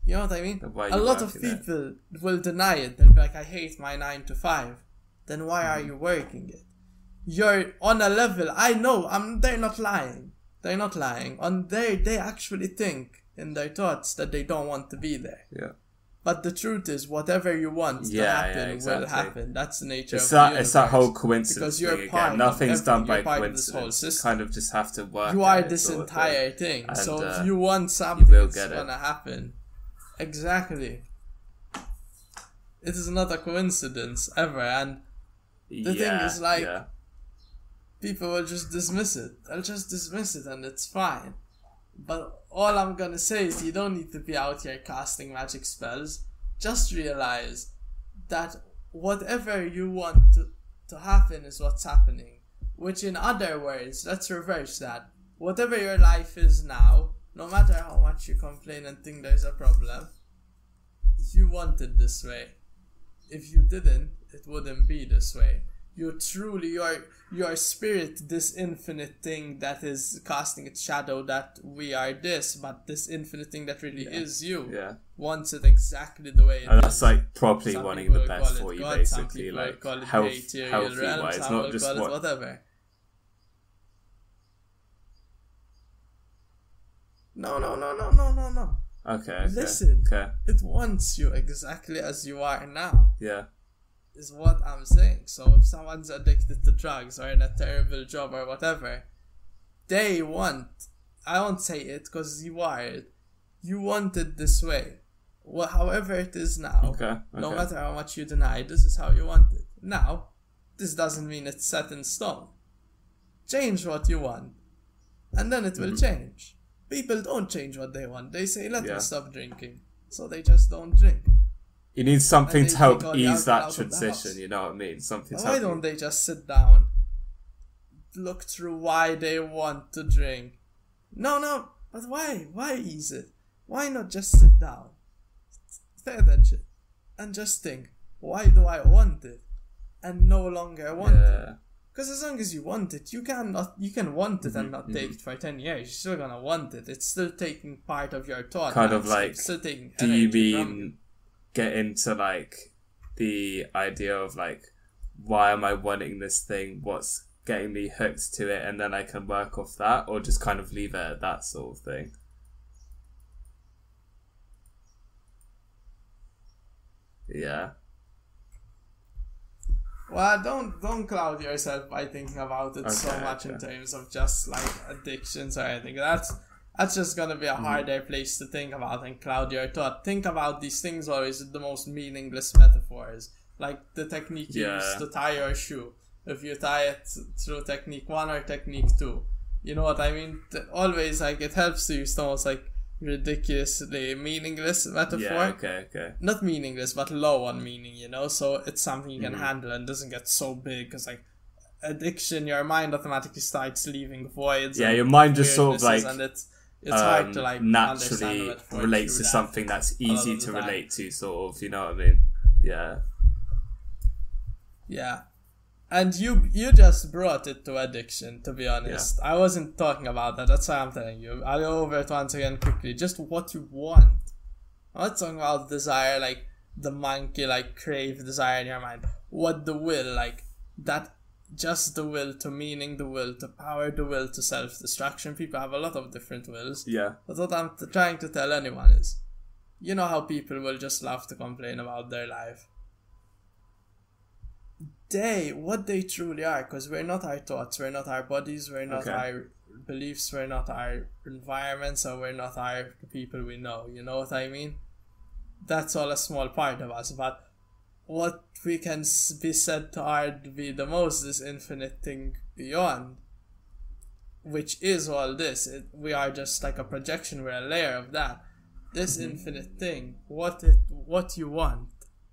Speaker 2: You know what I mean?
Speaker 1: Then why are
Speaker 2: A lot of people will deny it. They'll be like, "I hate my nine to five. Then why
Speaker 1: Mm-hmm.
Speaker 2: are you working it? You're on a level. I know. I'm. They're not lying. They're not lying. On they, they actually think in their thoughts that they don't want to be there.
Speaker 1: yeah.
Speaker 2: But the truth is, whatever you want to
Speaker 1: Yeah, yeah,
Speaker 2: happen
Speaker 1: exactly.
Speaker 2: will happen. That's the nature
Speaker 1: It's
Speaker 2: of
Speaker 1: that it's that whole coincidence
Speaker 2: Because you're
Speaker 1: thing
Speaker 2: part
Speaker 1: again.
Speaker 2: of
Speaker 1: Nothing's done by
Speaker 2: You're part of this whole
Speaker 1: coincidence. You kind of just have to work.
Speaker 2: You are this
Speaker 1: of
Speaker 2: entire
Speaker 1: thing. And,
Speaker 2: so
Speaker 1: uh,
Speaker 2: if you want something,
Speaker 1: will
Speaker 2: it's
Speaker 1: it.
Speaker 2: gonna happen. Exactly. It is not a coincidence ever, and the thing is, like,
Speaker 1: yeah.
Speaker 2: People will just dismiss it. They'll just dismiss it, and it's fine. But all I'm gonna say is, you don't need to be out here casting magic spells. Just realize that whatever you want to, to happen is what's happening. Which, in other words, let's reverse that. Whatever your life is now, no matter how much you complain and think there's a problem, you want it this way. If you didn't, it wouldn't be this way. You truly, your your spirit, this infinite thing that is casting its shadow, that we are this, but this infinite thing that really is you,
Speaker 1: Yeah.
Speaker 2: wants it exactly the way it
Speaker 1: And
Speaker 2: is.
Speaker 1: that's like properly
Speaker 2: Some
Speaker 1: wanting the best for you,
Speaker 2: God,
Speaker 1: basically, like
Speaker 2: call it
Speaker 1: health, healthy
Speaker 2: realm,
Speaker 1: wise, not just
Speaker 2: call it
Speaker 1: what.
Speaker 2: whatever. No, no, no, no, no, no, no.
Speaker 1: Okay, okay.
Speaker 2: Listen.
Speaker 1: Okay.
Speaker 2: It wants you exactly as you are now.
Speaker 1: Yeah.
Speaker 2: Is what I'm saying. So if someone's addicted to drugs or in a terrible job or whatever, they want. I won't say it because you are it. You want it this way. Well, however it is now.
Speaker 1: Okay.
Speaker 2: No matter how much you deny, this is how you want it. Now, this doesn't mean it's set in stone. Change what you want, and then it will mm-hmm. change. People don't change what they want. They say, "Let
Speaker 1: Yeah.
Speaker 2: me stop drinking," so they just don't drink.
Speaker 1: You need something to help
Speaker 2: take all the
Speaker 1: ease that
Speaker 2: out of the
Speaker 1: transition. You know what I mean? Something. to
Speaker 2: Why don't
Speaker 1: you-
Speaker 2: they just sit down look through why they want to drink. No, no, but why? Why ease it? Why not just sit down? Pay attention and just think, why do I want it? And no longer want it. Because as long as you want it, you can not you can want it and
Speaker 1: Mhm,
Speaker 2: not
Speaker 1: mhm.
Speaker 2: take it for ten years. You're still gonna want it. It's still taking part of your thought.
Speaker 1: Kind of like,
Speaker 2: still taking.
Speaker 1: Do you mean get into like the idea of like why am I wanting this thing? What's getting me hooked to it, and then I can work off that, or just kind of leave it at that sort of thing. Yeah.
Speaker 2: Well, don't don't cloud yourself by thinking about it so
Speaker 1: Okay,
Speaker 2: much in terms of just like addictions or anything. That's that's just gonna be a
Speaker 1: Mm-hmm.
Speaker 2: harder place to think about and cloud your thought. Think about these things always the most meaningless metaphors, like the technique you
Speaker 1: Yeah.
Speaker 2: use to tie your shoe. If you tie it through technique one or technique two, you know what I mean. Always like it helps to use the most like ridiculously meaningless metaphor
Speaker 1: Yeah. Okay. Okay.
Speaker 2: not meaningless but low on meaning you know so it's something you can
Speaker 1: Mhm.
Speaker 2: handle and doesn't get so big because like addiction your mind automatically starts leaving voids
Speaker 1: Yeah, your mind just sort of like
Speaker 2: and it's it's hard
Speaker 1: um,
Speaker 2: to like
Speaker 1: naturally relates to
Speaker 2: that.
Speaker 1: something that's easy to
Speaker 2: time.
Speaker 1: relate to, sort of. You know what I mean? Yeah.
Speaker 2: yeah and you you just brought it to addiction to be honest i wasn't talking about that that's why i'm telling you i'll go over it once again quickly just what you want i'm not talking about desire like the monkey like crave desire in your mind what the will like that just the will to meaning the will to power the will to self-destruction. People have a lot of different wills.
Speaker 1: Yeah.
Speaker 2: but what i'm t- trying to tell anyone is you know how people will just love to complain about their life? They what they truly are because we're not our thoughts we're not our bodies we're not
Speaker 1: Okay.
Speaker 2: our beliefs we're not our environments or we're not our people we know. You know what i mean? That's all a small part of us but what we can be said to are to be the most is infinite thing beyond which is all this. It, we are just like a projection we're a layer of that. This mm-hmm. infinite thing what it what you want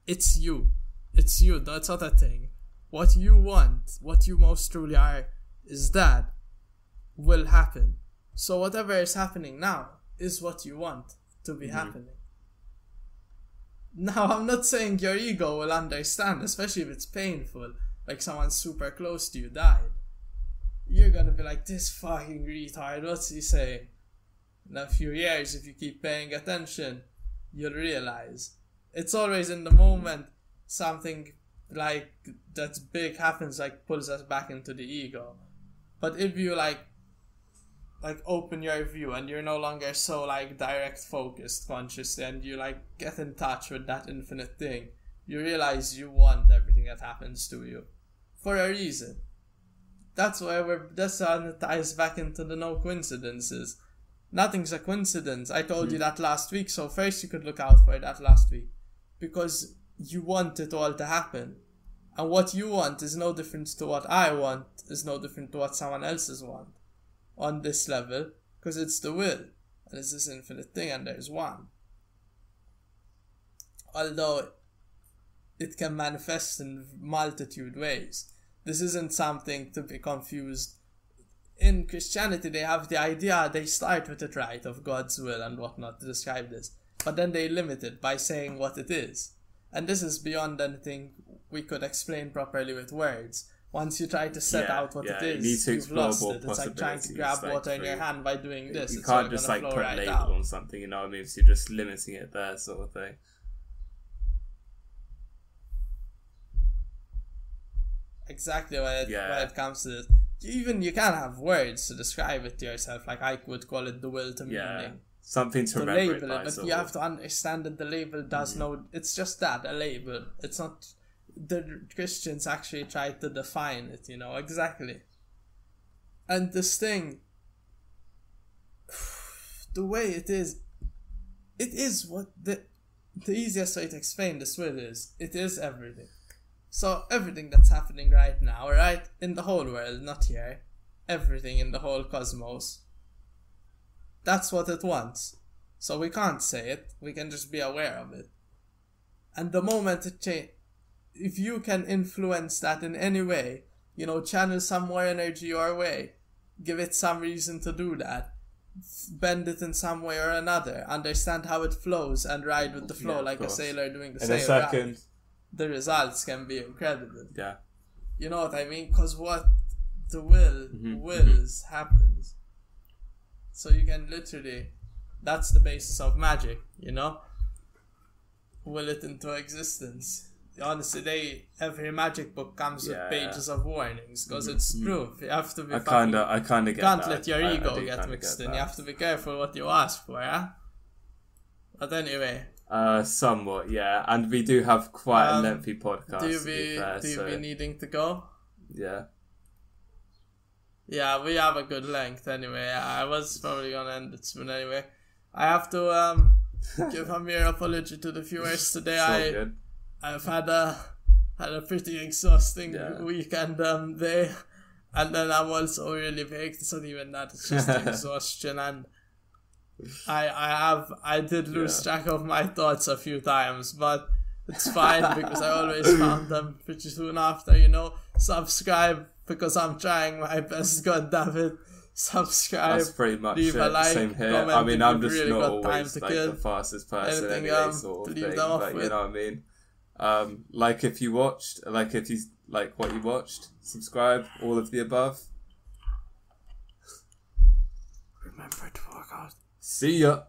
Speaker 2: it's you. It's you that's a thing. What you want what you most truly are is that will happen. So whatever is happening now is what you want to be mm-hmm. happening now i'm not saying your ego will understand especially if it's painful like someone super close to you died. You're gonna be like this fucking retard what's he saying? In a few years if you keep paying attention you'll realize. It's always in the moment something like that's big happens like pulls us back into the ego. But if you like like open your view and you're no longer so like direct focused consciously and you like get in touch with that infinite thing you realize you want everything that happens to you. For a reason. That's why we're that's how it ties back into the no coincidences. Nothing's a coincidence. I told you hmm. that last week so first you could look out for that last week. Because you want it all to happen. And what you want is no different to what i want is no different to what someone else's want on this level because it's the will and it's this infinite thing and there's one. Although it can manifest in multitude ways. This isn't something to be confused. In christianity they have the idea they start with it right of god's will and whatnot to describe this. But then they limit it by saying what it is. And this is beyond anything we could explain properly with words once you try to set
Speaker 1: Yeah,
Speaker 2: out what
Speaker 1: yeah,
Speaker 2: it
Speaker 1: you
Speaker 2: is,
Speaker 1: to
Speaker 2: you've lost it. It's like trying to grab
Speaker 1: like,
Speaker 2: water in your hand by doing this.
Speaker 1: you can't just like put a
Speaker 2: right
Speaker 1: label
Speaker 2: out.
Speaker 1: on something, you know what I mean? So you're just limiting it there, sort of thing.
Speaker 2: Exactly when it,
Speaker 1: Yeah.
Speaker 2: when it comes to this. Even you can't have words to describe it to yourself. Like I would call it the will to meaning.
Speaker 1: Something to
Speaker 2: To
Speaker 1: remember it
Speaker 2: label
Speaker 1: by,
Speaker 2: it, but you have to understand that the label does
Speaker 1: Mm-hmm.
Speaker 2: no. It's just that a label. It's not. The Christians actually tried to define it. You know exactly. And this thing, the way it is, it is what the the easiest way to explain this will is it is everything. So everything that's happening right now, right in the whole world, not here, everything in the whole cosmos. That's what it wants. So we can't say it. We can just be aware of it. And the moment it change, if you can influence that in any way, you know, channel some more energy your way. Give it some reason to do that. Bend it in some way or another. Understand how it flows and ride with the flow
Speaker 1: Yeah,
Speaker 2: like a sailor doing the
Speaker 1: In a
Speaker 2: sail ride.
Speaker 1: second,
Speaker 2: The results can be incredible.
Speaker 1: yeah.
Speaker 2: You know what I mean? Because what the will
Speaker 1: Mhm,
Speaker 2: wills happens. So you can literally, that's the basis of magic. You know, will it into existence. Honestly, they every magic book comes
Speaker 1: Yeah.
Speaker 2: with pages of warnings because it's proof. You have to be.
Speaker 1: I kinda, I kinda get
Speaker 2: can't
Speaker 1: that.
Speaker 2: let your
Speaker 1: I- I
Speaker 2: ego
Speaker 1: do
Speaker 2: get mixed
Speaker 1: get
Speaker 2: in.
Speaker 1: that.
Speaker 2: You have to be careful what you ask for, yeah. But anyway,
Speaker 1: Uh, somewhat, yeah. And we do have quite
Speaker 2: Um,
Speaker 1: a lengthy podcast.
Speaker 2: do you
Speaker 1: be fair,
Speaker 2: do you
Speaker 1: so,
Speaker 2: be needing to go?
Speaker 1: yeah.
Speaker 2: Yeah, we have a good length anyway. I was probably gonna end it soon anyway. I have to um give a mere apology to the viewers today. I
Speaker 1: good.
Speaker 2: I've had a had a pretty exhausting
Speaker 1: Yeah.
Speaker 2: weekend um day, and then I'm also really baked. It's not even that; it's just exhaustion, and I I have I did lose
Speaker 1: Yeah.
Speaker 2: track of my thoughts a few times, but it's fine because I always found them pretty soon after. You know, subscribe because I'm trying my best. God damn it, subscribe.
Speaker 1: That's pretty much
Speaker 2: leave
Speaker 1: it.
Speaker 2: a like,
Speaker 1: Same here. I mean, I'm just
Speaker 2: really
Speaker 1: not always like
Speaker 2: kill.
Speaker 1: the fastest person
Speaker 2: Anything, um, leave
Speaker 1: thing.
Speaker 2: them off
Speaker 1: But you know what I mean. Um, like if you watched, like if you like what you watched, subscribe, all of the above.
Speaker 2: Remember to work out.
Speaker 1: See ya.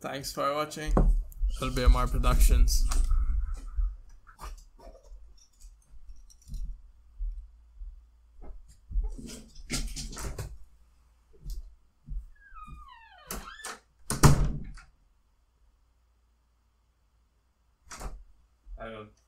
Speaker 2: Thanks for watching. It'll be more productions. I don't